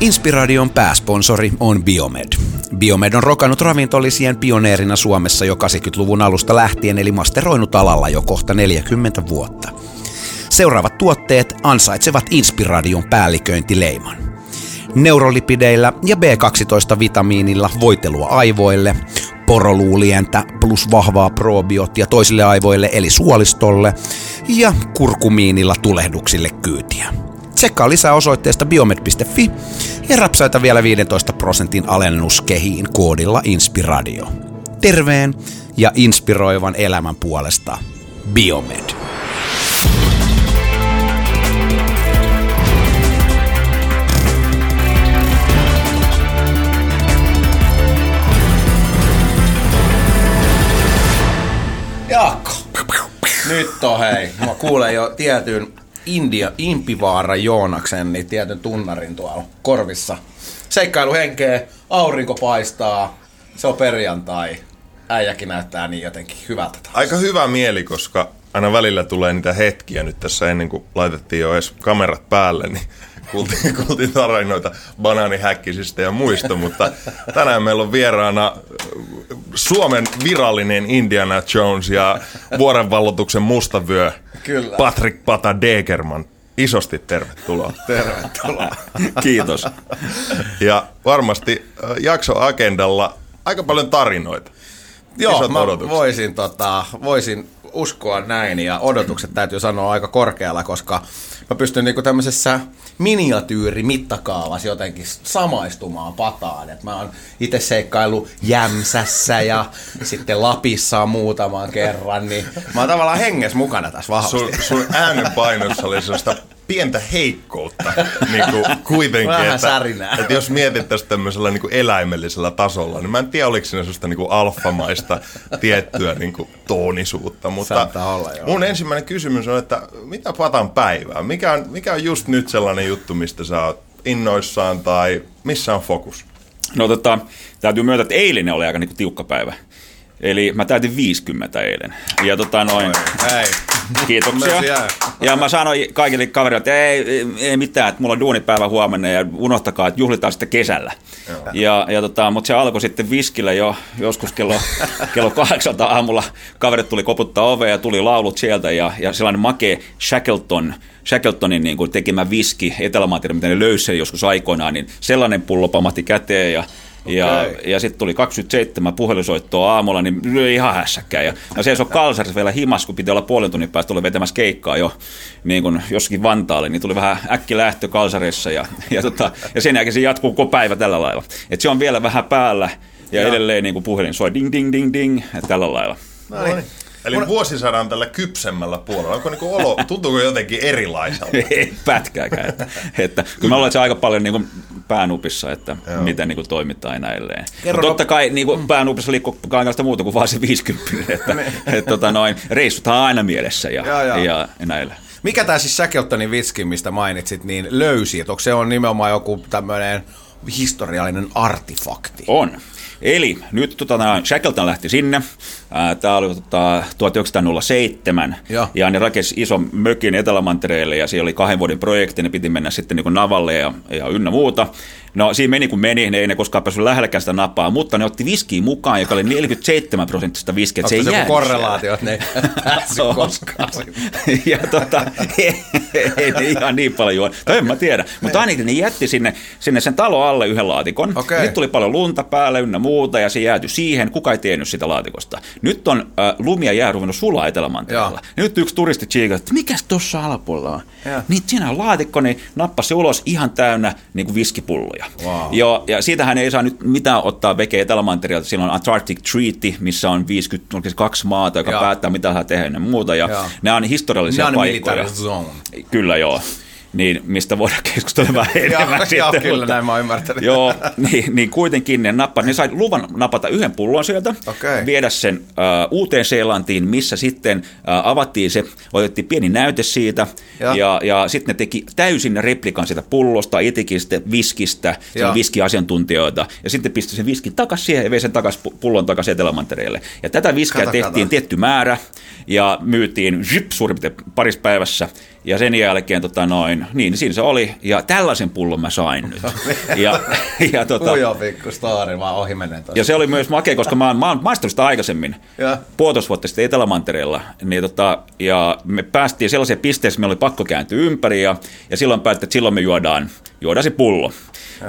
Inspiradion pääsponsori on Biomed. Biomed on rokannut ravintolisien pioneerina Suomessa jo 80-luvun alusta lähtien, eli masteroinut alalla jo kohta 40 vuotta. Seuraavat tuotteet ansaitsevat Inspiradion päälliköintileiman. Neurolipideillä ja B12-vitamiinilla voitelua aivoille, poroluulientä plus vahvaa probioottia toisille aivoille eli suolistolle ja kurkumiinilla tulehduksille kyytiä. Tsekkaa lisää osoitteesta biomed.fi ja rapsaita vielä 15 prosentin alennuskehiin koodilla Inspiradio. Terveen ja inspiroivan elämän puolesta Biomed. Jaakko. Nyt on hei. Mä kuulen jo tietyn India, Impivaara Joonaksen, niin tietyn tunnarin tuolla korvissa. Seikkailuhenkeä, aurinko paistaa, se on perjantai. Äijäkin näyttää niin jotenkin hyvältä taas. Aika hyvä mieli, koska aina välillä tulee niitä hetkiä nyt tässä ennen kuin laitettiin jo edes kamerat päälle, niin kuultiin, kuultiin tarinoita banaanihäkkisistä ja muista, mutta tänään meillä on vieraana Suomen virallinen Indiana Jones ja vuorenvallotuksen mustavyö Kyllä. Patrick Pata Degerman. Isosti tervetuloa. Tervetuloa. Kiitos. Ja varmasti äh, jaksoagendalla aika paljon tarinoita. Joo, Isot mä odotukset. voisin, tota, voisin uskoa näin ja odotukset täytyy sanoa aika korkealla, koska mä pystyn niinku tämmöisessä miniatyyri mittakaavassa jotenkin samaistumaan pataan. Et mä oon itse seikkailu Jämsässä ja sitten Lapissa muutaman kerran, niin mä oon tavallaan hengessä mukana tässä vahvasti. Sun, sun äänenpainossa oli sellaista pientä heikkoutta niin kuin kuitenkin. Vähän että, särinää. että jos mietittäisiin tämmöisellä niin kuin eläimellisellä tasolla, niin mä en tiedä, oliko siinä sellaista niin kuin alfamaista tiettyä niin kuin toonisuutta. Mutta Saattaa olla, joo. mun ensimmäinen kysymys on, että mitä patan päivää? Mikä on, mikä on just nyt sellainen juttu, mistä sä oot innoissaan tai missä on fokus? No tota, täytyy myöntää, että eilinen oli aika niinku tiukka päivä. Eli mä täytin 50 eilen. Ja tota noin, Ei. kiitoksia. Ja mä sanoin kaikille kavereille, että ei, ei, mitään, että mulla on duunipäivä huomenna ja unohtakaa, että juhlitaan sitten kesällä. Ja, ja tota, mutta se alkoi sitten viskillä jo joskus kello, kello kahdeksalta aamulla. Kaverit tuli koputtaa ovea ja tuli laulut sieltä ja, ja sellainen makea Shackleton, Shackletonin niin kuin tekemä viski, etelä mitä ne löysi sen joskus aikoinaan, niin sellainen pullo pamahti käteen ja ja, Okei. ja sitten tuli 27 puhelinsoittoa aamulla, niin löi ihan hässäkkään. Ja, ja se on kalsarissa vielä himas, kun piti olla puolen tunnin päästä olla vetämässä keikkaa jo niin kuin jossakin Vantaalle, niin tuli vähän äkki lähtö kalsarissa ja, ja, tota, ja sen jälkeen se jatkuu koko päivä tällä lailla. Et se on vielä vähän päällä ja, edelleen niin kuin puhelin soi ding ding ding ding ja tällä lailla. No niin. Eli vuosisadan tällä kypsemmällä puolella. Onko niinku olo, tuntuuko jotenkin erilaiselta? Ei pätkääkään. Että, että, kyllä mä että se aika paljon niin kuin päänupissa, että Joo. miten niin kuin toimitaan ja näilleen. Kerro- Mutta totta kai niin kuin päänupissa liikkuu kaikenlaista muuta kuin vaan se 50. Että, että, tota noin, reissuthan on aina mielessä ja, joo. ja, ja näillä. Mikä tämä siis Shackletonin viski, mistä mainitsit, niin löysi? Et onko se on nimenomaan joku tämmöinen historiallinen artefakti? On. Eli nyt tota, Shackleton lähti sinne. Tämä oli tota, 1907. Joo. Ja ne rakensi ison mökin Etelämantereelle ja siellä oli kahden vuoden projekti. Ne piti mennä sitten niin Navalle ja, ja ynnä muuta. No siinä meni kun meni, ne ei ne koskaan päässyt lähelläkään sitä napaa, mutta ne otti viskiä mukaan, joka oli 47 prosenttista viskiä. Se ei se joku korrelaatio, että ne ei koskaan? ja tota, ei, ei ne ihan niin paljon juo. Tai en mä tiedä. Mutta ainakin ne jätti sinne, sinne sen talo alle yhden laatikon. Okei. Sitten tuli paljon lunta päälle ynnä muuta ja se jäätyi siihen. Kuka ei tiennyt sitä laatikosta. Nyt on äh, lumi ja jää ruvennut sulaa Etelämantereella. Joo. Nyt yksi turisti tsiikaa, että mikäs tuossa alapuolella on? Joo. Niin siinä on laatikko, niin nappasi se ulos ihan täynnä niin kuin viskipulloja. Wow. Ja, ja siitähän ei saa nyt mitään ottaa veke Etelämantereelta. Siellä on Antarctic Treaty, missä on 52 maata, joka Joo. päättää mitä saa tehdä ja muuta. Ja Joo. nämä on historiallisia paikkoja. Zone. Kyllä joo. Niin, mistä voidaan keskustella vähän enemmän Joo, sitten. joo, kyllä mutta- näin mä oon ymmärtänyt. Joo, niin, niin kuitenkin ne nappa, ne sai luvan napata yhden pullon sieltä, Okei. viedä sen äh, uuteen Seelantiin, missä sitten äh, avattiin se, otettiin pieni näyte siitä, Ja. ja, ja, sitten ne teki täysin replikan sitä pullosta, itikistä, viskistä, se Ja. viskiasiantuntijoita, ja sitten pisti sen viskin takaisin siihen ja vei sen takas, pullon takaisin Etelämantereelle. Ja tätä viskiä Kato, tehtiin kato. tietty määrä, ja myytiin zip, suurin piirtein parissa päivässä, Ja sen jälkeen tota noin, niin siinä se oli, ja tällaisen pullon mä sain nyt. Ja, ja, tota, Ujo pikku story, vaan ohi menee ja se oli myös makea, koska mä oon, mä oon maistanut aikaisemmin, Ja. puolitoista vuotta sitten Etelämantereella, niin tota, ja me päästiin sellaiseen pisteeseen, me oli pakko kääntyä ympäri, ja, ja silloin päätettiin, että silloin me juodaan, juodaan se pullo.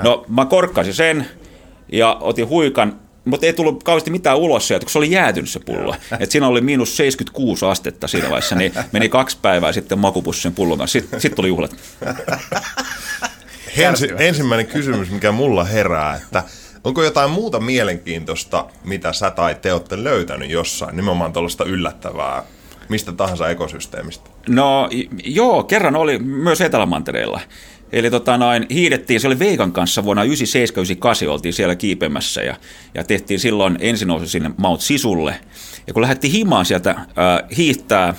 No mä korkkasin sen, ja otin huikan, mutta ei tullut kauheasti mitään ulos sieltä, kun se oli jäätynyt se pullo. Et siinä oli miinus 76 astetta siinä vaiheessa, niin meni kaksi päivää sitten makupussin pullon kanssa. Sitten sit tuli juhlat. Ensi, ensimmäinen kysymys, mikä mulla herää, että onko jotain muuta mielenkiintoista, mitä sä tai te olette löytänyt jossain, nimenomaan tuollaista yllättävää, mistä tahansa ekosysteemistä? No joo, kerran oli myös Etelämantereella. Eli tota noin, hiidettiin, se oli Veikan kanssa vuonna 97-98 oltiin siellä kiipemässä ja, ja tehtiin silloin ensinousu sinne Mount Sisulle. Ja kun lähdettiin himaan sieltä äh, hiihtää,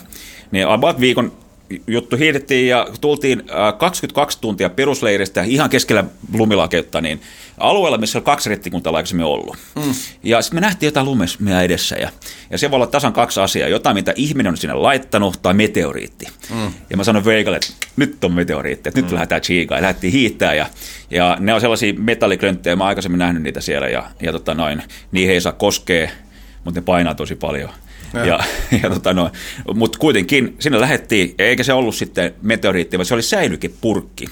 niin about viikon juttu hiidettiin ja tultiin äh, 22 tuntia perusleiristä ihan keskellä lumilakeutta, niin alueella, missä oli kaksi rettikuntaa aikaisemmin ollut. Mm. Ja sitten me nähtiin jotain lumea edessä ja, ja se voi olla tasan kaksi asiaa, jotain mitä ihminen on sinne laittanut tai meteoriitti. Mm. Ja mä sanoin Veikalle, että nyt on meteoriitti, että nyt mm. lähdetään chiikaan ja lähdettiin hiihtää ja, ja ne on sellaisia metalliklönttejä, mä oon aikaisemmin nähnyt niitä siellä ja, ja tota noin, niihin ei saa koskea, mutta ne painaa tosi paljon. Ja, ja, ja tota no, mutta kuitenkin sinne lähettiin, eikä se ollut sitten meteoriitti, vaan se oli säilykepurkki,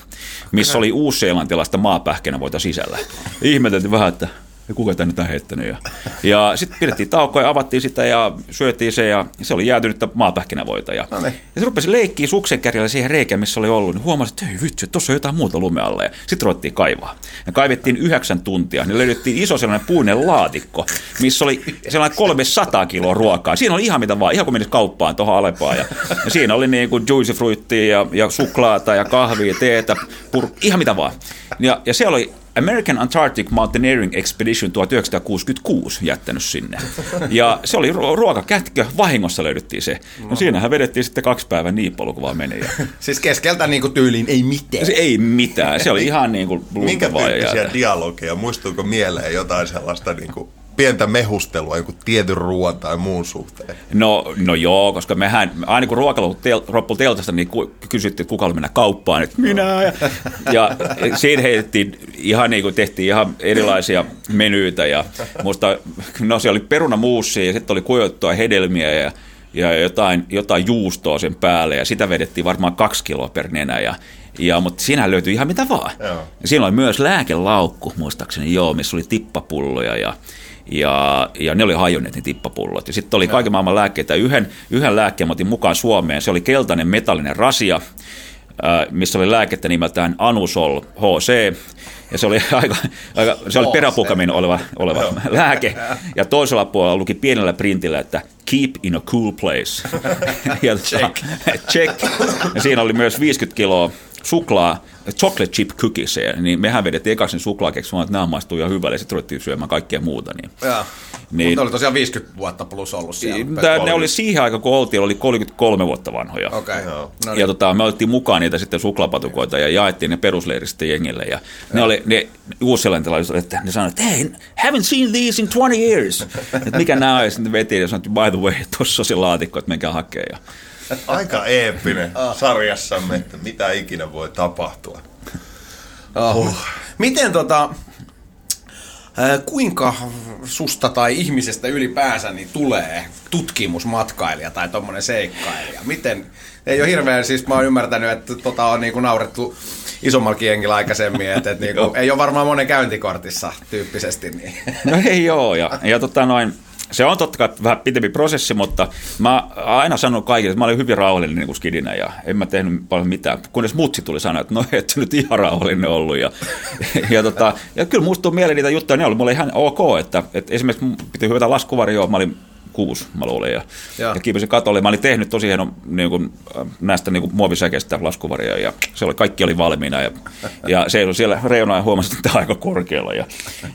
missä oli uusseelantilaista maapähkinävoita sisällä. Ihmeteltiin vähän, että kuka tänne on heittänyt. Ja, ja sitten pidettiin taukoa ja avattiin sitä ja syötiin se ja se oli jäätynyttä maapähkinävoita. Ja, ja se rupesi leikkiä suksen kärjellä siihen reikään, missä oli ollut, niin huomasi, että vitsi, tuossa on jotain muuta lume alla. Ja sitten ruvettiin kaivaa. Ja kaivettiin yhdeksän tuntia, niin löydettiin iso sellainen puinen laatikko, missä oli sellainen 300 kiloa ruokaa. Siinä oli ihan mitä vaan, ihan kuin menisi kauppaan tuohon Alepaan. Ja, ja siinä oli niin kuin juicy fruittia ja, ja suklaata ja kahvia, teetä, pur, ihan mitä vaan. Ja, ja siellä oli American Antarctic Mountaineering Expedition 1966 jättänyt sinne. Ja se oli ru- ruokakätkö, vahingossa löydettiin se. No siinähän vedettiin sitten kaksi päivän niippolu, kun vaan meni. Ja Siis keskeltä niinku tyyliin ei mitään. se ei mitään, se oli ihan niin kuin Minkä tyyppisiä jäätä. dialogeja? Muistuuko mieleen jotain sellaista niin kuin pientä mehustelua joku tietyn ruoan tai muun suhteen? No, no joo, koska mehän, aina kun ruoka loppui tel- loppui teltasta, niin kysyttiin, että kuka oli mennä kauppaan, että minä. Ja, ja siinä heitettiin ihan niin kuin tehtiin ihan erilaisia menyitä ja musta, no se oli perunamuussia ja sitten oli kuivattua hedelmiä ja ja jotain, jotain juustoa sen päälle ja sitä vedettiin varmaan kaksi kiloa per nenä ja, ja, mutta siinä löytyi ihan mitä vaan. Joo. Ja siinä oli myös lääkelaukku, muistaakseni joo, missä oli tippapulloja ja, ja, ja ne oli hajonneet ne tippapullot. Ja sitten oli kaiken maailman lääkkeitä. Yhden, yhden lääkkeen mä otin mukaan Suomeen. Se oli keltainen metallinen rasia, äh, missä oli lääkettä nimeltään Anusol HC. Ja se oli aika, aika se oli peräpukamin oleva, oleva lääke. Ja toisella puolella luki pienellä printillä, että keep in a cool place. ja check. check. Ja siinä oli myös 50 kiloa suklaa, chocolate chip cookies, niin mehän vedettiin ekaksi sen suklaakeksi, vaan että nämä maistuu ihan hyvälle, ja sitten ruvettiin syömään kaikkea muuta. Niin. Joo. Niin. Mutta oli tosiaan 50 vuotta plus ollut siellä. Tää, ne oli siihen aikaan, kun oltiin, oli 33 vuotta vanhoja. Okei. Okay. No Ja niin. tota, me otettiin mukaan niitä sitten suklaapatukoita ja jaettiin ne perusleiristä jengille. Ja ne oli ne uusselantilaiset, että ne sanoivat, että hey, haven't seen these in 20 years. että mikä nämä on? Ja sitten veti ja sanoi, että by the way, tuossa on se laatikko, että menkää hakee. Ja Aika eeppinen sarjassamme, että mitä ikinä voi tapahtua. Oh. Miten tota, ää, kuinka susta tai ihmisestä ylipäänsä niin tulee tutkimusmatkailija tai tommonen seikkailija? Miten, ei ole hirveän, siis mä oon ymmärtänyt, että tota on niinku naurettu isommallakin jengillä aikaisemmin, että et niinku, ei ole varmaan monen käyntikortissa tyyppisesti. Niin. No ei oo, ja, ja tota noin, se on totta kai vähän pitempi prosessi, mutta mä aina sanon kaikille, että mä olin hyvin rauhallinen niin kuin skidinä ja en mä tehnyt paljon mitään. Kunnes mutsi tuli sanoa, että no et nyt ihan rauhallinen ollut. Ja, ja, tota, ja kyllä musta tuu mieleen niitä juttuja, ne oli mulle ihan ok, että, että esimerkiksi piti hyvätä laskuvarjoa, mä olin kuusi, mä luulin, ja, Joo. ja kiipesin katolle. Mä olin tehnyt tosi hienon niin kuin, näistä niin kuin muovisäkeistä laskuvaria, ja se oli, kaikki oli valmiina, ja, ja se oli siellä reunaa ja huomasin, että tämä on aika korkealla, ja,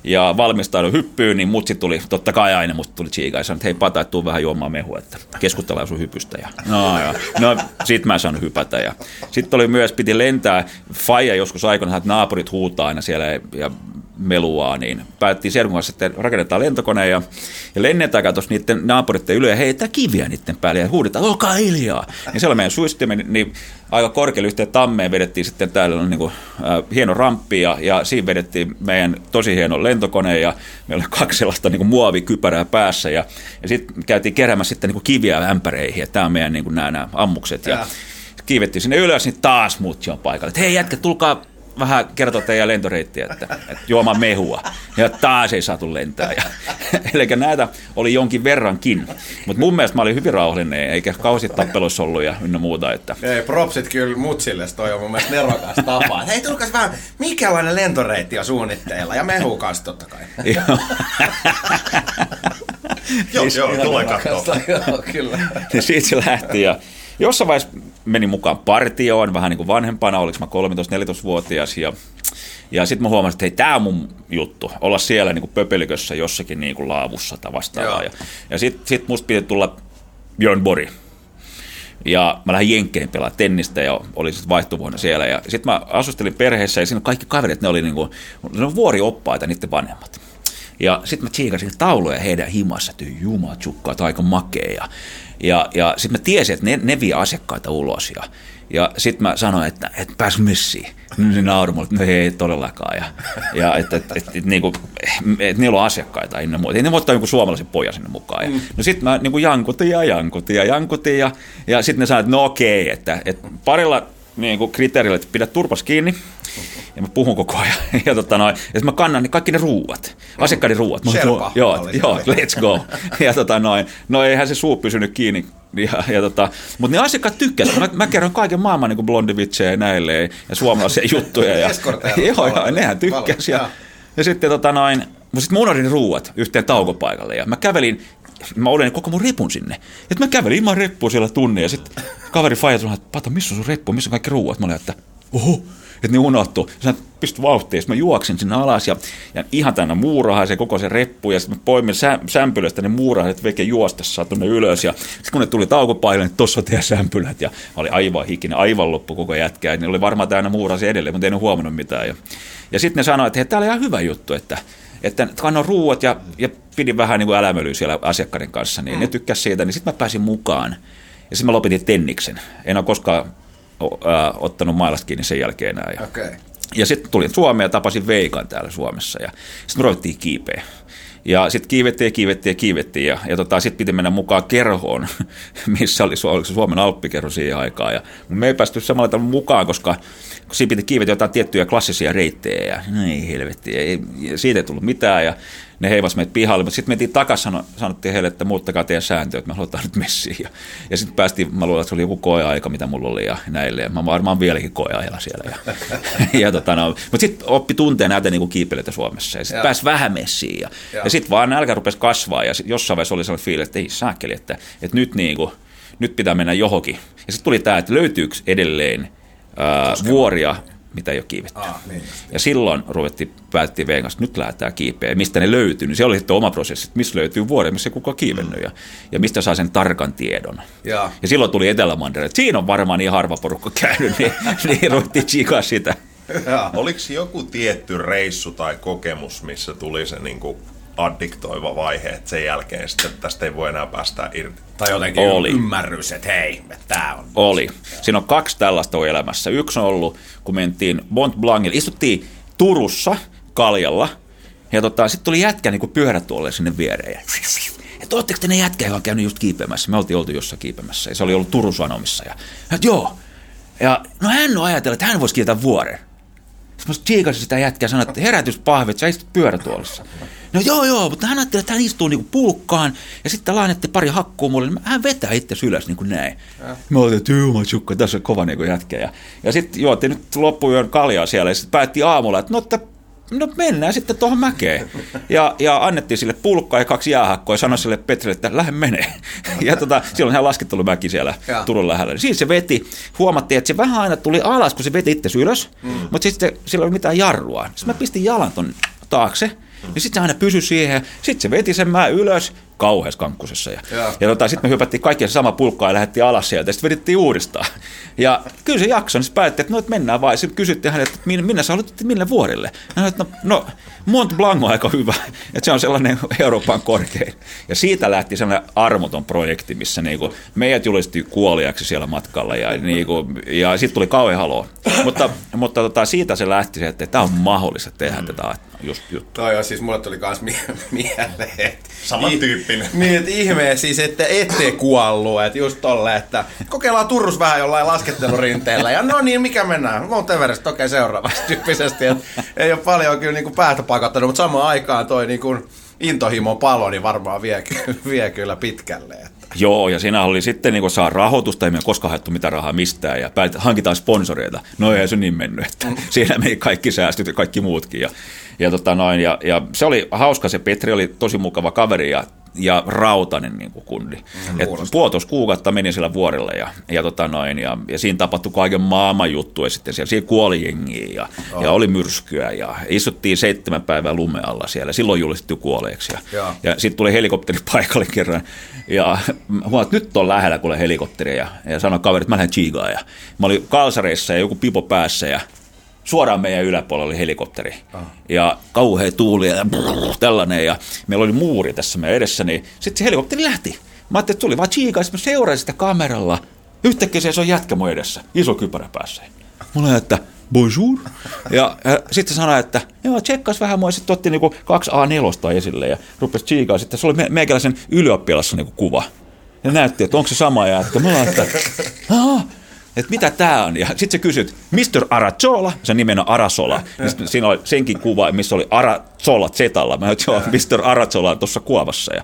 ja valmistaudun hyppyyn, niin mutsi tuli, totta kai aina musta tuli chiika, ja sanoi, että hei pata, että tuu vähän juomaan mehua, että keskustellaan sun hypystä, ja no, ja, no sit mä en saanut hypätä, ja sitten oli myös, piti lentää, Faija joskus aikoina, että naapurit huutaa aina siellä, ja melua, niin päätettiin Serkun kanssa, että rakennetaan lentokone ja, ja lennetään tuossa niiden naapuritten yli ja heittää kiviä niiden päälle ja huudetaan, olkaa hiljaa. Ja siellä meidän suistimme, niin aika korkealle yhteen tammeen vedettiin sitten täällä niin kuin, äh, hieno ramppi ja, ja siinä vedettiin meidän tosi hieno lentokone ja meillä oli kaksi sellaista niin kuin muovikypärää päässä ja, ja sitten käytiin keräämässä sitten niin kuin kiviä ämpäreihin ja tämä on meidän niin kuin nämä, nämä ammukset ja, ja. kiivettiin sinne ylös, niin taas muut on paikalla. Hei jätkä, tulkaa vähän kertoa teidän lentoreittiä, että, että juomaan mehua. Ja taas ei saatu lentää. Ja, eli näitä oli jonkin verrankin. Mutta mun mielestä mä olin hyvin rauhallinen, eikä kauheasti tappeluissa ollut ja ynnä muuta. Että. Ei, propsit kyllä mutsille, toi on mun mielestä nerokas tapa. Hei, tulkas vähän, mikälainen lentoreitti on suunnitteilla? Ja mehu kanssa totta kai. joo, joo, tulee katsoa. Joo, kyllä. Niin siitä se lähti ja Jossain vaiheessa meni mukaan partioon, vähän niin kuin vanhempana, oliko mä 13-14-vuotias, ja, ja sitten mä huomasin, että hei, tämä on mun juttu, olla siellä niin kuin pöpelikössä jossakin niin kuin laavussa tai vastaavaa. Ja, ja sitten sit musta piti tulla Björn Bori. Ja mä lähdin Jenkkeihin pelaa tennistä ja oli sitten vaihtuvuonna siellä. Ja sitten mä asustelin perheessä ja siinä kaikki kaverit, ne oli niinku, ne on vuorioppaita, niiden vanhemmat. Ja sitten mä tsiikasin tauluja heidän himassa, että jumatsukkaa, aika makea. Ja, ja, ja sitten mä tiesin, että ne, ne vie asiakkaita ulos. Ja, ja sitten mä sanoin, että, että pääs messiin. Niin se naurui mulle, että no ei todellakaan. Ja, ja että, että, että, että, niinku, että niillä on asiakkaita ennen muuta. Ei ne voi ottaa jonkun suomalaisen pojan sinne mukaan. Ja, mm. No sitten mä niin jankutin ja jankutin ja jankutin. Ja, ja sitten ne sanoivat, että no okei, että, että parilla niin kuin kriteerillä, että pidä turpas kiinni, ja mä puhun koko ajan. Ja, tota noin, ja mä kannan niin kaikki ne ruuat, asiakkaiden ruuat. Mä Sherpa, joo, joo, let's go. ja tota noin, no eihän se suu pysynyt kiinni. Ja, ja tota, mutta ne asiakkaat tykkäsivät. Mä, mä kerron kaiken maailman niin blondivitsejä ja näille ja suomalaisia juttuja. Ja, joo, joo, nehän tykkäsivät. Ja, ja sitten tota noin, mutta sitten mä unohdin ruuat yhteen taukopaikalle ja mä kävelin mä olin koko mun repun sinne. Et mä kävelin ilman reppua siellä tunnin ja sitten kaveri Faija sanoi, että Pata, missä on sun reppu, missä on kaikki ruuat? Mä olin, että oho, että ne unohtu. Sä pistät vauhtiin, mä juoksin sinne alas ja, ja ihan tänne muurahan se koko se reppu ja sitten mä poimin sä, sämpylöstä ne muurahat veke juostessa tuonne ylös ja sitten kun ne tuli taukopaille, niin tossa teidän sämpylät ja oli aivan hikinen, aivan loppu koko jätkä. Ja ne oli varmaan täynnä muurasi edelleen, mutta en huomannut mitään. Ja, ja sitten ne sanoivat, että hei, tää oli ihan hyvä juttu, että että kannoin ruuat ja, ja pidin vähän niin kuin älämölyä siellä asiakkaiden kanssa, niin mm. ne tykkäsivät siitä, niin sitten mä pääsin mukaan. Ja sitten mä lopetin tenniksen. En ole koskaan ää, ottanut mailasta kiinni sen jälkeen enää. Ja, okay. ja sitten tulin Suomeen ja tapasin Veikan täällä Suomessa ja sitten me ruvettiin kiipeä. Ja sitten kiivettiin ja kiivettiin ja kiivettiin ja, ja tota, sitten piti mennä mukaan kerhoon, missä oli, oli Suomen alppikerho siihen aikaan. Ja me ei päästy samalla tavalla mukaan, koska siinä piti kiivetä jotain tiettyjä klassisia reittejä ja ei helvetti, ei, siitä ei tullut mitään ja ne heivas meitä pihalle, mutta sitten mentiin takaisin, sanottiin heille, että muuttakaa teidän sääntöjä, että me halutaan nyt messiin. Ja, ja sitten päästiin, mä luulen, että se oli joku koeaika, mitä mulla oli ja näille, ja mä varmaan vieläkin koeajalla siellä. Ja, ja tota, no, mutta sitten oppi tuntea näitä niin kiipeilyitä Suomessa, ja sitten pääsi vähän messiin. Ja, ja. ja sitten vaan nälkä rupesi kasvaa, ja sit jossain vaiheessa oli sellainen fiilis, että ei saakeli, että, että nyt, niin kuin, nyt pitää mennä johonkin. Ja sitten tuli tämä, että löytyykö edelleen ää, vuoria, mitä ei ole kiivetty. Ah, niin ja silloin ruvettiin, päätettiin Vegan kanssa, nyt lähdetään kiipeä. Mistä ne löytyy, niin se oli sitten oma prosessi, että missä löytyy vuori, missä ei kukaan kiivennyt ja, ja mistä saa sen tarkan tiedon. Ja, ja silloin tuli Etelämandere, että siinä on varmaan niin harva porukka käynyt, niin, niin ruvettiin tsikaa sitä. Ja. Oliko joku tietty reissu tai kokemus, missä tuli se niin kuin addiktoiva vaihe, että sen jälkeen sitten tästä ei voi enää päästä irti. Tai jotenkin Oli. ymmärrys, että hei, tämä on. Oli. Siinä on kaksi tällaista elämässä. Yksi on ollut, kun mentiin Mont Blancille, istuttiin Turussa kaljalla, ja tota, sitten tuli jätkä niin pyörätuolle sinne viereen. Ja, että ootteko te ne jätkä, joka on käynyt just kiipeämässä? Me oltiin oltu jossain kiipeämässä, ja se oli ollut Turun Sanomissa. Ja, että joo. Ja no hän on ajatellut, että hän voisi kiittää vuoren. Sitten mä tsiikasin sitä jätkää ja sanoin, että herätyspahvit, sä istut pyörätuolissa. No joo, joo, mutta hän ajatteli, että hän istuu niinku pulkkaan ja sitten lainatti pari hakkuu mulle, niin hän vetää itse ylös niin kuin näin. Ja. Mä olin, että tässä on kova niin kuin jätkä. Ja, ja sitten juotiin nyt loppuyön kaljaa siellä ja sitten päätti aamulla, että no, että no mennään sitten tuohon mäkeen. Ja, ja annettiin sille pulkkaa ja kaksi jäähakkoa ja sanoi sille Petrille, että lähde menee. Ja tota, silloin hän mäki siellä ja. Turun lähellä. Siinä se veti. Huomattiin, että se vähän aina tuli alas, kun se veti itse ylös, mm. mutta sitten sillä ei ollut mitään jarrua. Sitten mä pistin jalan ton taakse. Ja sitten se aina pysyi siihen. Sitten se veti sen mä ylös. Kauheassa kankkusessa. Ja, ja tota, sitten me hypättiin kaikki se sama pulkkaa ja lähdettiin alas sieltä ja sitten vedettiin uudestaan. Ja kyllä se jakso, niin päätettiin, että no, että mennään vaan. Sitten kysyttiin häneltä, että minne, minne sä haluat, mille vuorille? Hän sanoi, että no, no Mont Blanc on aika hyvä, että se on sellainen Euroopan korkein. Ja siitä lähti sellainen armoton projekti, missä niinku meidät julistettiin kuoliaksi siellä matkalla ja, niinku, ja sitten tuli kauhean haloo. mutta mutta tota, siitä se lähti se, että tämä on mahdollista tehdä tätä just juttu. Toi on siis, mulle tuli kans mie- mieleen. että- Samantyyppinen. Niin, että ihme siis, että ette kuollut, että just tolle, että kokeillaan Turus vähän jollain laskettelurinteellä, ja no niin, mikä mennään? Mount Everest, okei, seuraavaksi tyyppisesti, että ei ole paljon kyllä niin kuin päätä pakottanut, mutta samaan aikaan toi niin kuin intohimo palo, niin varmaan vie, vie kyllä pitkälle. Että. Joo, ja siinä oli sitten niin saa rahoitusta, ei me koskaan haettu mitään rahaa mistään, ja päätetään, hankitaan sponsoreita. No ei se niin mennyt, että siinä meni kaikki säästöt ja kaikki muutkin. Ja, ja, tota noin, ja, ja se oli hauska, se Petri oli tosi mukava kaveri, ja ja rautainen niin kuin kundi. Mm, Et puolitoista kuukautta meni sillä vuorilla ja, ja, tota noin, ja, ja siinä tapahtui kaiken maailman juttuja sitten siellä. Siinä kuoli jengiä ja, oh. ja oli myrskyä ja istuttiin seitsemän päivää lumealla siellä. Silloin julistettiin kuolleeksi. Ja, Joo. ja sitten tuli helikopteri paikalle kerran ja huomasin, että nyt on lähellä kuule helikopteri ja, ja sanoi kaveri, että mä lähden chiigaan. Ja mä olin kalsareissa ja joku pipo päässä ja suoraan meidän yläpuolella oli helikopteri. Ah. Ja kauhea tuuli ja brrr, tällainen. Ja meillä oli muuri tässä meidän edessä, niin sitten se helikopteri lähti. Mä ajattelin, että tuli vaan chiikaa, mä seurasin sitä kameralla. Yhtäkkiä se on jätkä mun edessä, iso kypärä päässä. Mulla että bonjour. Ja, ja sitten sanoi, että joo, tsekkas vähän mua, sitten otti niinku kaksi A4 esille ja rupesi chiikaa. Sitten se oli me, meikäläisen ylioppilassa niinku kuva. Ja näytti, että onko se sama jätkä. Mä olin, että että mitä tämä on. Ja sitten sä kysyt, Mr. Arazola, sen nimen on Arasola. Ja sit siinä oli senkin kuva, missä oli Arazola Zetalla. Mä että Mr. Arazola on tuossa kuovassa. Ja,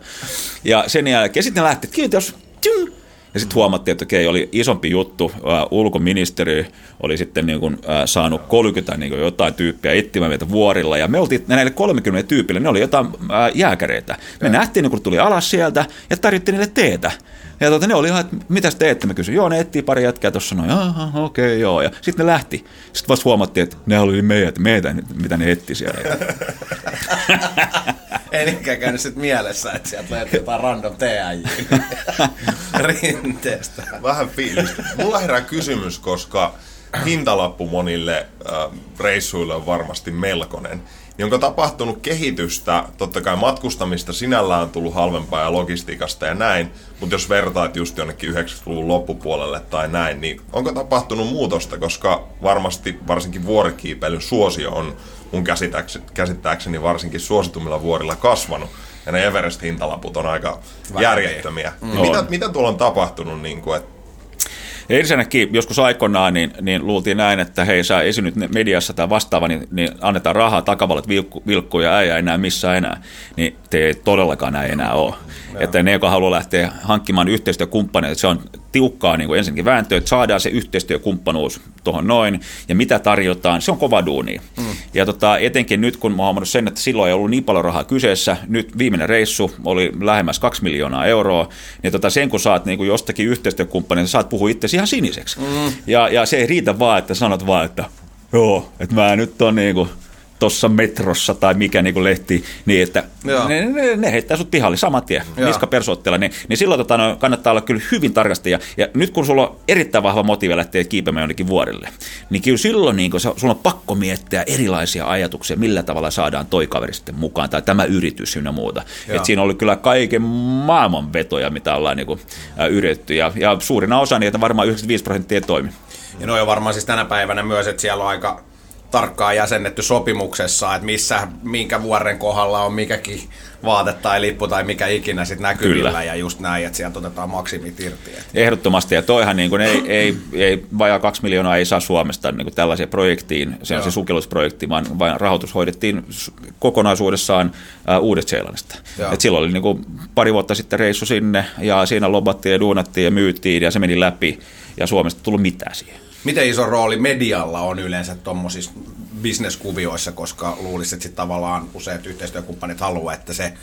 ja sen jälkeen sitten ne lähti, että kiitos, tjum. Ja sitten huomattiin, että okei, oli isompi juttu. Uh, ulkoministeri oli sitten niin kuin, uh, saanut 30 niin kuin jotain tyyppiä etsimään meitä vuorilla. Ja me oltiin näille 30 tyypille, ne oli jotain uh, jääkäreitä. Me ja. nähtiin, kun tuli alas sieltä ja tarjottiin niille teetä. Ja tuota, ne oli ihan, että mitäs teette? Mä kysyin, joo, ne etsii pari jätkää tuossa, no okei, okay, joo. Ja sitten ne lähti. Sitten vasta huomattiin, että ne oli meidät, meitä, mitä ne etti siellä. Ei niinkään käynyt sit mielessä, että sieltä löytyy jotain random TAJ rinteestä. Vähän fiilistä. Mulla herää kysymys, koska hintalappu monille äh, reissuille on varmasti melkoinen. Niin onko tapahtunut kehitystä, totta kai matkustamista sinällään on tullut halvempaa ja logistiikasta ja näin, mutta jos vertaat just jonnekin 90-luvun loppupuolelle tai näin, niin onko tapahtunut muutosta, koska varmasti varsinkin vuorikiipeilyn suosio on mun käsittääkseni, varsinkin suositummilla vuorilla kasvanut. Ja ne Everest-hintalaput on aika järjettömiä. Mm. Mitä, mitä tuolla on tapahtunut, niin kuin, että Ensinnäkin joskus aikoinaan niin, niin luultiin näin, että hei sä esinyt mediassa tai vastaava, niin, niin annetaan rahaa takavallat vilkku, vilkku ja äijä enää missään enää. Niin te ei todellakaan näin enää ole. Että ne, jotka haluaa lähteä hankkimaan yhteistyökumppaneita, se on tiukkaa niin kuin ensinnäkin vääntöä, että saadaan se yhteistyökumppanuus tuohon noin, ja mitä tarjotaan, se on kova duuni. Mm. Ja tota, etenkin nyt, kun mä oon sen, että silloin ei ollut niin paljon rahaa kyseessä, nyt viimeinen reissu oli lähemmäs kaksi miljoonaa euroa, niin tota, sen kun saat niin kuin jostakin yhteistyökumppaneita, saat puhua itse ihan siniseksi. Mm. Ja, ja se ei riitä vaan, että sanot vaan, että joo, että mä nyt on niin kuin, tuossa metrossa tai mikä niin kuin lehti, niin että ne, ne, ne, heittää sut pihalle saman tien, niska persootteella, niin, niin silloin tota, no, kannattaa olla kyllä hyvin tarkasti. Ja, ja nyt kun sulla on erittäin vahva motiivi lähteä kiipeämään jonnekin vuorille, niin kyllä silloin niin kuin, sulla on pakko miettiä erilaisia ajatuksia, millä tavalla saadaan toi kaveri sitten mukaan, tai tämä yritys ynnä muuta. Et siinä oli kyllä kaiken maailman vetoja, mitä ollaan niin kuin, ä, yritetty, ja, ja suurina osa niitä varmaan 95 prosenttia toimi. Ja no on varmaan siis tänä päivänä myös, että siellä on aika tarkkaan jäsennetty sopimuksessa, että missä, minkä vuoren kohdalla on mikäkin vaate tai lippu tai mikä ikinä sitten näkyvillä Kyllä. ja just näin, että sieltä otetaan maksimit irti. Että. Ehdottomasti ja toihan niin kuin ei, ei, ei, vajaa kaksi miljoonaa ei saa Suomesta niin kuin tällaisia projektiin, se on se sukellusprojekti, vaan, vaan rahoitus hoidettiin kokonaisuudessaan uh, Uudesta-Seelannista. Et silloin oli niin kuin pari vuotta sitten reissu sinne ja siinä lobattiin ja duunattiin ja myyttiin ja se meni läpi ja Suomesta tullut mitään siihen. Miten iso rooli medialla on yleensä tuommoisissa bisneskuvioissa, koska luulisit, että tavallaan useat yhteistyökumppanit haluaa, että se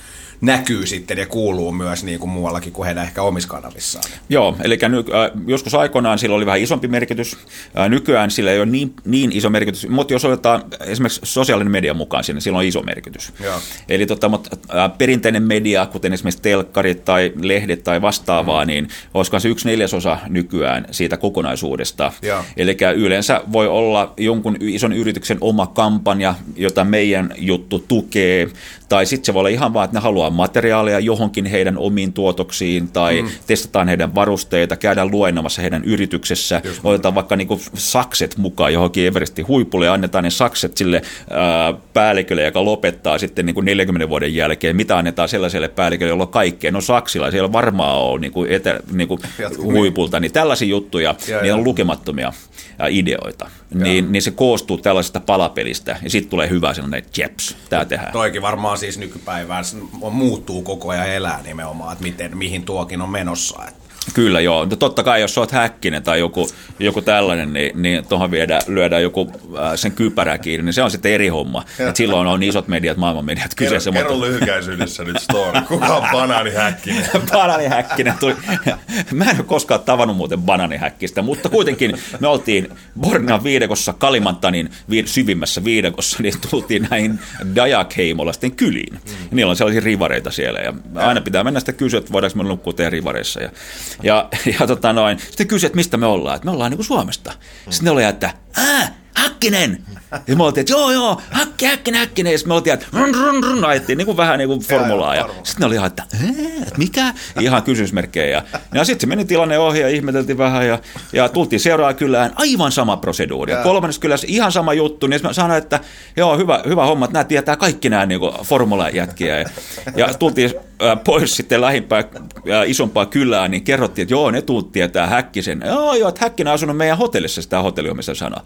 näkyy sitten ja kuuluu myös niin kuin muuallakin kuin heidän ehkä omissa kanavissaan. Joo, eli ny, äh, joskus aikoinaan sillä oli vähän isompi merkitys. Äh, nykyään sillä ei ole niin, niin iso merkitys, mutta jos otetaan esimerkiksi sosiaalinen media mukaan sinne, sillä on iso merkitys. Joo. Eli tota, mutta, äh, perinteinen media, kuten esimerkiksi telkkarit tai lehdet tai vastaavaa, mm. niin olisiko se yksi neljäsosa nykyään siitä kokonaisuudesta. Eli yleensä voi olla jonkun ison yrityksen oma kampanja, jota meidän juttu tukee, tai sitten se voi olla ihan vaan, että ne haluaa materiaalia johonkin heidän omiin tuotoksiin, tai mm. testataan heidän varusteita, käydään luennomassa heidän yrityksessä, Just otetaan vaikka niinku sakset mukaan johonkin Everestin huipulle ja annetaan ne sakset sille ää, päällikölle, joka lopettaa sitten niinku 40 vuoden jälkeen. Mitä annetaan sellaiselle päällikölle, jolla on kaikkea? No saksilla, siellä varmaan on niinku etä, niinku huipulta. Niin tällaisia juttuja, ja, niin on lukemattomia ideoita. Niin, niin se koostuu tällaisesta palapelistä, ja sitten tulee hyvä sellainen jeps, tämä tehdään. Toikin varmaan siis nykypäivään muuttuu koko ajan elää nimenomaan, että miten, mihin tuokin on menossa. Että Kyllä joo. No totta kai jos olet häkkinen tai joku, joku tällainen, niin, niin tuohon viedään, lyödään joku äh, sen kypärä kiinni, niin se on sitten eri homma. Et silloin on isot mediat, maailman mediat kyseessä. Kerro, mutta... kerro lyhykäisyydessä nyt story. Kuka on banaanihäkkinen? banaanihäkkinen tuli. Mä en ole koskaan tavannut muuten banaanihäkkistä, mutta kuitenkin me oltiin Bornean viidekossa, Kalimantanin syvimmässä viidekossa, niin tultiin näihin Dajakheimolaisten kyliin. Mm. Niillä on sellaisia rivareita siellä ja aina pitää mennä sitä kysyä, että voidaanko me nukkua teidän rivareissa. Ja ja, ja tota noin, sitten kysyi, että mistä me ollaan, että me ollaan niin kuin Suomesta. Sitten ne oli, että ää, Häkkinen! Ja me oltiin, että joo, joo, Häkki, Häkkinen, Häkkinen. Ja sitten me oltiin, että run, run, run, ajettiin niin kuin vähän niin kuin formulaa. Ja, sitten ne oli ihan, että, että mikä? Ihan kysymysmerkkejä. Ja, ja sitten se meni tilanne ohi ja ihmeteltiin vähän ja, ja tultiin seuraavaan kylään aivan sama proseduuri. Ja kolmannessa kylässä ihan sama juttu. Niin mä sanoin, että joo, hyvä, hyvä homma, että nämä tietää kaikki nämä niin formula-jätkiä. Ja, ja tultiin pois sitten lähimpää isompaa kylää, niin kerrottiin, että joo, ne tuut tietää Häkkisen. Joo, joo, että Häkkinen on asunut meidän hotellissa, sitä hotelli missä sana.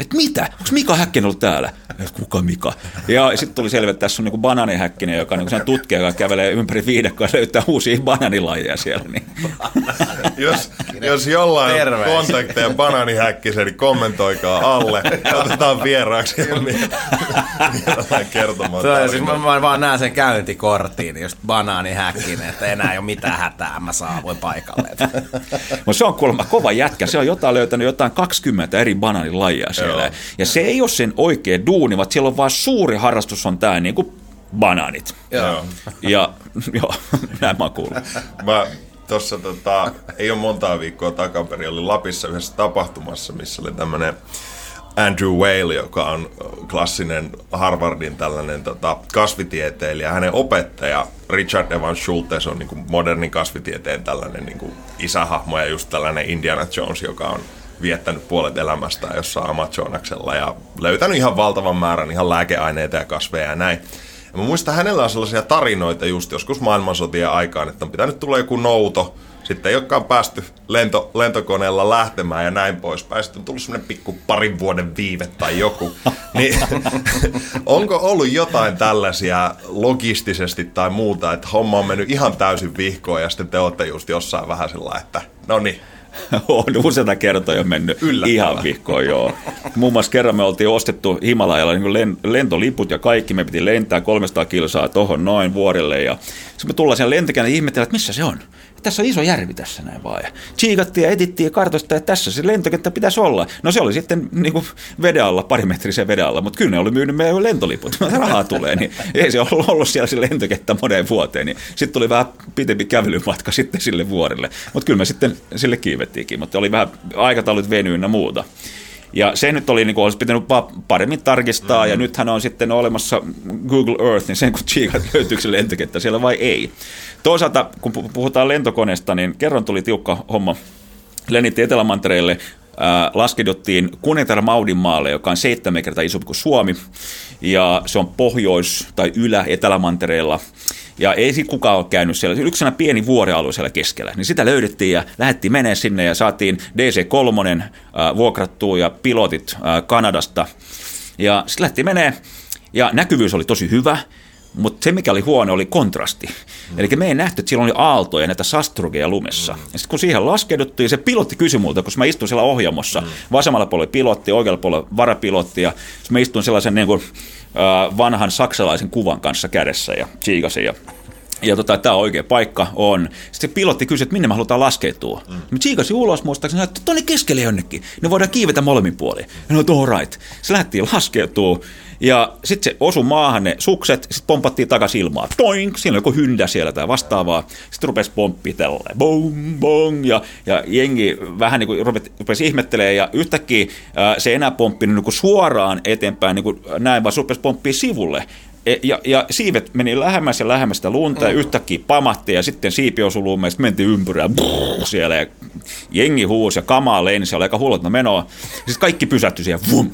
Että mitä? Onko Mika Häkkinen ollut täällä? Et kuka Mika? Ja sitten tuli selvä, että tässä on niin banaanihäkkinen, joka on niin tutkija, joka kävelee ympäri viidekkoa ja löytää uusia banaanilajeja siellä. Niin. jos, jos jollain Terveys. on kontakteja banaanihäkkisen, niin kommentoikaa alle ja otetaan vieraaksi kertomaan. Se siis mä, mä, vaan näen sen käyntikorttiin, just banaanihäkkinen, että enää ei ole mitään hätää, mä saavuin paikalle. no se on kuulemma kova jätkä, se on jotain löytänyt jotain 20 eri banaanilajia siellä siellä. Ja se ei ole sen oikea duuni, vaan siellä on vaan suuri harrastus on tämä niin kuin banaanit. Joo. Ja joo, näin mä kuullut. Mä tuossa tota, ei ole montaa viikkoa takaperin, oli Lapissa yhdessä tapahtumassa, missä oli tämmöinen Andrew Whale, joka on klassinen Harvardin tällainen tota, kasvitieteilijä. Hänen opettaja Richard Evans Schultes on niin kuin modernin kasvitieteen tällainen niin kuin isähahmo ja just tällainen Indiana Jones, joka on viettänyt puolet elämästään jossain Amazonaksella ja löytänyt ihan valtavan määrän ihan lääkeaineita ja kasveja ja näin. Ja mä muistan, hänellä on sellaisia tarinoita just joskus maailmansotien aikaan, että on pitänyt tulla joku nouto, sitten ei olekaan päästy lento, lentokoneella lähtemään ja näin poispäin. Sitten on tullut semmoinen pikku parin vuoden viive tai joku. niin, onko ollut jotain tällaisia logistisesti tai muuta, että homma on mennyt ihan täysin vihkoon ja sitten te olette just jossain vähän sellainen, että no niin, on useita kertoja jo mennyt Yllättävää. ihan vihkoon, joo. Muun muassa kerran me oltiin ostettu Himalajalla niin lentoliput ja kaikki, me piti lentää 300 kilsaa tuohon noin vuorille ja sitten me tullaan sen lentokään ja ihmetellään, että missä se on tässä on iso järvi tässä näin vaan. Ja tsiikattiin ja etittiin kartoista, että tässä se lentokenttä pitäisi olla. No se oli sitten niin kuin veden alla, pari metrisen veden alla, mutta kyllä ne oli myynyt meidän lentoliput. Rahaa tulee, niin ei se ollut, ollut siellä se lentokenttä moneen vuoteen. Niin sitten tuli vähän pitempi kävelymatka sitten sille vuorelle. Mutta kyllä me sitten sille kiivettiinkin, mutta oli vähän aikataulut venyynä muuta. Ja se nyt oli, niin kuin, olisi pitänyt paremmin tarkistaa, mm-hmm. ja nythän on sitten olemassa Google Earth, niin sen kun tsiikat löytyykö se lentokenttä siellä vai ei. Toisaalta, kun puhutaan lentokoneesta, niin kerran tuli tiukka homma. Lennittiin Etelämantereelle, äh, laskeuduttiin Kuningatar Maudin maalle, joka on seitsemän kertaa isompi kuin Suomi, ja se on pohjois- tai ylä-Etelämantereella. Ja ei sitten kukaan ole käynyt siellä. Yksi pieni vuorialue siellä keskellä. Niin sitä löydettiin ja lähdettiin menee sinne ja saatiin DC-3 äh, vuokrattua ja pilotit äh, Kanadasta. Ja sitten lähti menee ja näkyvyys oli tosi hyvä. mutta se mikä oli huono oli kontrasti. Mm. Eli me ei nähty, että siellä oli aaltoja näitä sastrugeja lumessa. Mm. Ja sitten kun siihen laskeuduttiin, se pilotti kysyi multa, kun mä istuin siellä ohjaamossa, mm. vasemmalla puolella pilotti, oikealla puolella varapilotti, ja mä istuin sellaisen niin kuin, vanhan saksalaisen kuvan kanssa kädessä ja tsiikasin ja ja tota, tämä oikea paikka on. Sitten se pilotti kysyi, että minne me halutaan laskeutua. Mm. Mä tsiikasin ulos muistaakseni, että tuonne keskelle jonnekin. Ne voidaan kiivetä molemmin puolin. Ja no, all right. Se lähti laskeutuu. Ja sitten se osui maahan ne sukset, sitten pompattiin takaisin ilmaa. Toink, siinä oli joku hyndä siellä tai vastaavaa. Sitten rupesi pomppii tälleen, bong, bong. Ja, ja jengi vähän niin kuin rupesi, rupesi ihmettelemään ja yhtäkkiä ää, se ei enää pomppinut niin kuin suoraan eteenpäin niin kuin näin, vaan se rupesi pomppii sivulle. E, ja, ja siivet meni lähemmäs ja lähemmäs sitä lunta ja yhtäkkiä pamahti ja sitten siipi osui luumme ja sitten mentiin ympyrää brrr, siellä ja jengi huusi ja kamaa lensi, oli aika hullutna menoa. Sitten kaikki pysähtyi siihen, vum,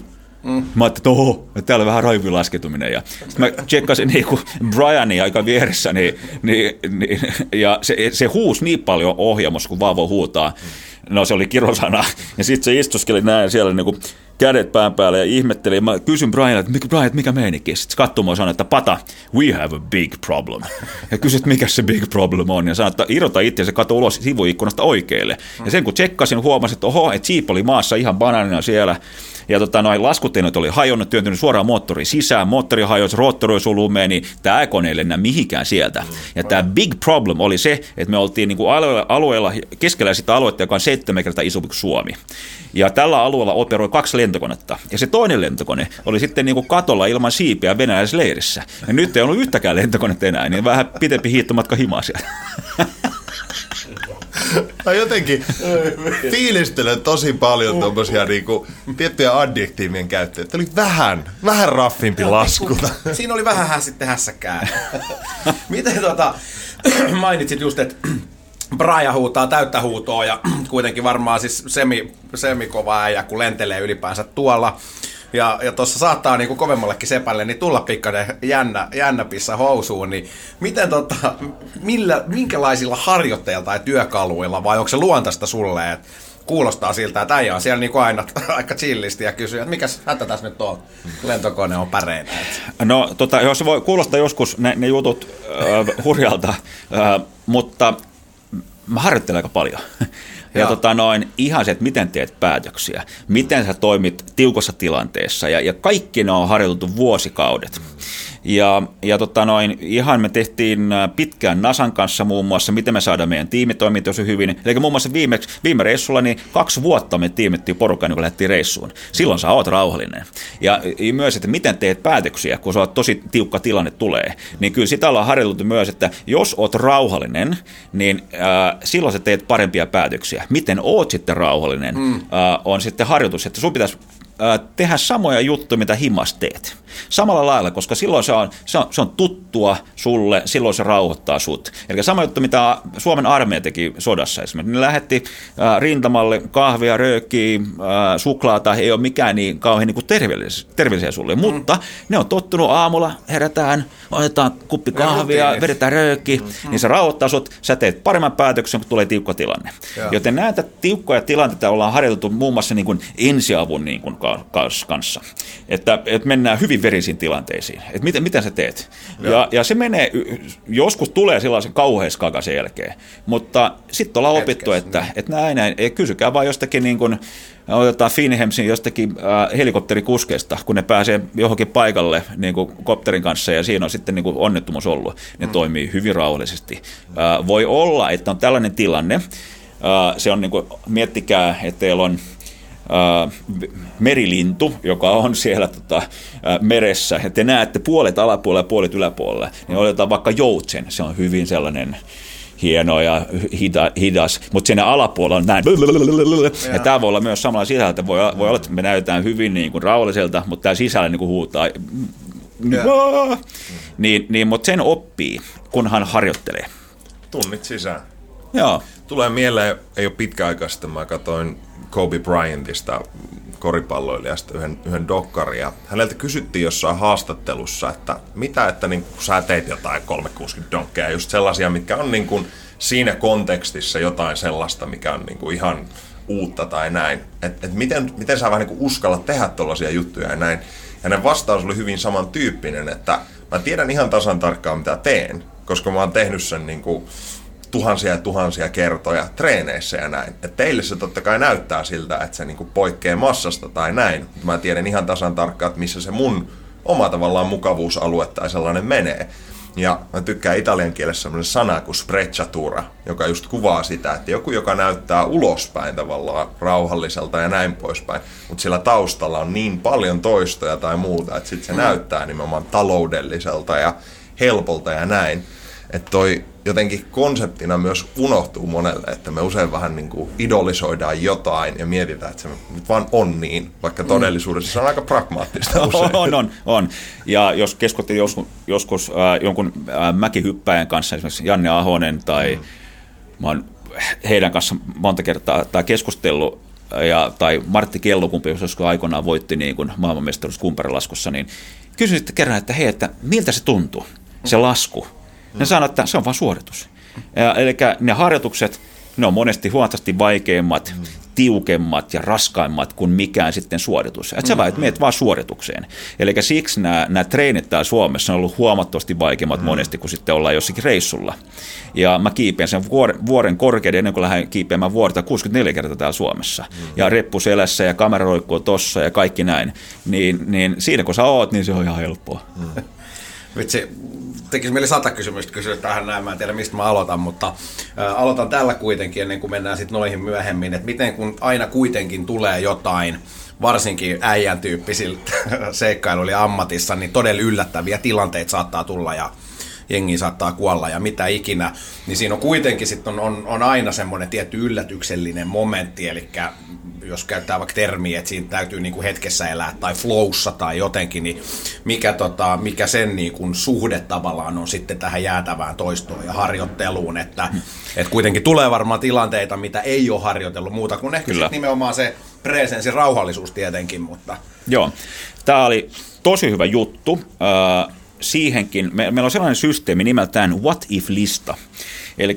Mm. Mä ajattelin, että oho, täällä on vähän raivi lasketuminen. Ja sitten mä tsekkasin niin kuin Brianin aika vieressä, niin, niin, niin, ja se, se huusi niin paljon ohjaamossa, kun vaan voi huutaa. No se oli kirosana. Ja sitten se istuskeli näin siellä niin kuin kädet pään päälle ja ihmetteli. Mä kysyn Brianilta, että mikä, Brian, mikä meininki? Sitten katsoi sanoi, että pata, we have a big problem. Ja kysyi, että mikä se big problem on. Ja sanoi, että irrota itse se kato ulos sivuikkunasta oikealle. Ja sen kun tsekkasin, huomasin, että oho, että Jeep oli maassa ihan bananina siellä. Ja tota, noin laskuteinot oli hajonnut, työntynyt suoraan moottori sisään, moottori hajosi, roottori olisi lumeen, niin tämä kone ei lennä mihinkään sieltä. Ja tämä big problem oli se, että me oltiin niin kuin alueella, alueella, keskellä sitä aluetta, joka on seitsemän kertaa isompi kuin Suomi. Ja tällä alueella operoi kaksi lentokonetta. Ja se toinen lentokone oli sitten niin kuin katolla ilman siipiä venäläisleirissä. Ja nyt ei ollut yhtäkään lentokonetta enää, niin vähän pitempi hiihtomatka himaa siellä. Mä jotenkin fiilistelen tosi paljon tuommoisia niinku, tiettyjä adjektiivien käyttöjä. Että oli vähän, vähän raffimpi lasku. Siinä oli vähän sitten hässäkää. Miten tota, mainitsit just, että Braja huutaa täyttä huutoa ja kuitenkin varmaan siis semi, semikova äijä, kun lentelee ylipäänsä tuolla. Ja, ja tuossa saattaa niinku kovemmallekin sepälle niin tulla pikkainen jännä, jännä pissa housuun, niin miten tota, millä, minkälaisilla harjoitteilla tai työkaluilla, vai onko se luontaista sulle, että kuulostaa siltä, että äijä on siellä niinku aina aika chillisti ja kysyy, että mikäs hätä tässä nyt on, lentokone on päreinen. No tota, jos voi kuulostaa joskus ne, ne jutut äh, hurjalta, äh, mutta mä harjoittelen aika paljon. Ja tota noin, ihan se, että miten teet päätöksiä, miten sä toimit tiukassa tilanteessa ja, ja kaikki ne on harjoiteltu vuosikaudet. Ja, ja tota noin, ihan me tehtiin äh, pitkään Nasan kanssa muun muassa, miten me saadaan meidän tiimi tosi hyvin. Eli muun muassa viime, viime reissulla niin kaksi vuotta me tiimittiin porukkaan, kun lähdettiin reissuun. Silloin sä oot rauhallinen. Ja, ja myös, että miten teet päätöksiä, kun sä oot tosi tiukka tilanne tulee. Niin kyllä sitä ollaan harjoiteltu myös, että jos oot rauhallinen, niin äh, silloin sä teet parempia päätöksiä. Miten oot sitten rauhallinen, mm. äh, on sitten harjoitus, että sun pitäisi tehdä samoja juttuja, mitä himas teet. Samalla lailla, koska silloin se on, se on, se on tuttua sulle, silloin se rauhoittaa sut. Eli sama juttu, mitä Suomen armeija teki sodassa esimerkiksi. Ne lähetti äh, rintamalle kahvia, röökiä, suklaata, ei ole mikään niin kauhean niin terveellisiä, terveellisiä sulle, mm. mutta ne on tottunut aamulla, herätään, otetaan kuppi kahvia, ja vedetään rööki, mm. niin se rauhoittaa sut, sä teet paremman päätöksen, kun tulee tiukka tilanne. Ja. Joten näitä tiukkoja tilanteita ollaan harjoiteltu muun muassa niin kuin ensiavun niin kuin kanssa. Että, että mennään hyvin verisiin tilanteisiin. Että miten, miten sä teet? Ja, ja se menee, joskus tulee sellaisen kauheiskakan sen jälkeen, mutta sitten ollaan opittu, että, niin. että näin, näin. Ei, kysykää vaan jostakin niin kuin, otetaan Finhemsin jostakin äh, helikopterikuskeista, kun ne pääsee johonkin paikalle niin kuin kopterin kanssa ja siinä on sitten niin kuin onnettomuus ollut. Ne mm. toimii hyvin rauhallisesti. Äh, voi olla, että on tällainen tilanne, äh, se on niin kuin, miettikää, että teillä on merilintu, joka on siellä tota, äh, meressä, ja te näette puolet alapuolella ja puolet yläpuolella, niin otetaan vaikka joutsen, se on hyvin sellainen hieno ja hida, hidas, mutta siinä alapuolella on näin. Ja tämä voi olla myös samalla sisältä. Voi, voi olla, että me näytetään hyvin niin kuin rauhalliselta, mutta tämä sisällä niin kuin huutaa. Niin, niin, mutta sen oppii, kun hän harjoittelee. Tunnit sisään. Joo. Tulee mieleen, ei ole pitkä aika sitten, mä katsoin Kobe Bryantista koripalloilijasta yhden, yhden dokkaria. Häneltä kysyttiin jossain haastattelussa, että mitä, että niin, kun sä teit jotain 360 donkkeja, just sellaisia, mitkä on niin kuin siinä kontekstissa jotain sellaista, mikä on niin kuin ihan uutta tai näin. Että et miten, miten sä vähän niin kuin tehdä tällaisia juttuja ja näin. Ja hänen vastaus oli hyvin samantyyppinen, että mä tiedän ihan tasan tarkkaan mitä teen, koska mä oon tehnyt sen niin kuin tuhansia ja tuhansia kertoja treeneissä ja näin. Et teille se totta kai näyttää siltä, että se niinku poikkeaa massasta tai näin, mutta mä tiedän ihan tasan tarkkaan, että missä se mun oma tavallaan mukavuusalue tai sellainen menee. Ja mä tykkään italian kielessä sellainen sana kuin sprecciatura, joka just kuvaa sitä, että joku, joka näyttää ulospäin tavallaan rauhalliselta ja näin poispäin, mutta sillä taustalla on niin paljon toistoja tai muuta, että sitten se mm. näyttää nimenomaan taloudelliselta ja helpolta ja näin. Että toi jotenkin konseptina myös unohtuu monelle, että me usein vähän niin kuin idolisoidaan jotain ja mietitään, että se nyt vaan on niin, vaikka mm. todellisuudessa se on aika pragmaattista usein. On, on, on. Ja jos keskustelin joskus, joskus äh, jonkun äh, mäkihyppäjän kanssa, esimerkiksi Janne Ahonen tai mm. mä oon heidän kanssa monta kertaa tai keskustellut, ja, tai Martti Kellokumpi, jos joskus aikoinaan voitti niin kuin maailmanmestaruus kumparilaskussa, niin kysyin sitten kerran, että hei, että miltä se tuntuu, se lasku. Ne mm. sanoo, että se on vain suoritus. Ja, eli ne harjoitukset, ne on monesti huomattavasti vaikeimmat, mm. tiukemmat ja raskaimmat kuin mikään sitten suoritus. Että sä mm. vaan meet vaan suoritukseen. Eli siksi nämä, nämä treenit täällä Suomessa on ollut huomattavasti vaikeimmat mm. monesti, kun sitten ollaan jossakin reissulla. Ja mä kiipeän sen vuoren, vuoren korkeuden ennen kuin lähden kiipeämään vuorta 64 kertaa täällä Suomessa. Mm. Ja reppu selässä ja kamera roikkuu tossa ja kaikki näin. Niin, niin siinä kun sä oot, niin se on ihan helppoa. Mm. Vitsi, tekisi mieli sata kysymystä kysyä tähän näin, mä en tiedä mistä mä aloitan, mutta ä, aloitan tällä kuitenkin ennen kuin mennään sitten noihin myöhemmin, että miten kun aina kuitenkin tulee jotain, varsinkin äijän tyyppisiltä seikkailuilla ammatissa, niin todella yllättäviä tilanteita saattaa tulla ja jengi saattaa kuolla ja mitä ikinä, niin siinä on kuitenkin sit on, on, on aina semmoinen tietty yllätyksellinen momentti, eli jos käyttää vaikka termiä, että siinä täytyy niinku hetkessä elää tai flowssa tai jotenkin, niin mikä, tota, mikä sen niinku suhde tavallaan on sitten tähän jäätävään toistoon ja harjoitteluun, että et kuitenkin tulee varmaan tilanteita, mitä ei ole harjoitellut muuta kuin ehkä Kyllä. nimenomaan se presenssi, rauhallisuus tietenkin, mutta... Joo, tämä oli tosi hyvä juttu. Äh, siihenkin, me, meillä on sellainen systeemi nimeltään What If-lista. Eli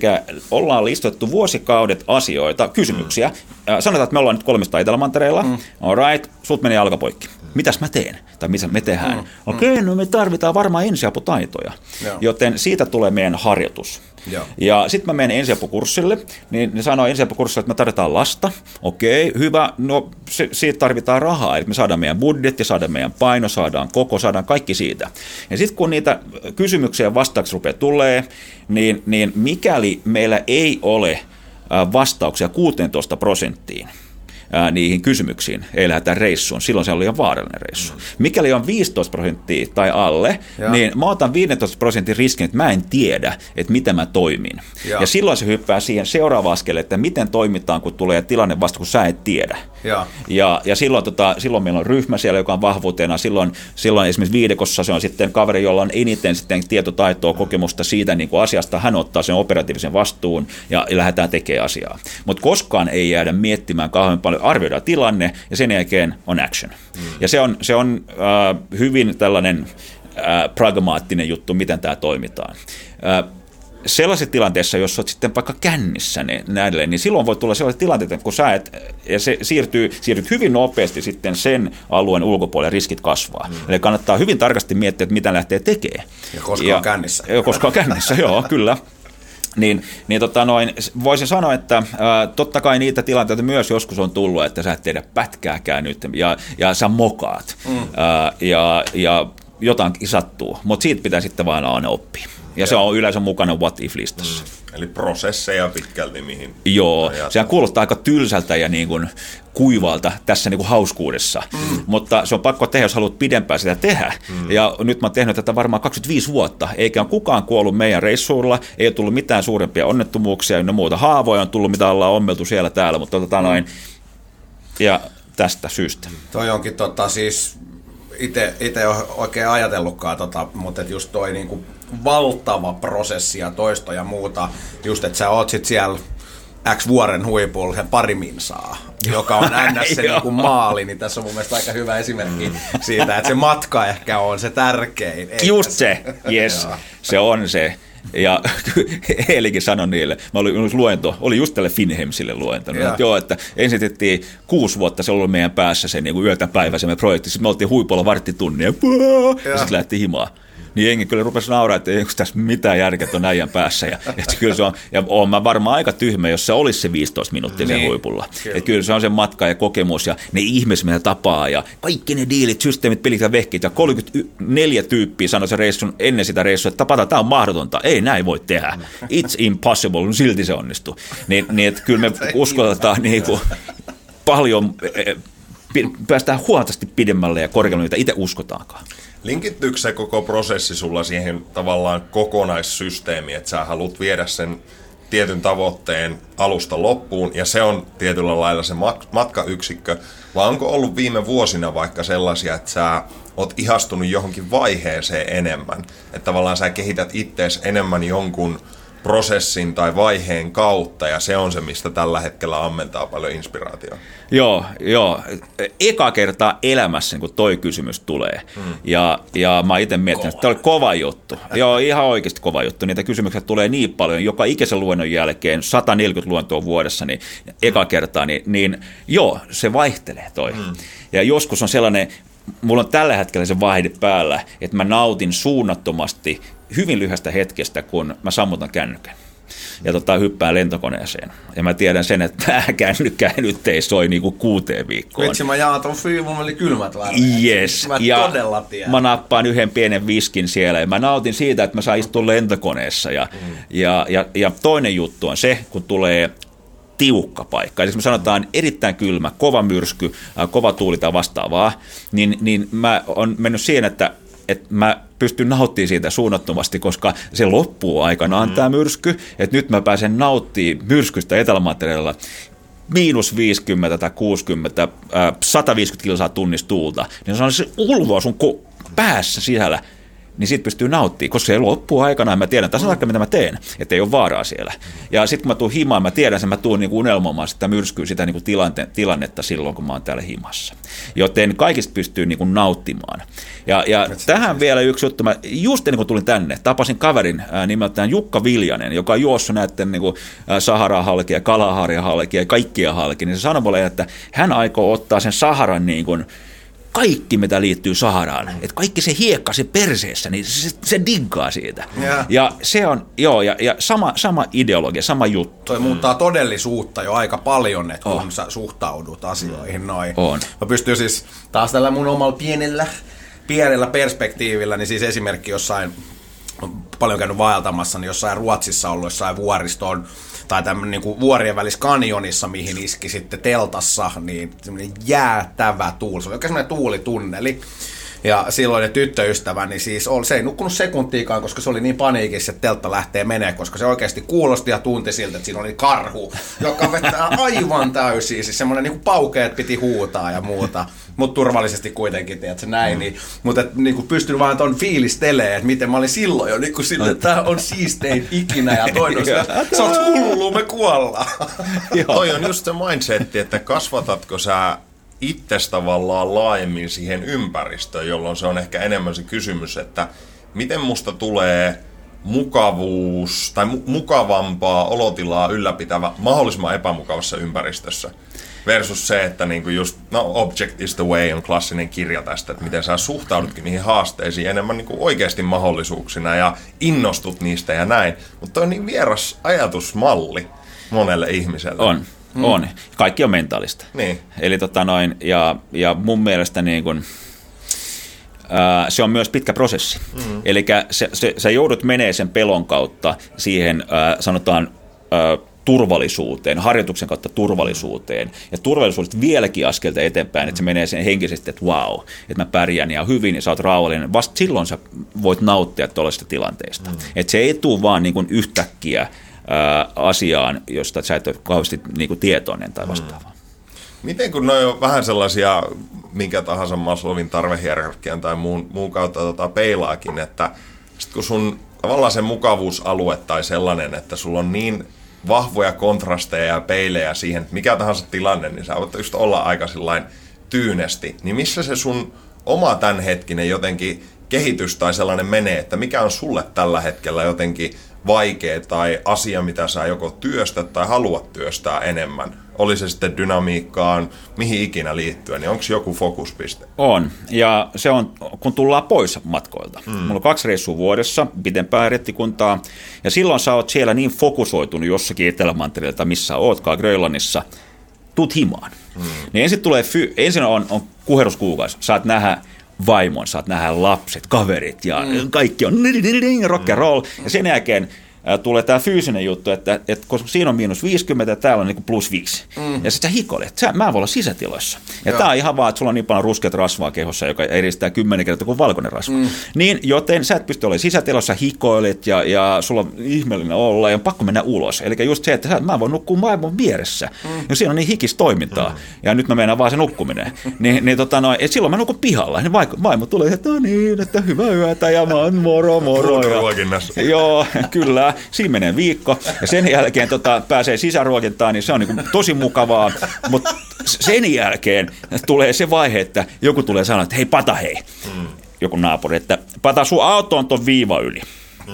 ollaan listattu vuosikaudet asioita, kysymyksiä. Mm. Sanotaan, että me ollaan nyt kolmesta Etelämantereella. Mm. All right, sut meni jalkapoikki. Mitäs mä teen? Tai mitä me tehdään? Mm. Okei, okay, no me tarvitaan varmaan ensiaputaitoja. Joo. Joten siitä tulee meidän harjoitus. Joo. Ja sitten mä menen ensiapukurssille, niin ne sanoo ensiapukurssille, että me tarvitaan lasta. Okei, hyvä, no se, siitä tarvitaan rahaa, eli me saadaan meidän budjetti, saadaan meidän paino, saadaan koko, saadaan kaikki siitä. Ja sitten kun niitä kysymyksiä ja vastauksia rupeaa tulee, niin, niin mikäli meillä ei ole vastauksia 16 prosenttiin, ää, niihin kysymyksiin, ei lähdetä reissuun, silloin se on liian vaarallinen reissu. Mm. Mikäli on 15 prosenttia tai alle, ja. niin mä otan 15 prosentin riskin, että mä en tiedä, että miten mä toimin. Ja, ja silloin se hyppää siihen seuraavaan askelle, että miten toimitaan, kun tulee tilanne vasta, kun sä et tiedä. Ja, ja, ja silloin, tota, silloin meillä on ryhmä siellä, joka on vahvuutena. Silloin, silloin esimerkiksi viidekossa se on sitten kaveri, jolla on eniten sitten tietotaitoa, kokemusta siitä niin kuin asiasta. Hän ottaa sen operatiivisen vastuun ja, ja lähdetään tekemään asiaa. Mutta koskaan ei jäädä miettimään kauhean paljon arvioidaan tilanne ja sen jälkeen on action. Mm. Ja se on, se on äh, hyvin tällainen äh, pragmaattinen juttu, miten tämä toimitaan. Äh, sellaisessa tilanteessa, jos olet sitten vaikka kännissä niin, näille, niin silloin voi tulla sellaisia tilanteita, kun sä et, ja se siirtyy, siirtyt hyvin nopeasti sitten sen alueen ulkopuolelle, riskit kasvaa. Mm. Eli kannattaa hyvin tarkasti miettiä, että mitä lähtee tekemään. Ja koska ja, on kännissä. Ja koska on kännissä, joo, kyllä. Niin, niin tota noin, voisin sanoa, että ää, totta kai niitä tilanteita myös joskus on tullut, että sä et tiedä pätkääkään nyt ja, ja sä mokaat mm. ää, ja, ja jotain sattuu, mutta siitä pitää sitten vaan aina oppia. Ja, ja se on yleensä mukana What If-listassa. Mm. Eli prosesseja pitkälti mihin. Joo, sehän kuulostaa aika tylsältä ja niin kuin kuivalta tässä niin kuin hauskuudessa, mm. mutta se on pakko tehdä, jos haluat pidempään sitä tehdä. Mm. Ja nyt mä oon tehnyt tätä varmaan 25 vuotta, eikä kukaan kuollut meidän reissuilla, ei ole tullut mitään suurempia onnettomuuksia, ja muuta haavoja on tullut, mitä ollaan ommeltu siellä täällä, mutta tota noin, ja tästä syystä. Toi onkin tota siis, itse ole oikein ajatellutkaan, tota, mutta et just toi niinku valtava prosessi ja toisto ja muuta, just että sä oot sit siellä X vuoren huipulla sen pari minsaa, joka on ns. se niin kuin maali, niin tässä on mun mielestä aika hyvä esimerkki siitä, että se matka ehkä on se tärkein. Just se, yes, se on se. Ja Eelikin sanoi niille, mä olin luento, oli just tälle Finhemsille luento, että joo, että ensin tehtiin kuusi vuotta, se oli meidän päässä se niin kuin yöltä päivä se me projekti, sitten me oltiin huipulla varttitunnia, ja, ja sitten lähti himaa niin jengi kyllä rupesi nauraa, että onko tässä mitään järkeä tuon äijän päässä. Ja, että kyllä se on, ja on mä varmaan aika tyhmä, jos se olisi se 15 minuuttia niin. huipulla. Kyllä. Että kyllä se on se matka ja kokemus ja ne ihmiset, mitä tapaa ja kaikki ne diilit, systeemit, pelit ja vehkit ja 34 tyyppiä sanoi se reissun ennen sitä reissua, että tapata, tämä on mahdotonta, ei näin voi tehdä. It's impossible, no silti se onnistuu. Niin, niin että kyllä me uskotetaan niin kuin paljon eh, päästään huomattavasti pidemmälle ja korkealle, mitä itse uskotaankaan. Linkittyykö se koko prosessi sulla siihen tavallaan kokonaissysteemiin, että sä haluat viedä sen tietyn tavoitteen alusta loppuun, ja se on tietyllä lailla se matkayksikkö, vai onko ollut viime vuosina vaikka sellaisia, että sä oot ihastunut johonkin vaiheeseen enemmän, että tavallaan sä kehität ittees enemmän jonkun prosessin tai vaiheen kautta, ja se on se, mistä tällä hetkellä ammentaa paljon inspiraatiota. Joo, joo. Eka kertaa elämässä, kun toi kysymys tulee. Hmm. Ja, ja mä itse miettinyt, että tämä oli kova juttu. Joo, ihan oikeasti kova juttu. Niitä kysymyksiä tulee niin paljon, joka ikäisen luennon jälkeen, 140 luentoa vuodessa, niin eka kertaa, niin, niin joo, se vaihtelee toi. Hmm. Ja joskus on sellainen, mulla on tällä hetkellä se vaihde päällä, että mä nautin suunnattomasti hyvin lyhyestä hetkestä, kun mä sammutan kännykän ja tota, hyppää lentokoneeseen. Ja mä tiedän sen, että tämä kännykkä nyt ei soi niinku kuuteen viikkoon. Vitsi, mä jaan ton mulla oli kylmät Yes. Mä ja todella tiedän. Mä nappaan yhden pienen viskin siellä ja mä nautin siitä, että mä saan istua lentokoneessa. Ja, mm. ja, ja, ja toinen juttu on se, kun tulee tiukka paikka. Eli jos me sanotaan erittäin kylmä, kova myrsky, kova tuuli tai vastaavaa, niin, niin mä oon mennyt siihen, että että mä pystyn nauttimaan siitä suunnattomasti, koska se loppuu aikanaan mm. tämä myrsky, että nyt mä pääsen nauttimaan myrskystä etelämateriaalilla. Miinus 50 tai 60, äh, 150 kilsaa tunnista tuulta, niin se on se ulvoa sun päässä sisällä, niin siitä pystyy nauttimaan, koska se loppuu aikana, mä tiedän tasan tarkkaan, mitä mä teen, että ei ole vaaraa siellä. Ja sitten kun mä tuun himaan, mä tiedän sen, mä tuun niinku unelmoimaan sitä myrskyä, sitä niinku tilante, tilannetta silloin, kun mä oon täällä himassa. Joten kaikista pystyy niinku nauttimaan. Ja, ja tähän vielä yksi juttu, mä just ennen kuin tulin tänne, tapasin kaverin ää, nimeltään Jukka Viljanen, joka on juossut näiden niinku, Sahara halki ja Kalahaaria halki ja kaikkia halki, niin se sanoi mulle, että hän aikoo ottaa sen Saharan niin kuin, kaikki, mitä liittyy Saharaan. Että kaikki se hiekka se perseessä, niin se, se diggaa siitä. Yeah. Ja se on, joo, ja, ja sama, sama ideologia, sama juttu. Toi muuttaa todellisuutta jo aika paljon, että oh. kun sä suhtaudut asioihin noin. On. Mä pystyn siis taas tällä mun omalla pienellä, pienellä perspektiivillä, niin siis esimerkki jossain, paljon käynyt vaeltamassa, niin jossain Ruotsissa ollut jossain vuoristoon tai tämmöinen niin kuin vuorien välissä kanjonissa, mihin iski sitten teltassa, niin jäätävä tuuli. Se oli oikein semmoinen tuulitunneli. Ja silloin ne tyttöystäväni niin siis oli, se ei nukkunut sekuntiikaan, koska se oli niin paniikissa, että teltta lähtee menee, koska se oikeasti kuulosti ja tunti siltä, että siinä oli karhu, joka vetää aivan täysin. Siis semmoinen niin paukeet piti huutaa ja muuta mutta turvallisesti kuitenkin, tiedätkö, näin. Mm. Niin, mutta niin kuin pystyn vaan ton fiilistelee, että miten mä olin silloin jo niin kuin sille, että tämä on siistein ikinä ja toinen sä oot hullu, me kuollaan. Toi on just se mindsetti, että kasvatatko sä itse tavallaan laajemmin siihen ympäristöön, jolloin se on ehkä enemmän se kysymys, että miten musta tulee mukavuus tai mu- mukavampaa olotilaa ylläpitävä mahdollisimman epämukavassa ympäristössä. Versus se, että niinku just, no Object is the Way on klassinen kirja tästä, että miten sä suhtaudutkin niihin haasteisiin enemmän niinku oikeasti mahdollisuuksina ja innostut niistä ja näin. Mutta on niin vieras ajatusmalli monelle ihmiselle. On. Mm. On. Kaikki on mentaalista. Niin. Eli tota noin, ja, ja mun mielestä niin kun, ää, se on myös pitkä prosessi. Mm. Eli se, se, sä joudut menee sen pelon kautta siihen, ää, sanotaan, ää, turvallisuuteen, harjoituksen kautta turvallisuuteen. Ja turvallisuudesta vieläkin askelta eteenpäin, että se menee sen henkisesti, että wow, että mä pärjään ja hyvin ja sä oot rauhallinen. Vasta silloin sä voit nauttia tuollaisesta tilanteesta. Mm. Että se ei tule vaan niin kuin yhtäkkiä ää, asiaan, josta sä et ole kauheasti niin kuin tietoinen tai vastaavaa. Mm. Miten kun noin on vähän sellaisia, minkä tahansa Maslowin tarvehierarkian tai muun, muun kautta tota peilaakin, että sit kun sun tavallaan se mukavuusalue tai sellainen, että sulla on niin vahvoja kontrasteja ja peilejä siihen, että mikä tahansa tilanne, niin sä voit just olla aika sillain tyynesti. Niin missä se sun oma tämänhetkinen jotenkin kehitys tai sellainen menee, että mikä on sulle tällä hetkellä jotenkin vaikea tai asia, mitä sä joko työstät tai haluat työstää enemmän? Oli se sitten dynamiikkaan, mihin ikinä liittyen, niin onko joku fokuspiste? On, ja se on, kun tullaan pois matkoilta. Mm. Mulla on kaksi reissua vuodessa, pitempää rettikuntaa, ja silloin sä oot siellä niin fokusoitunut jossakin Etelämantereelta, missä ootkaan Grönlannissa, tuut himaan. Mm. Niin ensin, tulee fy, ensin on, on kuheruskuukausi, saat nähdä vaimon, saat nähdä lapset, kaverit ja mm. kaikki on rock and roll. Ja sen jälkeen tulee tämä fyysinen juttu, että, että koska siinä on miinus 50 ja täällä on niin plus 5. Mm. Ja sitten sä hikoilet. Sä, mä voin olla sisätiloissa. Ja tämä on ihan vaan, että sulla on niin paljon ruskeat rasvaa kehossa, joka eristää kymmenen kertaa kuin valkoinen rasva. Mm. Niin, joten sä et pysty olemaan sisätiloissa, hikoilet ja, ja sulla on ihmeellinen olla ja on pakko mennä ulos. Eli just se, että sä, mä voin nukkua maailman vieressä. Mm. Ja siinä on niin hikis toimintaa. Mm. Ja nyt mä menen vaan se nukkuminen. niin, niin tota noin, et silloin mä nukun pihalla. Niin vaimo tulee, että no niin, että hyvää yötä ja mä oon moro moro. Ja, joo, kyllä siinä menee viikko, ja sen jälkeen tota, pääsee sisäruokintaan, niin se on niin tosi mukavaa, mutta sen jälkeen tulee se vaihe, että joku tulee sanoa, että hei pata hei, joku naapuri, että pata sun auto on ton viiva yli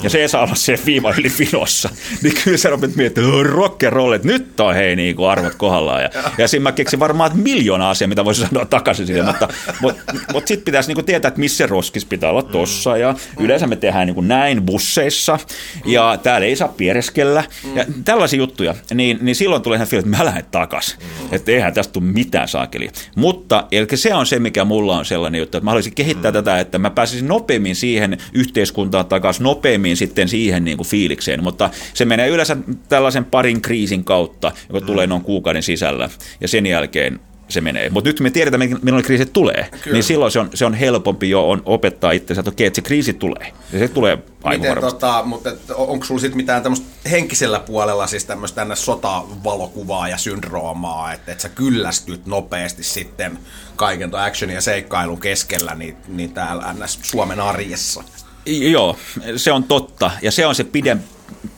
ja se ei saa olla se viiva yli vinossa, niin kyllä sä rupit miettimään, rock and roll, että nyt on hei niin kuin arvot kohdallaan. Ja, ja siinä mä keksin varmaan että miljoona asiaa, mitä voisi sanoa takaisin siihen, mutta, mutta, mutta sitten pitäisi niin kuin tietää, että missä roskis pitää olla tossa. Ja yleensä me tehdään niin kuin näin busseissa, ja täällä ei saa piereskellä. Ja tällaisia juttuja, niin, niin silloin tulee ihan fiilis, että mä lähden takaisin. Että eihän tästä tule mitään saakeli. Mutta eli se on se, mikä mulla on sellainen juttu, että mä haluaisin kehittää tätä, että mä pääsisin nopeammin siihen yhteiskuntaan takaisin, nopeammin nopeammin sitten siihen niin kuin fiilikseen, mutta se menee yleensä tällaisen parin kriisin kautta, joka mm. tulee noin kuukauden sisällä, ja sen jälkeen se menee. Mutta nyt me tiedetään, milloin kriisit tulee, Kyllä. niin silloin se on, se on helpompi jo on opettaa itsensä, että okei, että se kriisi tulee. Ja se tulee aivan Miten, tota, mutta onko sulla sitten mitään tämmöistä henkisellä puolella siis tämmöistä tänne sotavalokuvaa ja syndroomaa, että et sä kyllästyt nopeasti sitten kaiken tuon action ja seikkailun keskellä niin, niin täällä NS Suomen arjessa? Joo, se on totta. Ja se on se pidempi,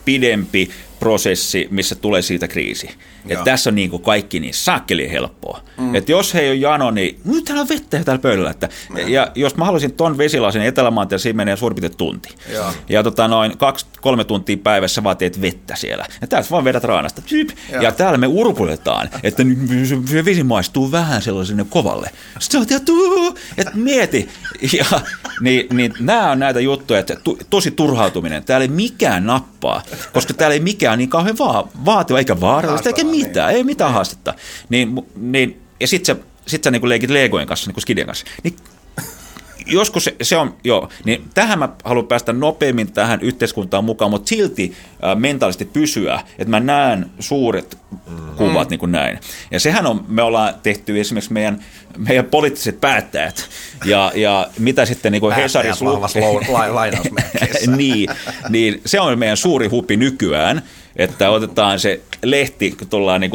pidempi prosessi, missä tulee siitä kriisi. Et tässä on niin kuin kaikki niin sakkeli helppoa. Mm. Et jos he ei ole jano, niin nyt täällä on vettä täällä pöydällä. Että, mm. ja jos mä haluaisin ton vesilasin Etelämaantia, siinä menee suurin piirtein tunti. Ja, ja tota noin kaksi, kolme tuntia päivässä vaan teet vettä siellä. Ja täältä vaan vedät raanasta. Ja. ja täällä me urpuletaan, että se vesi maistuu vähän sellaiselle kovalle. Sitten että mieti. Ja, niin, niin nämä on näitä juttuja, että to, tosi turhautuminen. Täällä ei mikään nappaa, koska täällä ei mikään niin kauhean va- vaativa eikä vaarallista eikä mitään, ei mitään haastetta. Niin, niin, ja sitten sä, sit sä niin leikit Legojen kanssa, niin kuin Skidien kanssa. Niin joskus se, se on, joo, niin tähän mä haluan päästä nopeammin tähän yhteiskuntaan mukaan, mutta silti äh, mentaalisesti pysyä, että mä näen suuret kuvat mm. niin kuin näin. Ja sehän on, me ollaan tehty esimerkiksi meidän, meidän poliittiset päättäjät, ja, ja mitä sitten niin kuin Hesaris lukee, niin, niin se on meidän suuri hupi nykyään, että otetaan se lehti, kun tullaan niin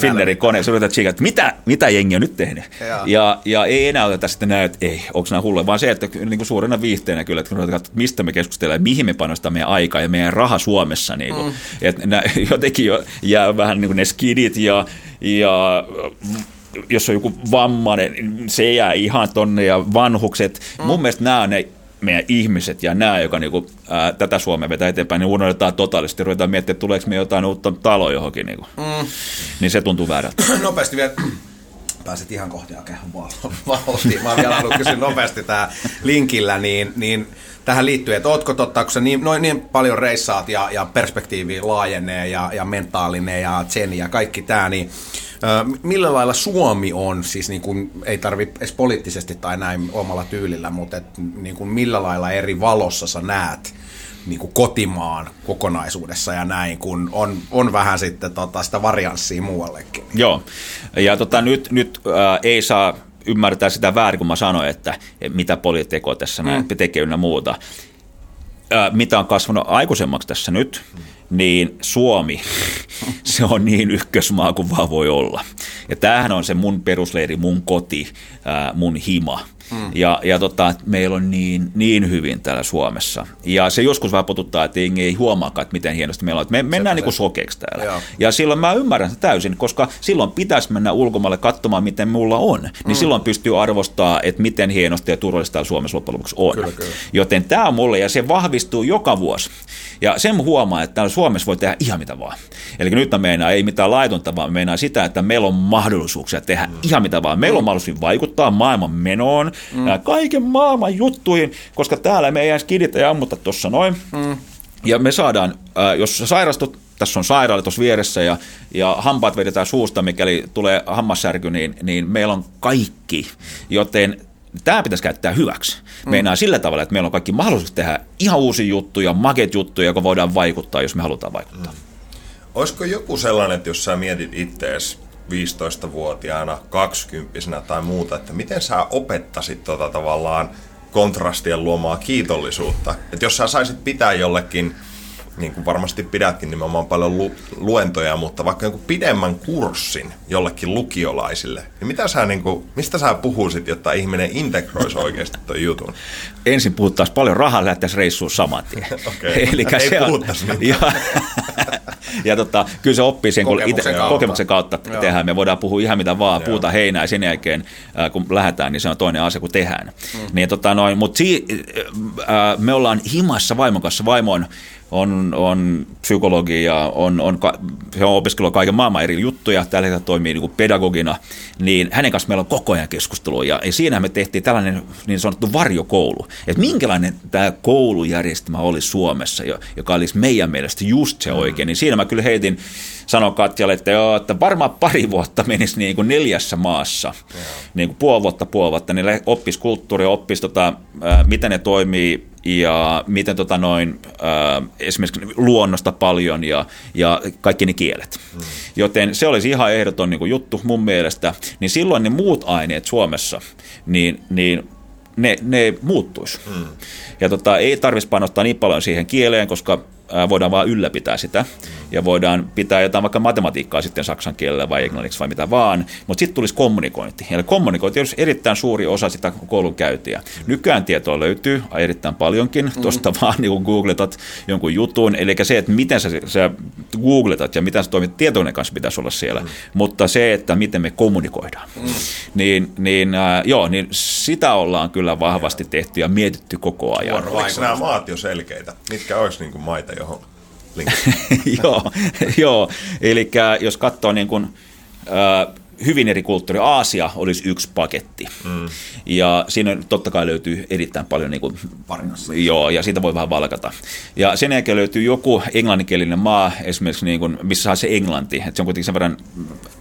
Finnerin koneessa, yritetään tsiikaa, että mitä, mitä jengi on nyt tehnyt. Ja, ja, ja ei enää oteta sitten näy, että ei, onko nämä hulluja, vaan se, että niin kuin suurena viihteenä kyllä, että kun katsotaan, mistä me keskustellaan, mihin me panostamme meidän aikaa ja meidän raha Suomessa. Niin kuin, mm. että nää, jotenkin jo, jää vähän niin kuin ne skidit ja, ja jos on joku vammainen, se jää ihan tonne ja vanhukset. Mm. Mun mielestä nämä on ne meidän ihmiset ja nämä, joka niinku, ää, tätä Suomea vetää eteenpäin, niin unohdetaan totaalisesti. Ruvetaan miettimään, että tuleeko me jotain uutta taloa johonkin. Niinku. Mm. Niin se tuntuu väärältä. Nopeasti vielä pääset ihan kohti kehon valtiin. Mä oon vielä halunnut kysyä nopeasti tää linkillä, niin, niin tähän liittyy, että ootko totta, kun sä niin, noin niin paljon reissaat ja, ja perspektiivi laajenee ja, ja mentaalinen ja zen ja kaikki tämä, niin Millä lailla Suomi on, siis niin kuin, ei tarvi edes poliittisesti tai näin omalla tyylillä, mutta et, niin kuin millä lailla eri valossa sä näet niin kuin kotimaan kokonaisuudessa ja näin, kun on, on vähän sitten tota, sitä varianssia muuallekin. Joo, ja tota, nyt, nyt äh, ei saa ymmärtää sitä väärin, kun mä sanoin, että mitä poliitikko tässä mm. tekee ynnä muuta. Äh, mitä on kasvanut aikuisemmaksi tässä nyt, niin Suomi, se on niin ykkösmaa kuin vaan voi olla. Ja tämähän on se mun perusleiri, mun koti, ää, mun hima. Mm. Ja, ja tota, meillä on niin, niin hyvin täällä Suomessa. Ja se joskus vähän potuttaa, että ei, ei huomaakaan, että miten hienosti meillä on. Me mennään niin kuin sokeiksi täällä. Joo. Ja silloin mä ymmärrän sitä täysin, koska silloin pitäisi mennä ulkomaille katsomaan, miten mulla on. Niin mm. silloin pystyy arvostaa, että miten hienosti ja turvallista täällä Suomessa loppujen lopuksi on. Kyllä, kyllä. Joten tämä on mulle, ja se vahvistuu joka vuosi. Ja sen huomaa, että täällä Suomessa voi tehdä ihan mitä vaan. Eli nyt mä meinaan, ei mitään laitonta, vaan meinaa sitä, että meillä on mahdollisuuksia tehdä mm. ihan mitä vaan. Meillä on mahdollisuus vaikuttaa maailman menoon, mm. kaiken maailman juttuihin, koska täällä me ei edes kiditä ja ammuta tuossa noin. Mm. Ja me saadaan, jos sä sairastut, tässä on sairaala tuossa vieressä ja, ja hampaat vedetään suusta, mikäli tulee hammassärky, niin, niin meillä on kaikki. Joten tämä pitäisi käyttää hyväksi. Mm. Meinaa sillä tavalla, että meillä on kaikki mahdollisuus tehdä ihan uusia juttuja, maket juttuja, joka voidaan vaikuttaa, jos me halutaan vaikuttaa. Mm. Olisiko joku sellainen, että jos sä mietit ittees 15-vuotiaana, 20 tai muuta, että miten sä opettasit tota tavallaan kontrastien luomaa kiitollisuutta? Että jos sä saisit pitää jollekin niin kuin varmasti pidätkin nimenomaan paljon lu- luentoja, mutta vaikka joku pidemmän kurssin jollekin lukiolaisille, niin mitä sä, niin kuin, mistä sä puhuisit, jotta ihminen integroisi oikeasti tuon jutun? Ensin puhuttaisiin paljon rahaa, lähtäisiin reissuun saman tien. okay. Eli Ei se puhuttaisi ja, ja tota, kyllä se oppii sen, kun kokemuksen, ite, kautta. kokemuksen kautta Joo. tehdään. Me voidaan puhua ihan mitä vaan, Joo. puuta heinää ja sen jälkeen, äh, kun lähdetään, niin se on toinen asia, kun tehdään. Mm. Niin, tota, noin, mutta si, äh, me ollaan himassa vaimon kanssa. Vaimo on on, on psykologia, on, on, se on opiskellut kaiken maailman eri juttuja, tällä hetkellä toimii niin kuin pedagogina, niin hänen kanssa meillä on koko ajan keskustelua, ja, ja siinä me tehtiin tällainen niin sanottu varjokoulu, että minkälainen tämä koulujärjestelmä oli Suomessa, joka olisi meidän mielestä just se oikein, niin siinä mä kyllä heitin, sanoin Katjalle, että, joo, että varmaan pari vuotta menisi niin kuin neljässä maassa, niin kuin puoli vuotta, puoli vuotta, niin oppisi kulttuuri, oppisi tota, miten ne toimii ja miten tota noin, ää, esimerkiksi luonnosta paljon ja, ja kaikki ne kielet. Mm. Joten se olisi ihan ehdoton niin kuin juttu mun mielestä. Niin silloin ne muut aineet Suomessa, niin, niin ne, ne muuttuisi. Mm. Ja tota, ei tarvitsisi panostaa niin paljon siihen kieleen, koska voidaan vaan ylläpitää sitä. Ja voidaan pitää jotain vaikka matematiikkaa sitten saksan kielellä vai englanniksi vai mitä vaan. Mutta sitten tulisi kommunikointi. Eli kommunikointi olisi erittäin suuri osa sitä koulun käytiä. Nykyään tietoa löytyy erittäin paljonkin. Tuosta mm. vaan niin googletat jonkun jutun. Eli se, että miten sä, sä googletat ja miten sä toimit tietoinen kanssa pitäisi olla siellä. Mm. Mutta se, että miten me kommunikoidaan. Mm. Niin, niin, äh, joo, niin sitä ollaan kyllä vahvasti tehty ja mietitty koko ajan. Oliko nämä maat jo selkeitä? Mitkä olisi niin kuin maita, johon joo, joo, eli jos katsoo niin kuin, hyvin eri kulttuuri. Aasia olisi yksi paketti. Mm. Ja siinä totta kai löytyy erittäin paljon niin kuin, Joo, ja siitä voi vähän valkata. Ja sen jälkeen löytyy joku englanninkielinen maa, esimerkiksi niin kuin, missä on se englanti, että se on kuitenkin sen verran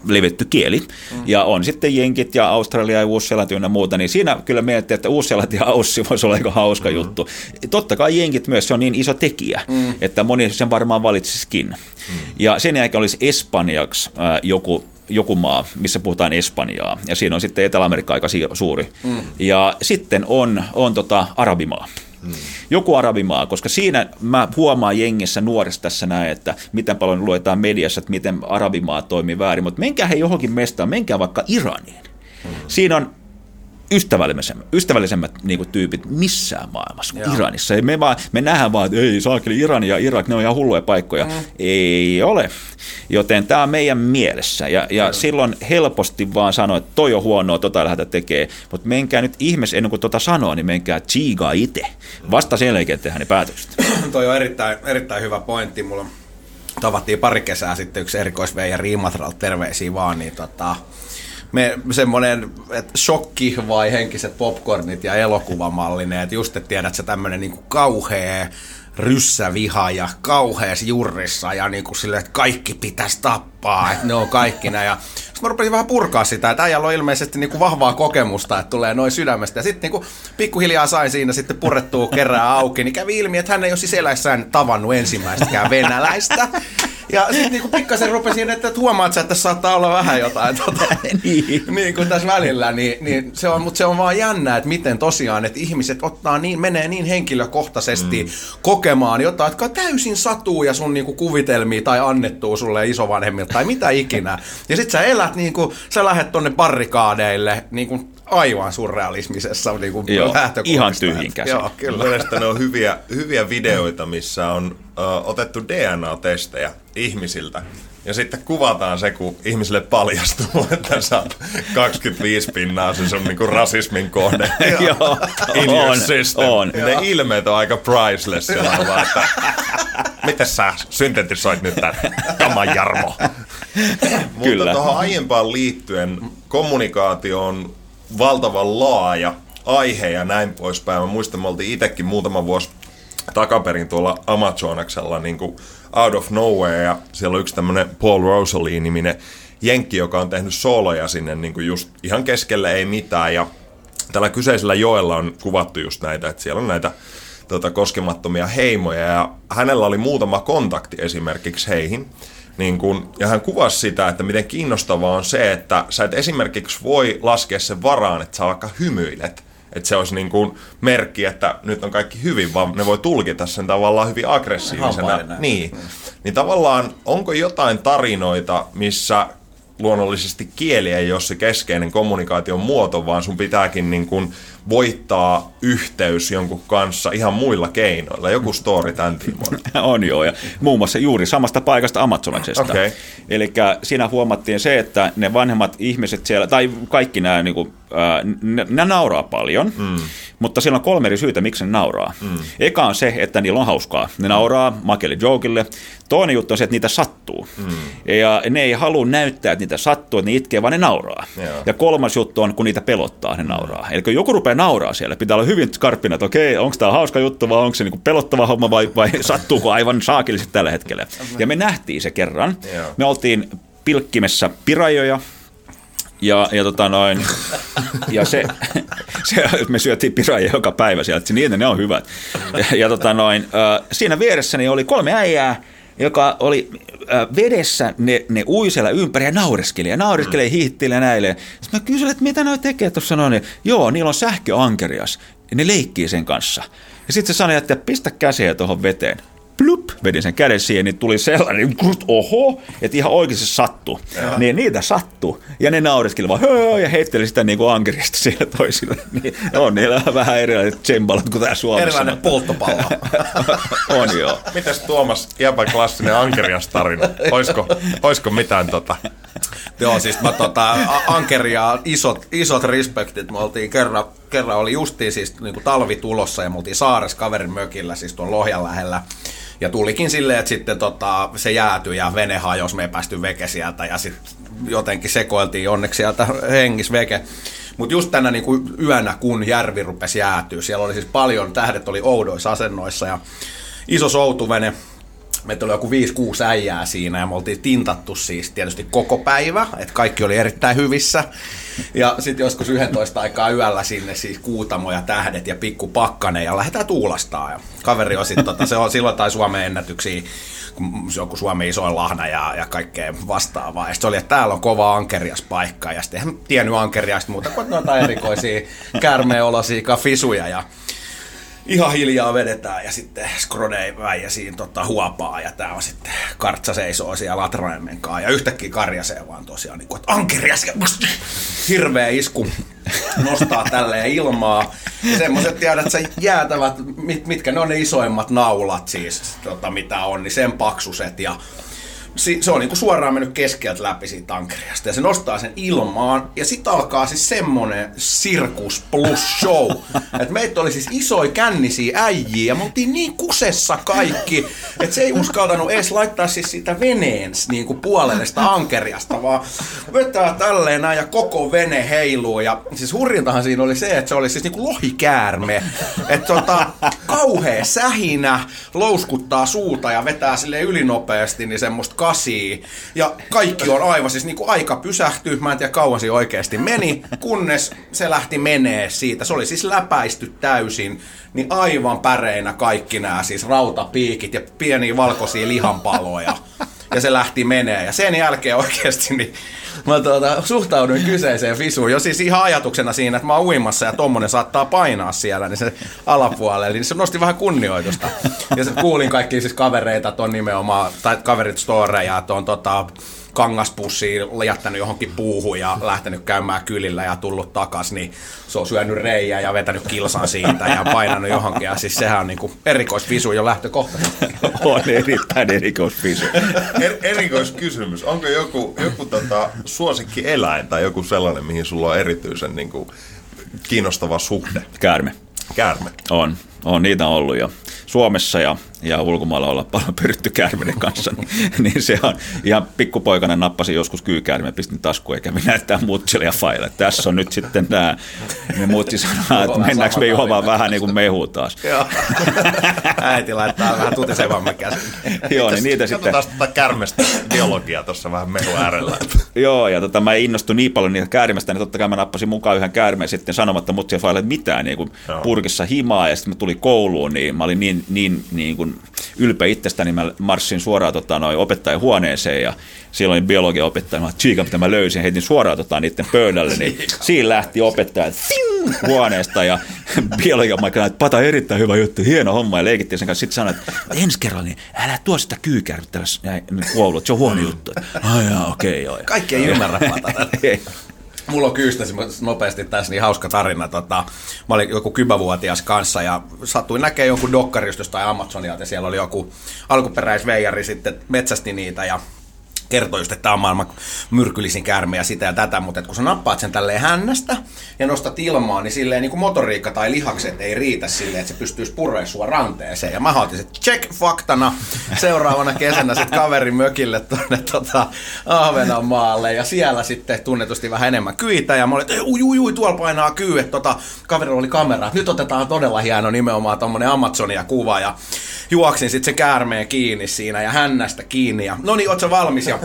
levetty kieli. Mm. Ja on sitten jenkit ja Australia ja Uusi-Seelanti ja muuta, niin siinä kyllä miettii, että Uusi-Seelanti ja Aussi voisi olla aika hauska mm. juttu. Totta kai jenkit myös, se on niin iso tekijä, mm. että moni sen varmaan valitsisikin. Mm. Ja sen jälkeen olisi espanjaksi äh, joku joku maa, missä puhutaan Espanjaa, ja siinä on sitten Etelä-Amerikka aika suuri. Mm. Ja sitten on, on tota arabimaa. Mm. Joku arabimaa, koska siinä mä huomaan jengissä nuorista tässä näin, että miten paljon luetaan mediassa, että miten arabimaa toimii väärin, mutta menkää he johonkin mestaan, menkää vaikka Iraniin. Mm. Siinä on ystävällisemmät, ystävällisemmät niin kuin, tyypit missään maailmassa kuin Joo. Iranissa. Me, vaan, me nähdään vaan, että ei saakeli Iran ja Irak, ne on ihan hulluja paikkoja. Mm. Ei ole. Joten tämä on meidän mielessä. Ja, ja silloin helposti vaan sanoa, että toi on huonoa, tota lähdetä tekee. Mutta menkää nyt ihmeessä, ennen kuin tota sanoo, niin menkää tsiigaa itse. Vasta sen jälkeen tehdään ne päätökset. toi on erittäin, erittäin hyvä pointti. Mulla tavattiin pari kesää sitten yksi erikoisveijä Riimatralta terveisiä vaan, niin tota, me semmoinen shokki vai henkiset popcornit ja elokuvamallinen, että just et tiedät, että tämmöinen niinku kauhea ryssäviha ja kauheas jurrissa ja niinku sille, että kaikki pitäisi tappaa, että ne on kaikki näin. Ja sitten mä rupesin vähän purkaa sitä, että äijällä on ilmeisesti niinku vahvaa kokemusta, että tulee noin sydämestä. Ja sitten niinku pikkuhiljaa sain siinä sitten purettua kerran auki, niin kävi ilmi, että hän ei ole siis eläissään tavannut ensimmäistäkään venäläistä. Ja sitten niinku pikkasen rupesin, että, että huomaat sä, että tässä saattaa olla vähän jotain tota, niin. niin kuin tässä välillä, niin, niin se on, mutta se on vaan jännä, että miten tosiaan, että ihmiset ottaa niin, menee niin henkilökohtaisesti mm. kokemaan jotain, jotka täysin satuu ja sun niinku kuvitelmia tai annettuu sulle isovanhemmilta tai mitä ikinä. Ja sit sä elät niin kuin, sä lähdet tonne barrikaadeille niin kuin aivan surrealismisessa niin kuin Joo, ihan tyhjin käsin. Joo, kyllä. Mielestäni on hyviä, hyviä videoita, missä on uh, otettu DNA-testejä ihmisiltä. Ja sitten kuvataan se, kun ihmisille paljastuu, että sä oot 25 pinnaa se sun niinku rasismin kohde. Joo, on, system. on. Ne ilmeet on aika priceless. Siellä on vaan, että, Miten sä syntetisoit nyt tämän kaman Jarmo? Mutta tuohon aiempaan liittyen kommunikaatio on valtavan laaja aihe ja näin poispäin. Mä muistan, me oltiin itsekin muutama vuosi takaperin tuolla Amazonaksella niin kuin out of nowhere ja siellä on yksi tämmöinen Paul Rosalie-niminen jenkki, joka on tehnyt sooloja sinne niin kuin just ihan keskelle ei mitään ja tällä kyseisellä joella on kuvattu just näitä, että siellä on näitä tota, koskemattomia heimoja ja hänellä oli muutama kontakti esimerkiksi heihin. Niin kun, ja hän kuvasi sitä, että miten kiinnostavaa on se, että sä et esimerkiksi voi laskea sen varaan, että sä vaikka hymyilet. Että se olisi niin kuin merkki, että nyt on kaikki hyvin, vaan ne voi tulkita sen tavallaan hyvin aggressiivisena. Niin. Niin tavallaan, onko jotain tarinoita, missä luonnollisesti kieli ei ole se keskeinen kommunikaation muoto, vaan sun pitääkin niin kuin voittaa yhteys jonkun kanssa ihan muilla keinoilla. Joku story tämän. On joo, ja muun muassa juuri samasta paikasta Amazonaksesta. Okei. Eli siinä huomattiin se, että ne vanhemmat ihmiset siellä, tai kaikki nämä, niin kuin, ne, ne nauraa paljon, mm. mutta siellä on kolme eri syytä, miksi ne nauraa. Mm. Eka on se, että niillä on hauskaa. Ne nauraa makelle jokille. Toinen juttu on se, että niitä sattuu. Mm. Ja ne ei halua näyttää, että niitä sattuu, että ne itkee, vaan ne nauraa. Joo. Ja kolmas juttu on, kun niitä pelottaa, ne nauraa. Eli kun joku rupeaa nauraa siellä, pitää olla hyvin skarppina, että okei, onko tämä hauska juttu vai onko se niinku pelottava homma vai, vai sattuuko aivan saakillisesti tällä hetkellä. Ja me nähtiin se kerran. Joo. Me oltiin pilkkimessä pirajoja, ja, ja, tota noin, ja se, se, me syötiin piraajia joka päivä sieltä, niin ne on hyvät. Ja, ja tota noin, siinä vieressäni oli kolme äijää, joka oli äh, vedessä, ne, ne ui siellä ympäri ja naureskeli ja naureskeli ja hiihteli ja näille. Sitten mä kysyin, että mitä noi tekee tuossa noin. Joo, niillä on sähköankerias. Ne leikkii sen kanssa. Ja sitten se sanoi, että pistä käsiä tuohon veteen. Plup, vedin sen käden siihen, niin tuli sellainen, kurt, oho, että ihan oikeasti sattuu. Niin niitä sattuu. Ja ne naureskeli vaan, höö, ja heitteli sitä niin kuin ankerista siellä toisille. Niin on niillä vähän erilaiset tsembalat kuin täällä Suomessa. Erilainen polttopallo. on joo. Mitäs Tuomas, jäpä klassinen ankeriastarina? Oisko, oisko mitään tota? Joo, siis mä tota, Ankeria, isot, isot respektit. Me oltiin kerran, kerran oli justiin siis niin kuin talvi tulossa ja me oltiin saaressa kaverin mökillä, siis tuon Lohjan lähellä. Ja tulikin silleen, että sitten tota, se jäätyi ja vene hajosi, me ei päästy veke sieltä ja sitten jotenkin sekoiltiin onneksi sieltä hengis veke. Mutta just tänä niin kuin yönä, kun järvi rupesi jäätyä, siellä oli siis paljon, tähdet oli oudoissa asennoissa ja iso soutuvene, Meitä oli joku 5-6 äijää siinä ja me oltiin tintattu siis tietysti koko päivä, että kaikki oli erittäin hyvissä. Ja sitten joskus 11 aikaa yöllä sinne siis kuutamo ja tähdet ja pikku pakkane ja lähdetään tuulastaa. Ja kaveri on sitten, tota, se on silloin tai Suomen ennätyksiä, joku Suomen isoin lahna ja, ja kaikkea vastaavaa. Ja sitten oli, että täällä on kova ankerias paikka ja sitten eihän tiennyt ankeriasta muuta kuin noita erikoisia käärmeenolosia fisuja ja ihan hiljaa vedetään ja sitten Skrodei väijä siinä tota, huopaa ja tää on sitten kartsa seisoo siellä latraimen kanssa ja yhtäkkiä karjasee vaan tosiaan niin kuin, että ankerias ja hirveä isku nostaa tälleen ilmaa. Ja semmoiset tiedät, sä jäätävät, mit, mitkä ne on ne isoimmat naulat siis, tota, mitä on, niin sen paksuset ja se on niinku suoraan mennyt keskeltä läpi siitä tankeriasta ja se nostaa sen ilmaan ja sitten alkaa siis semmonen sirkus plus show. että meitä oli siis isoja kännisiä äijiä ja me oltiin niin kusessa kaikki, että se ei uskaltanut edes laittaa siis sitä veneen niinku puolelle sitä ankeriasta, vaan vetää tälleen näin ja koko vene heiluu ja siis hurjintahan siinä oli se, että se oli siis niinku lohikäärme. Että tota, kauhea sähinä, louskuttaa suuta ja vetää sille ylinopeasti niin semmoista kasia. Ja kaikki on aivan siis niinku aika pysähtyy, mä en tiedä kauan siinä oikeasti meni, kunnes se lähti menee siitä. Se oli siis läpäisty täysin, niin aivan päreinä kaikki nämä siis rautapiikit ja pieniä valkoisia lihanpaloja. Ja se lähti menee. Ja sen jälkeen oikeasti niin mä tuota, suhtauduin kyseiseen visuun. Jo siis ihan ajatuksena siinä, että mä oon uimassa ja tommonen saattaa painaa siellä, niin se alapuolelle, niin se nosti vähän kunnioitusta. Ja kuulin kaikki siis kavereita ton nimenomaan, tai kaverit storeja, että on tota, kangaspussiin, jättänyt johonkin puuhun ja lähtenyt käymään kylillä ja tullut takas, niin se on syönyt reijää ja vetänyt kilsan siitä ja painanut johonkin. Ja siis sehän on niinku erikoisvisu jo lähtökohtaisesti. on erittäin erikoisvisu. Er, erikoiskysymys. Onko joku, joku tota, suosikki eläin tai joku sellainen, mihin sulla on erityisen niin kuin, kiinnostava suhde? Käärme. Käärme. On, on niitä ollut jo. Suomessa ja, ja ulkomailla olla paljon pyritty käärmeiden kanssa, niin, niin, se on ihan pikkupoikana nappasin joskus kyykäärme, pistin taskuun eikä minä näyttää mutsille ja faille. Tässä on nyt sitten tämä, me mutsi sanoo, että mennäänkö me juomaan vähän niin kuin mehu taas. Äiti laittaa vähän tutisevamman käsin. Joo, niin niitä sitten. Katsotaan tätä kärmestä biologiaa tuossa vähän mehu äärellä. Joo, ja tota, mä innostuin niin paljon niitä käärmestä, niin totta kai mä nappasin mukaan yhden käärmeen sitten sanomatta mutsia faille mitään niin kuin purkissa himaa, ja sitten mä tulin kouluun, niin mä olin niin, niin, niin kuin ylpeä itsestäni, mä marssin suoraan tota, noin opettajan huoneeseen, ja silloin biologian opettaja, mä tsiika, mitä mä löysin, heitin suoraan tota, niiden pöydälle, niin siinä lähti opettaja huoneesta, ja biologian mä että pata erittäin hyvä juttu, hieno homma, ja leikittiin sen kanssa. Sitten sanoin, että ensi kerralla, niin älä tuo sitä kyykärryttä kouluun, se on huono juttu. Ai okei, okay, joo. Kaikki ei ymmärrä patata. Mulla on kyystäsi nopeasti tässä niin hauska tarina. Tota, mä olin joku kymävuotias kanssa ja sattuin näkemään jonkun dokkarista tai Amazonia, ja siellä oli joku alkuperäisveijari sitten metsästi niitä ja kertoi just, että tämä on maailman myrkyllisin käärme ja sitä ja tätä, mutta kun sä nappaat sen tälleen hännästä ja nostat ilmaa, niin silleen niin kuin motoriikka tai lihakset ei riitä silleen, että se pystyisi purremaan sua ranteeseen. Ja mä otin että check faktana seuraavana kesänä sitten kaverin mökille tuonne tota, Ahvenanmaalle ja siellä sitten tunnetusti vähän enemmän kyitä ja mä olin, että ui, ui, ui, tuolla painaa kyy, että tota, kaverilla oli kamera, nyt otetaan todella hieno nimenomaan tommonen Amazonia kuva ja juoksin sitten se käärmeen kiinni siinä ja hännästä kiinni ja no niin, oot valmis? Ja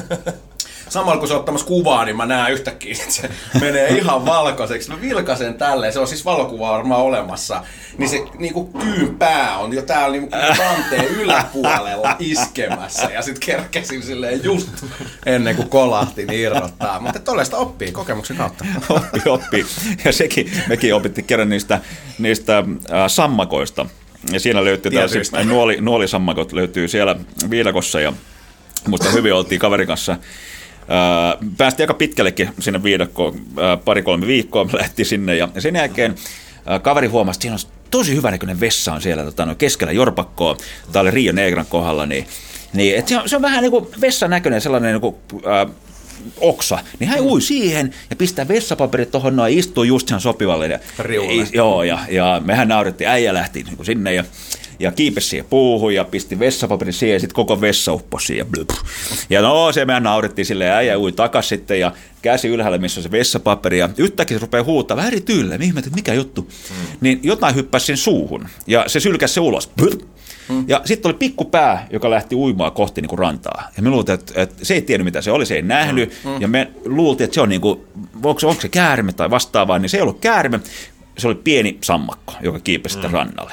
samalla kun se on ottamassa kuvaa, niin mä näen yhtäkkiä, että se menee ihan valkoiseksi. Mä vilkasen tälleen, se on siis valokuva varmaan olemassa, niin se niin kuin kyyn pää on jo täällä niin kuin ranteen yläpuolella iskemässä. Ja sitten kerkesin silleen just ennen kuin kolahti niin irrottaa. Mutta tollaista oppii kokemuksen kautta. oppii, oppii. Ja sekin, mekin opittiin kerran niistä, niistä äh, sammakoista. Ja siinä löytyy tällaiset nuoli, nuolisammakot löytyy siellä viidakossa ja musta hyvin oltiin kaverin kanssa päästiin aika pitkällekin sinne viidakkoon, pari-kolme viikkoa me lähti sinne ja sen jälkeen kaveri huomasi, että siinä on tosi hyvä näköinen vessa on siellä tota, no, keskellä Jorpakkoa, tämä oli Rio Negran kohdalla, niin, niin et se, on, se on vähän niin kuin vessan näköinen sellainen niin kuin, äh, oksa, niin hän ui siihen ja pistää vessapaperit tuohon noin, istuu just ihan sopivalle. Ja, joo, ja, ja mehän naurettiin, äijä lähti niin sinne ja ja kiipesi siihen puuhun ja pisti vessapaperin siihen ja sitten koko vessa upposi siihen. Ja no se mehän naurettiin sille ja äijä ui takas sitten ja käsi ylhäällä, missä on se vessapaperi ja yhtäkkiä se rupeaa huuttaa vähän eri tyylle. Mä että mikä juttu. Mm. Niin jotain hyppäsi sen suuhun ja se sylkäsi se ulos. Mm. Ja sitten oli pikku pää, joka lähti uimaan kohti niin kuin rantaa. Ja me luultiin, että, että se ei tiennyt mitä se oli, se ei nähnyt. Mm. Mm. Ja me luultiin, että se on niin kuin, onko, onko se käärme tai vastaavaa, niin se ei ollut käärme. Se oli pieni sammakko, joka kiipesi mm. rannalle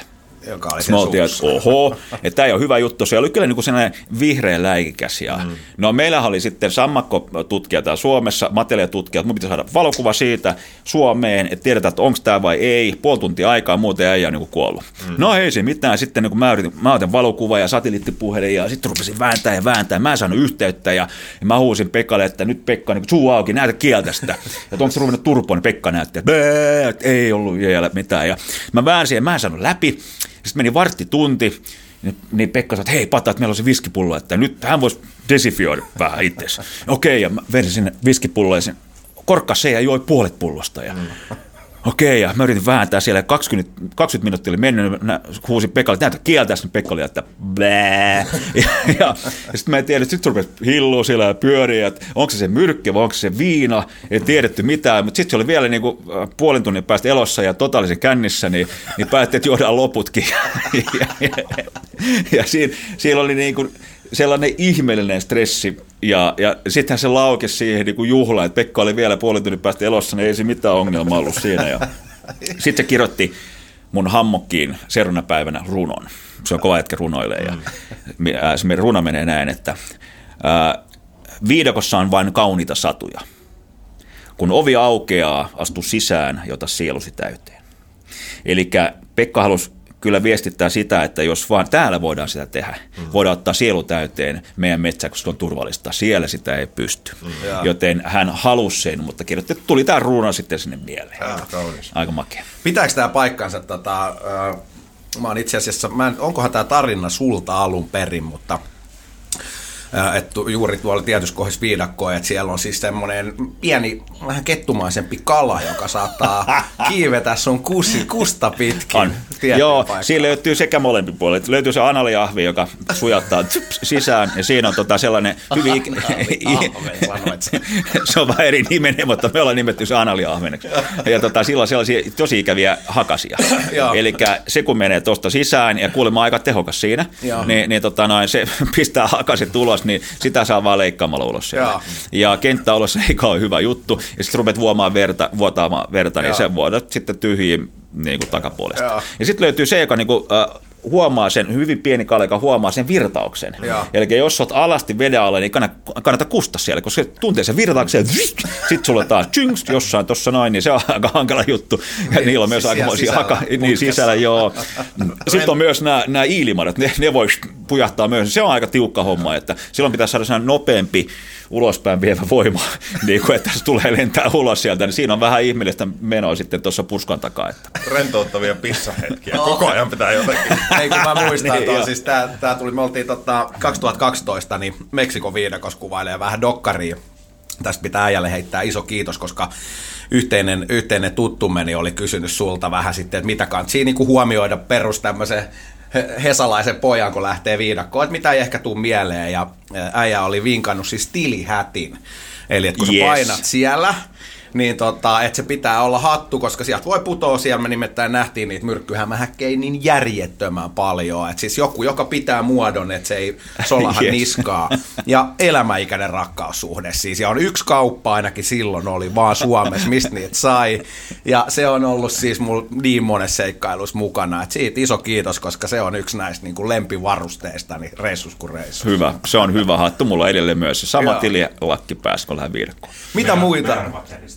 joka oli me oltiin, että oho, että tämä ei ole hyvä juttu. Se oli kyllä niin kuin sellainen vihreä läikikäs. Ja, mm. No meillähän oli sitten sammakkotutkija täällä Suomessa, materiaalitutkija, että mun pitäisi saada valokuva siitä Suomeen, että tiedetään, että onko tämä vai ei. Puoli tuntia aikaa, muuten ei ole niin kuollut. Mm. No ei se mitään. Sitten niin kuin mä, yritin, mä otin valokuva ja satelliittipuhelin ja sitten rupesin vääntää ja vääntää. Mä en saanut yhteyttä ja, ja mä huusin Pekalle, että nyt Pekka, niin suu auki, näytä kieltä sitä. Että onko se ruvennut turpoon, niin Pekka näytti, että, että ei ollut vielä mitään. Ja mä väänsin ja mä en saanut läpi. Sitten meni varttitunti, niin, niin Pekka sanoi, että hei Pata, että meillä on se viskipullo, että nyt hän voisi desifioida vähän itse. Okei, ja mä vedin sinne viskipulloon ja sen korkkas se ja joi puolet pullosta. Ja mm. Okei, ja mä yritin vääntää siellä, 20, 20 minuuttia oli mennyt, mä huusin Pekalle, näytä kieltä, sitten Pekka oli, että blää. Ja, ja, ja sitten mä en tiedä, sitten rupesi hillua siellä ja pyöriä, että onko se se myrkki vai onko se se viina, ei tiedetty mitään, mutta sitten se oli vielä niin kuin äh, puolen tunnin päästä elossa ja totaalisen kännissä, niin, niin päätti, että juodaan loputkin. Ja, ja, ja, ja siinä, siinä oli niin kuin, sellainen ihmeellinen stressi, ja, ja sittenhän se laukesi siihen niin kuin juhla, että Pekka oli vielä puolen tunnin päästä elossa, niin ei se mitään ongelmaa ollut siinä. Ja sitten se kirjoitti mun hammokkiin seuraavana päivänä runon. Se on kova hetki runoilee, ja se runo menee näin, että ää, viidakossa on vain kauniita satuja. Kun ovi aukeaa, astu sisään, jota sielusi täyteen. Eli Pekka halusi kyllä viestittää sitä, että jos vaan täällä voidaan sitä tehdä, mm. voidaan ottaa sielu täyteen meidän metsä, koska se on turvallista. Siellä sitä ei pysty. Mm. Joten hän halusi sen, mutta kirjoitti, että tuli tämä ruuna sitten sinne mieleen. Ja, Aika makea. Pitääkö tämä paikkansa? Tota, äh, mä oon itse asiassa, mä en, onkohan tämä tarina sulta alun perin, mutta – että juuri tuolla tietyssä kohdassa viidakkoa, että siellä on siis semmoinen pieni, vähän kettumaisempi kala, joka saattaa kiivetä sun kusi, kusta pitkin. On. Joo, paikkaan. siinä löytyy sekä molempi puolet. Löytyy se analiahvi, joka sujattaa sisään, ja siinä on tota sellainen hyvin... se on vähän eri nimenen, mutta me ollaan nimetty se analiahveneksi. Ja tota, sillä on sellaisia tosi ikäviä hakasia. Eli se kun menee tuosta sisään, ja kuulemma aika tehokas siinä, niin, niin tota, noin, se pistää hakaset ulos ulos, niin sitä saa vaan leikkaamalla ulos sieltä. Ja kenttäolossa ei ole hyvä juttu, ja sitten rupeat vuomaan verta, vuotaamaan verta, niin Joo. se vuodat sitten tyhjiin niin kuin takapuolesta. Joo. Ja sitten löytyy se, joka niin kuin, äh, huomaa sen, hyvin pieni kale, joka huomaa sen virtauksen. Joo. Eli jos olet alasti veden alle, niin kannattaa, kannata kusta siellä, koska se tuntee sen virtauksen, sitten sulla taas tjynks, jossain tuossa noin, niin se on aika hankala juttu. Ja niillä on myös siis aikamoisia haka, niin sisällä, joo. Sitten on myös nämä, nämä iilimadat, ne, ne voisi pujahtaa myös. Se on aika tiukka homma, että silloin pitää saada nopeampi ulospäin vievä voima, niin kuin, että se tulee lentää ulos sieltä, niin siinä on vähän ihmeellistä menoa sitten tuossa puskan takaa. Että. Rentouttavia pissahetkiä, koko ajan pitää jotenkin. Ei kun mä muistan, niin, siis tää, tää tuli, me oltiin tota, 2012, niin Meksikon viidakos kuvailee vähän dokkariin. Tästä pitää äijälle heittää iso kiitos, koska yhteinen, yhteinen tuttumeni oli kysynyt sulta vähän sitten, että mitä kannattaa siinä niin huomioida perus tämmöisen hesalaisen pojan, kun lähtee viidakkoon, että mitä ei ehkä tuu mieleen. Ja äijä oli vinkannut siis tilihätin. Eli että kun yes. sä painat siellä, niin tota, että se pitää olla hattu, koska sieltä voi putoa, siellä me nimittäin nähtiin niitä myrkkyhämähäkkejä niin järjettömän paljon, että siis joku, joka pitää muodon, että se ei solahan yes. niskaa, ja elämäikäinen rakkaussuhde siis, ja on yksi kauppa ainakin silloin oli vaan Suomessa, mistä niitä sai, ja se on ollut siis mulla niin monessa seikkailussa mukana, että siitä iso kiitos, koska se on yksi näistä niin kuin lempivarusteista, niin reissus kuin reissus. Hyvä, se on hyvä hattu, mulla edelleen myös. Se sama tililakki pääsi, kun lähden Mitä muita?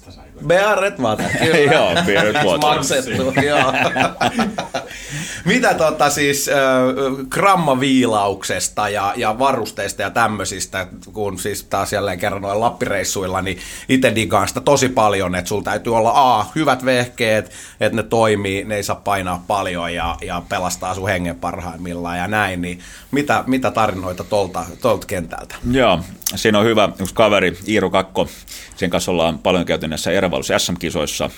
estas hay. Bearet Water, kyllä. joo, Bearet Water. Maksettu, joo. Mitä tota siis äh, grammaviilauksesta ja, ja varusteista ja tämmöisistä, kun siis taas jälleen kerran noin lappireissuilla, niin itse digaan sitä tosi paljon, että sulla täytyy olla A, hyvät vehkeet, että ne toimii, ne ei saa painaa paljon ja, ja pelastaa sun hengen parhaimmillaan ja näin, niin mitä, mitä tarinoita tolta, tolta kentältä? Joo, siinä on hyvä yksi kaveri, Iiro Kakko, sen kanssa ollaan paljon käyty näissä erävalus SM-kisoissa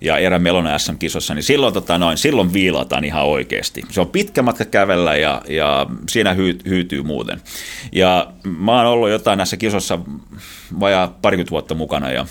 ja erä Melona SM-kisossa, niin silloin, tota noin, silloin viilataan ihan oikeasti. Se on pitkä matka kävellä ja, ja siinä hyy, hyytyy muuten. Ja mä oon ollut jotain näissä kisossa vajaa parikymmentä vuotta mukana ja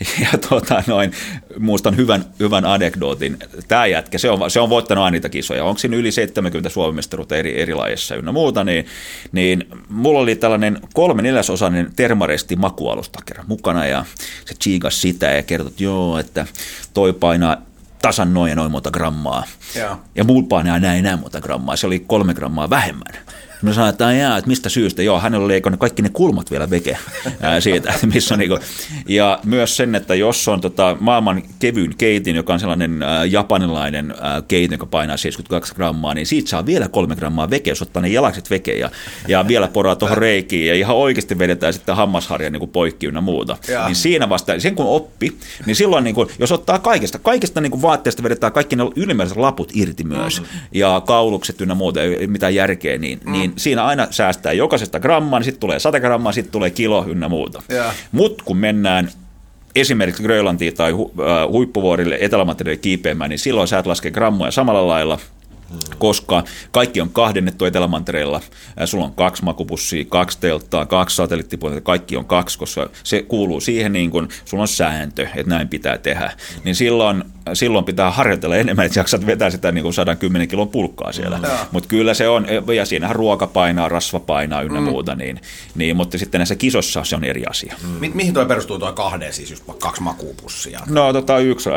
ja tuota, noin, muistan hyvän, hyvän anekdootin. Tämä jätkä, se on, se on voittanut aina niitä kisoja. Onko siinä yli 70 suomimestaruutta eri, eri lajeissa ynnä muuta, niin, niin mulla oli tällainen kolme neljäsosainen termaresti makualusta kerran mukana ja se chiikas sitä ja kertoi, että joo, että toi painaa tasan noin ja noin monta grammaa. Ja, ja muut painaa näin näin monta grammaa. Se oli kolme grammaa vähemmän. Mä sanoin, että, jaa, että mistä syystä, joo, hänellä oli eikö kaikki ne kulmat vielä veke ää, siitä, että missä on niin kuin. Ja myös sen, että jos on tota, maailman kevyin keitin, joka on sellainen ää, japanilainen ää, keitin, joka painaa 72 grammaa, niin siitä saa vielä kolme grammaa veke, jos ottaa ne jalakset veke ja, ja vielä poraa tuohon reikiin ja ihan oikeasti vedetään sitten hammasharja niin kuin poikki ynnä muuta. Ja. Niin siinä vasta, sen kun oppi, niin silloin niin kuin, jos ottaa kaikesta, kaikesta niin kuin vaatteesta vedetään kaikki ne ylimääräiset laput irti myös mm-hmm. ja kaulukset ynnä muuta, ei mitään järkeä, niin, mm. Niin siinä aina säästää jokaisesta grammaa, niin sitten tulee 100 grammaa, sitten tulee kilo ynnä muuta. Mutta kun mennään esimerkiksi Grönlantiin tai hu, äh, huippuvuorille etelämateriaalille kiipeämään, niin silloin sä et laske grammoja samalla lailla, koska kaikki on kahdennettu Etelämantereella. Sulla on kaksi makupussia, kaksi telttaa, kaksi satelliittipuolta, kaikki on kaksi, koska se kuuluu siihen, niin kuin sulla on sääntö, että näin pitää tehdä. Niin silloin, silloin pitää harjoitella enemmän, että jaksat vetää sitä niin kuin 110 kilon pulkkaa siellä. Mm. Mutta kyllä se on, ja siinähän ruoka painaa, rasva painaa ynnä mm. muuta, niin, niin, mutta sitten näissä kisossa se on eri asia. Mm. Mi- mihin tuo perustuu tuo kahden, siis just kaksi makupussia? No tota yksi,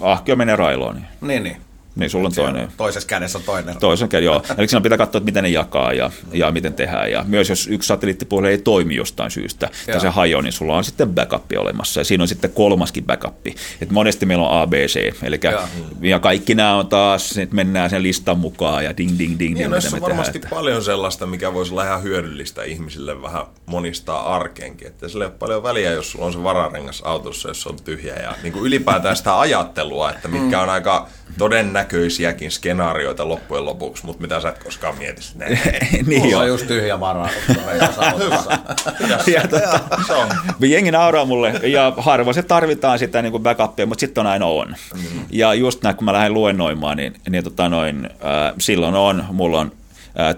ahkio menee railoon. Niin, niin. niin. Niin, sulla on toinen. Toisessa kädessä on toinen. Toisen kerran, joo. Eli siinä pitää katsoa, että miten ne jakaa ja, ja miten tehdään. Ja myös jos yksi satelliittipuhelu ei toimi jostain syystä Joo. tai se hajoaa, niin sulla on sitten backup olemassa. Ja siinä on sitten kolmaskin backup. Et monesti meillä on ABC. Eli ja kaikki nämä on taas, että mennään sen listan mukaan ja ding ding ding. Niin, mitä on tehdään, varmasti että- paljon sellaista, mikä voisi olla ihan hyödyllistä ihmisille vähän monistaa arkeenkin. Että sillä ei ole paljon väliä, jos sulla on se vararengas autossa, jos se on tyhjä. Ja niin kuin ylipäätään sitä ajattelua, että mitkä on aika todennäköisiäkin skenaarioita loppujen lopuksi, mutta mitä sä et koskaan mieti. Näin. niin Mulla on just tyhjä vara. Hyvä. Ja tota, Se on. jengi nauraa mulle, ja harvoin se tarvitaan sitä niin kuin backupia, mutta sitten on aina on. Mm. Ja just näin, kun mä lähden luennoimaan, niin, niin tota noin, äh, silloin on, mulla on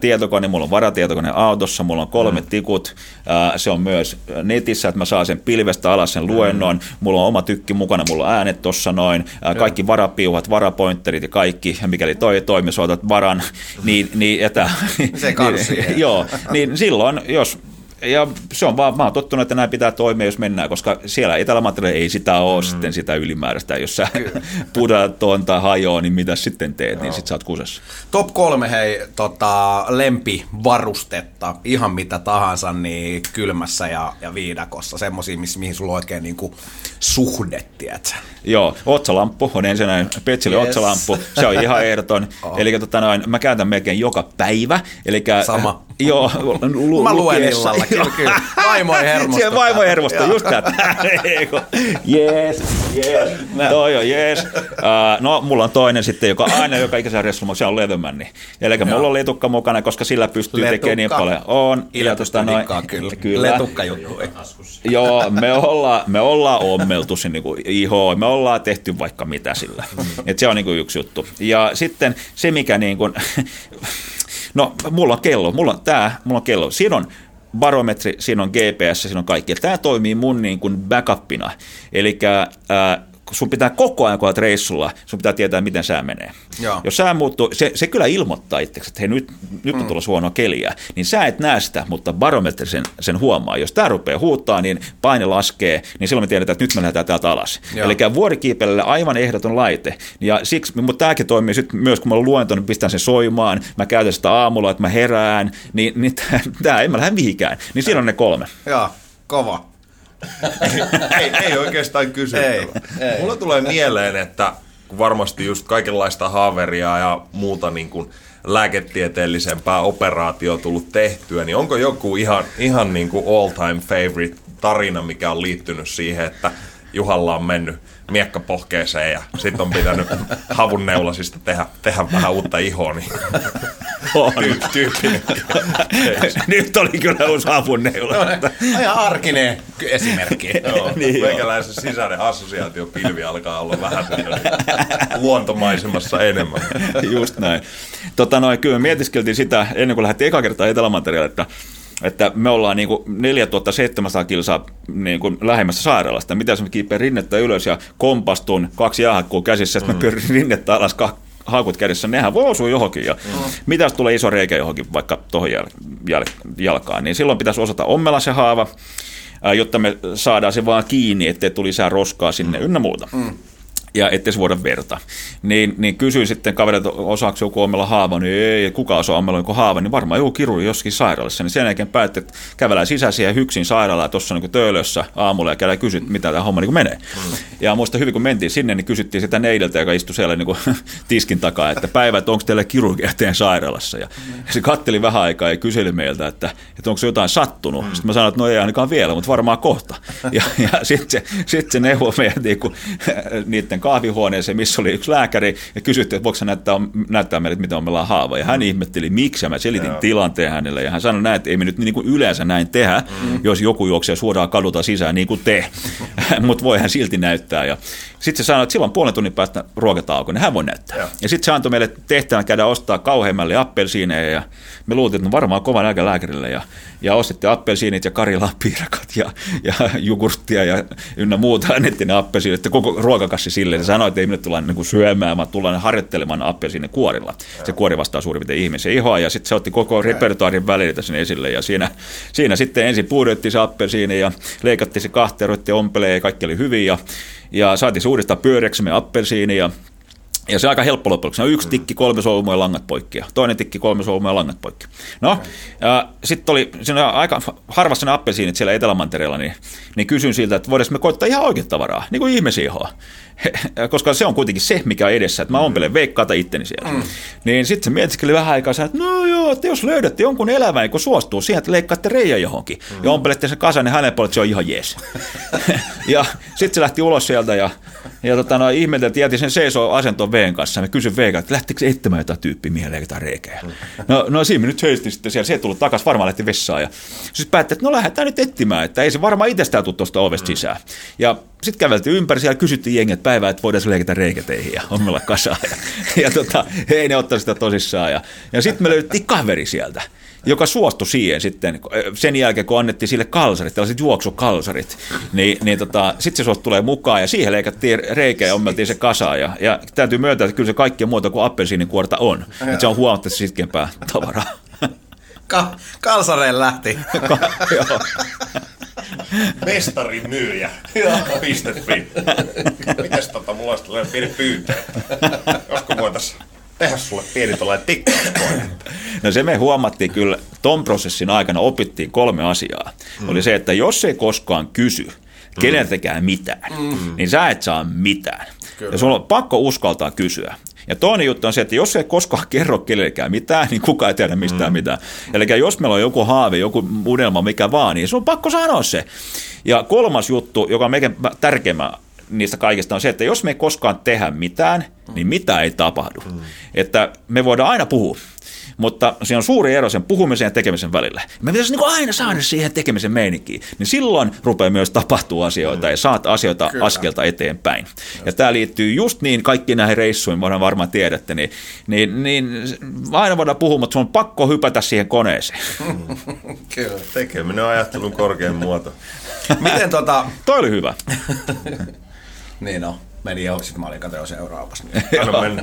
tietokone, mulla on varatietokone autossa, mulla on kolme mm. tikut, äh, se on myös netissä, että mä saan sen pilvestä alas sen luennon, mm. mulla on oma tykki mukana, mulla on äänet tossa noin, äh, kaikki varapiuhat, varapointterit ja kaikki, ja mikäli toi ei toimi, sä otat varan, niin, niin etä, Se niin, joo, niin silloin, jos ja se on vaan, mä oon tottunut, että nämä pitää toimia, jos mennään, koska siellä etelä ei sitä ole mm. sitten sitä ylimääräistä. Jos sä pudat tai hajoaa, niin mitä sitten teet, niin sit sä oot kusessa. Top kolme hei, tota, lempivarustetta, ihan mitä tahansa, niin kylmässä ja, ja viidakossa, semmosia, miss, mihin sulla on oikein niinku suhde, tiedätkö? Joo, otsalamppu on ensinnäkin, Petsille Yes. otsalamppu, se on ihan ehdoton. Oh. Eli tota noin, mä käytän melkein joka päivä. Elikkä, Sama. Joo, lu, Mä luen illalla, kyllä, kyllä. Vaimo ei hermostu. Siellä vaimo ei hermostu, Joo. just tätä. Jees, jees, toi on jees. Uh, no, mulla on toinen sitten, joka aina joka ikäisen reissulla, se on Leatherman. Eli mulla on letukka mukana, koska sillä pystyy Letukka. tekemään niin paljon. On. Tota noin- kyllä. kyllä. Letukka juttu. Joo, me ollaan, me ollaan ommeltu se niinku ihoa, me ollaan tehty vaikka mitä sillä. Et se on niinku yksi juttu. Ja sitten se, mikä niinku, no mulla on kello, mulla on tää, mulla on kello. Siinä on barometri, siinä on GPS, siinä on kaikki. Tämä toimii mun niin kuin backupina. Eli sun pitää koko ajan, kun olet reissulla, sun pitää tietää, miten sää menee. Joo. Jos sää muuttuu, se, se kyllä ilmoittaa itseksi, että hei, nyt, nyt on tulossa huonoa keliä, niin sä et näe sitä, mutta barometri sen, sen huomaa. Jos tämä rupeaa huuttaa, niin paine laskee, niin silloin me tiedetään, että nyt me lähdetään täältä alas. Joo. Eli vuorikiipeilelle aivan ehdoton laite. Ja siksi, mutta tämäkin toimii sit myös, kun mä luento, niin pistän sen soimaan, mä käytän sitä aamulla, että mä herään, niin, niin tämä ei mä lähde mihinkään. Niin siinä on ne kolme. Joo, kova. Ei, ei oikeastaan kysyttävä. Ei, ei. Mulla tulee mieleen, että kun varmasti just kaikenlaista haaveria ja muuta niin kuin lääketieteellisempää operaatio tullut tehtyä, niin onko joku ihan, ihan niin kuin all time favorite tarina, mikä on liittynyt siihen, että Juhalla on mennyt miekka pohkeeseen ja sitten on pitänyt havunneulasista tehdä, tehdä vähän uutta ihoa, niin tyy- tyyppinen. Nyt oli kyllä uusi hapunneula. Ihan arkinen esimerkki. Joo, Niin meikäläisen sisäinen assosiaatiopilvi alkaa olla vähän luontomaisemassa enemmän. Just näin. Tota noin, kyllä mietiskeltiin sitä ennen kuin lähdettiin eka kertaa Etelä-Mantereelle, että että me ollaan niin kuin 4700 kilsaa niin kuin lähemmästä sairaalasta. Mitä jos me kiipeän rinnettä ylös ja kompastun kaksi jäähakkua käsissä, että mm. mä pyörin rinnettä alas kah- haukut kädessä, nehän voi osua johonkin. Ja mm. mitä jos tulee iso reikä johonkin vaikka tuohon jäl- jäl- jalkaan, niin silloin pitäisi osata ommella se haava, jotta me saadaan se vaan kiinni, ettei tuli lisää roskaa sinne mm. ynnä muuta. Mm ja ettei se voida verta. Niin, niin kysyin sitten kaverilta, osaako joku ommella haava, niin ei, kuka osaa ommella joku haava, niin varmaan joku kirurgi jossakin sairaalassa. Niin sen jälkeen päätti, että kävelään sisään siihen hyksin sairaalaan tuossa niin töölössä aamulla ja käydään kysyä, mitä tämä homma niin menee. Mm. Ja muista hyvin, kun mentiin sinne, niin kysyttiin sitä neideltä, joka istui siellä niin kuin, tiskin takaa, että päivä, että onko teillä kirurgia teidän sairaalassa. Ja se katteli vähän aikaa ja kyseli meiltä, että, että onko se jotain sattunut. Mm. Sitten mä sanoin, että no ei ainakaan vielä, mutta varmaan kohta. Ja, ja sitten se, sit se neuvoi meidät niin kuin, niiden kahvihuoneeseen, missä oli yksi lääkäri, ja kysyttiin, että voiko hän näyttää, näyttää meille, on meillä on haava. Ja hän ihmetteli, miksi, ja mä selitin Joo. tilanteen hänelle, ja hän sanoi näin, että ei me nyt niin kuin yleensä näin tehdä, mm. jos joku juoksee suoraan kadulta sisään, niin kuin te, mutta voi hän silti näyttää. Ja sitten se sanoi, että silloin puolen tunnin päästä ruokatauko, niin hän voi näyttää. Joo. Ja sitten se antoi meille tehtävän käydä ostaa kauheimmalle appelsiineja, ja me luultiin, että no varmaan kova nälkä lääkärille, ja, ja ostettiin appelsiinit ja karilapiirakat ja, ja jogurttia ja ynnä muuta, annettiin ne appelsiinit, että koko ruokakassi silleen. Se sanoi, että ei minne tulla niin syömään, vaan tullaan harjoittelemaan appelsiinin kuorilla. Se kuori vastaa suurin piirtein ihmisen ihoa, ja sitten se otti koko repertuaarin välillä sinne esille, ja siinä, siinä sitten ensin puudettiin se appelsiini, ja leikattiin se kahteen, ruvettiin ompeleen, ja kaikki oli hyvin, ja, ja saatiin uudestaan pyöreäksi me appelsiini, ja Ja se on aika helppo loppujen lopuksi. Se on yksi tikki, kolme solmua ja langat poikki. Toinen tikki, kolme solmua ja langat poikki. No, sitten oli siinä aika harvassa ne appelsiinit siellä Etelämantereella, niin, niin kysyn siltä, että voidaanko me koittaa ihan oikein tavaraa, niin kuin ihmisiihoa. koska se on kuitenkin se, mikä on edessä, että mä ompelen veikkaata itteni siellä. Mm. Niin sitten se mietiskeli vähän aikaa, että no joo, että jos löydätte jonkun elävän, kun suostuu siihen, että leikkaatte reijä johonkin mm. ja ompelette sen kasan, niin hänen puolelle se on ihan jees. ja sitten se lähti ulos sieltä ja, ja tota, no, ihmeteltiin, jätin sen seisoo asentoon Veen kanssa. Mä kysyn Veen että lähtikö etsimään jotain tyyppiä, mihin leikataan reikää. No, no siinä me nyt heisti sitten siellä, se tullut takaisin, varmaan lähti vessaan. Ja siis päätti, että no lähdetään nyt etsimään, että ei se varmaan itsestään tule tuosta ovesta sisään. Ja sitten käveltiin ympäri siellä, kysyttiin jengi, että päivää, että voidaan leikata reikäteihin ja ommella kasaan. Ja, ja tota, ei ne ottaa sitä tosissaan. Ja, ja sitten me löydettiin kaveri sieltä joka suostui siihen sitten sen jälkeen, kun annettiin sille kalsarit, tällaiset juoksukalsarit, niin, niin tota, sitten se suostui tulee mukaan ja siihen leikattiin reikä ja ommeltiin se kasaan. Ja, ja täytyy myöntää, että kyllä se kaikkea muuta kuin appelsiinikuorta on. Että se on huomattavasti sitkempää tavaraa. Ka- kalsareen lähti. Ka- joo. Mestarin myyjä. Pistettiin. Mites tota, mulla olisi tällainen pieni pyyntö. Josko voitaisiin tehdä sulle pieni tuollainen tikkaskoinen. No se me huomattiin kyllä, ton prosessin aikana opittiin kolme asiaa. Mm. Oli se, että jos ei koskaan kysy, mm. keneltäkään mitään, mm. niin sä et saa mitään. Kyllä. Ja sulla on pakko uskaltaa kysyä. Ja toinen juttu on se, että jos ei koskaan kerro kenellekään mitään, niin kukaan ei tiedä mistään mm. mitään. Eli jos meillä on joku haave, joku unelma, mikä vaan, niin se on pakko sanoa se. Ja kolmas juttu, joka on meidän tärkeimmä niistä kaikista on se, että jos me ei koskaan tehdä mitään, niin mitä ei tapahdu. Mm. Että me voidaan aina puhua, mutta siinä on suuri ero sen puhumisen ja tekemisen välillä. Me pitäisi niin aina saada siihen tekemisen meininkiin, niin silloin rupeaa myös tapahtuu asioita mm. ja saat asioita Kyllä. askelta eteenpäin. Just. Ja tämä liittyy just niin kaikkiin näihin reissuihin, voidaan varmaan tiedätte, niin, niin, niin aina voidaan puhua, mutta sun on pakko hypätä siihen koneeseen. Kyllä. Tekeminen on ajattelun korkein muoto. Miten tota... Toi oli hyvä. niin no, meni jo, sitten mä olin katsoa seuraavassa. Niin.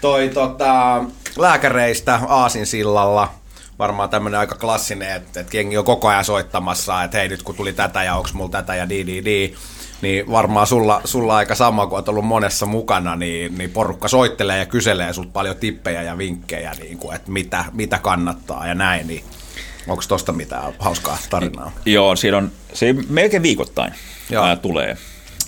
Toi tota, lääkäreistä Aasinsillalla, varmaan tämmöinen aika klassinen, että, että jengi on koko ajan soittamassa, että hei nyt kun tuli tätä ja onko mulla tätä ja di di di, niin varmaan sulla, sulla aika sama, kun olet ollut monessa mukana, niin, niin porukka soittelee ja kyselee sulta paljon tippejä ja vinkkejä, niin kuin, että mitä, mitä kannattaa ja näin, niin onko tosta mitään hauskaa tarinaa? Joo, siinä on, se melkein viikoittain Joo. tulee.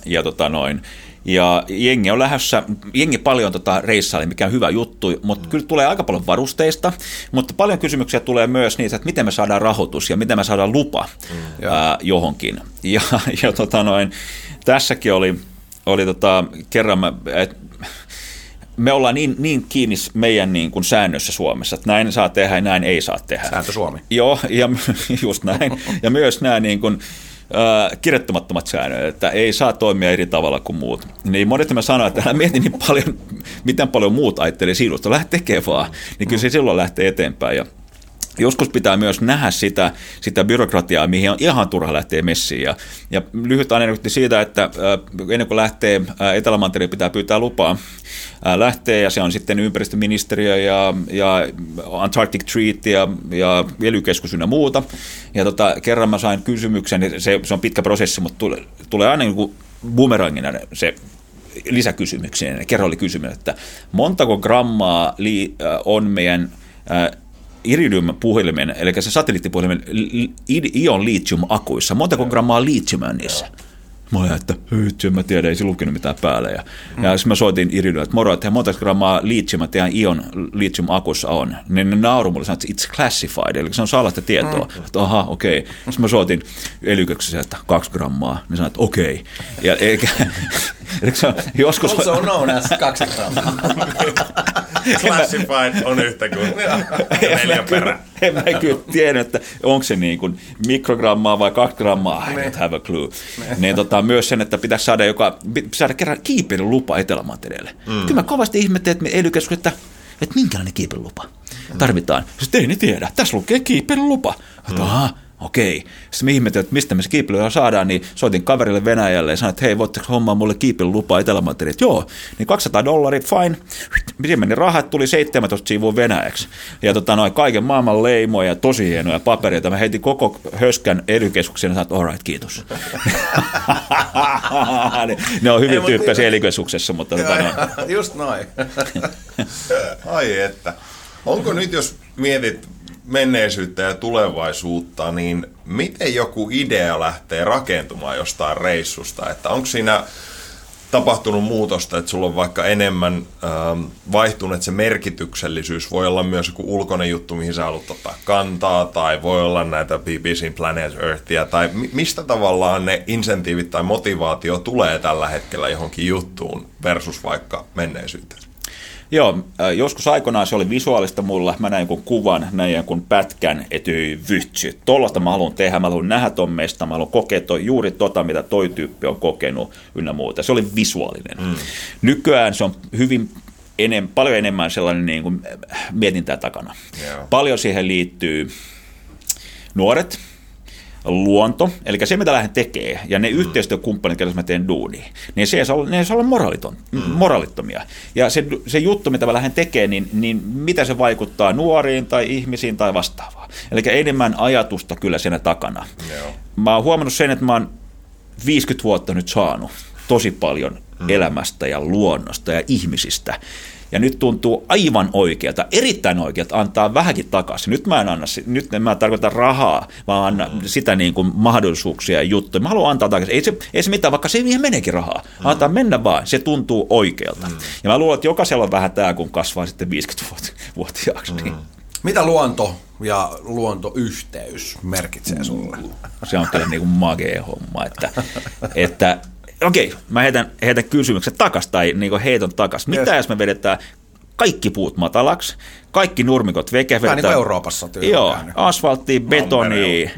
Ja tota noin, ja jengi on lähdössä, jengi paljon tota reissaili, mikä on hyvä juttu, mutta mm. kyllä tulee aika paljon varusteista, mutta paljon kysymyksiä tulee myös niitä, että miten me saadaan rahoitus ja miten me saadaan lupa mm. ää, johonkin. Ja, ja tota noin, tässäkin oli, oli tota, kerran, mä, et, me ollaan niin, niin kiinni meidän niin kuin säännössä Suomessa, että näin saa tehdä ja näin ei saa tehdä. Sääntö Suomi. Joo, ja just näin. Ja myös nämä niin kuin, äh, kirjattomattomat säännöt, että ei saa toimia eri tavalla kuin muut. Niin monet mä sanoin, että älä mieti niin paljon, miten paljon muut ajattelee sinusta, lähde tekemään vaan, niin kyllä se silloin lähtee eteenpäin. Ja Joskus pitää myös nähdä sitä, sitä byrokratiaa, mihin on ihan turha lähteä messiin. Ja, ja lyhyt anekdootti siitä, että ennen kuin lähtee Etelämantereen, pitää pyytää lupaa. Lähtee ja se on sitten ympäristöministeriö ja, ja Antarctic Treaty ja, ja ely ynnä muuta. Ja tota, kerran mä sain kysymyksen, se, se on pitkä prosessi, mutta tulee, tulee aina niin bumerangina se lisäkysymyksiä. Kerran oli kysymys, että montako grammaa on meidän Iridium-puhelimen, eli se satelliittipuhelimen ion lithium-akuissa, montako grammaa lithiumia on niissä? Mä olin, että hytty, mä tiedän, ei se lukenut mitään päälle. Ja, mm. ja sitten mä soitin Iridium, että moro, että monta grammaa lithiumia teidän ion lithium-akussa on. Niin ne nauru mulle sanoi, että it's classified, eli se on salaista tietoa. Mm. Että aha, okei. Okay. Sitten mä soitin elyköksessä, että kaksi grammaa. Niin sanoin, että okei. Okay. Ja eikä, se on joskus... Also known as kaksi grammaa. Classified on yhtä kuin neljä perä. En mä kyllä tiedä, että onko se niin kuin mikrogrammaa vai kaksi grammaa, I don't have a clue. Niin tota, myös sen, että pitäisi saada, joka, saada kerran kiipeilyn lupa Etelämantereelle. Mm. Kyllä mä kovasti ihmettelin, että ely että, että minkälainen kiipeilylupa tarvitaan. Sitten ei ne tiedä. Tässä lukee kiipeilylupa. Mm. Aha, okei. Sitten me ihmettelin, että mistä me se kiipeilyä saadaan, niin soitin kaverille Venäjälle ja sanoin, että hei, voitteko hommaa mulle kiipeilylupaa Etelämantereelle? Että joo, niin 200 dollaria, fine. Siinä meni rahat, tuli 17 sivua Venäjäksi. Ja tota, noin kaiken maailman leimoja ja tosi hienoja papereita. Mä heitin koko höskän ely ja sanoin, että all right, kiitos. ne on hyvin tyyppisiä ely mutta tota, noin. Just noin. Ai että. Onko nyt, jos mietit menneisyyttä ja tulevaisuutta, niin miten joku idea lähtee rakentumaan jostain reissusta? Että onko siinä tapahtunut muutosta, että sulla on vaikka enemmän ähm, vaihtunut, että se merkityksellisyys voi olla myös joku ulkoinen juttu, mihin sä haluat ottaa kantaa, tai voi olla näitä BBCin Planet Earthia, tai mistä tavallaan ne insentiivit tai motivaatio tulee tällä hetkellä johonkin juttuun versus vaikka menneisyyteen? Joo, joskus aikoinaan se oli visuaalista mulla. Mä näin jonkun kuvan, näin jonkun pätkän etyi vyhtsy. Tollasta mä haluan tehdä, mä haluan nähdä ton mesta, mä haluan kokea toi, juuri tota, mitä toi tyyppi on kokenut ynnä muuta. Se oli visuaalinen. Mm. Nykyään se on hyvin enem, paljon enemmän sellainen niin kuin mietintää takana. Yeah. Paljon siihen liittyy nuoret, luonto, eli se mitä lähden tekee, ja ne mm. yhteistyökumppanit, joilla mä teen duunia, niin se ei saa olla, ne ei saa olla moraaliton, mm. moraalittomia. Ja se, se juttu, mitä mä lähden tekemään, niin, niin mitä se vaikuttaa nuoriin tai ihmisiin tai vastaavaa. Eli enemmän ajatusta kyllä siinä takana. Joo. Mä oon huomannut sen, että mä oon 50 vuotta nyt saanut tosi paljon mm. elämästä ja luonnosta ja ihmisistä. Ja nyt tuntuu aivan oikealta, erittäin oikealta antaa vähänkin takaisin. Nyt mä en anna, nyt en mä tarkoita rahaa, vaan mm. sitä niin kuin mahdollisuuksia ja juttuja. Mä haluan antaa takaisin. Ei se, ei se mitään, vaikka se siihen meneekin rahaa. Mm. Antaa mennä vaan, se tuntuu oikealta. Mm. Ja mä luulen, että jokaisella on vähän tämä, kun kasvaa sitten 50-vuotiaaksi. Mm. Niin. Mitä luonto ja luontoyhteys merkitsee sulle? Se on kyllä niin kuin magee homma, että, että okei, mä heitän, heitän kysymyksen takas tai niin heiton takas. Mitä yes. jos me vedetään kaikki puut matalaksi, kaikki nurmikot veke. Vähän niin kuin Euroopassa Joo, asfaltti, betoni,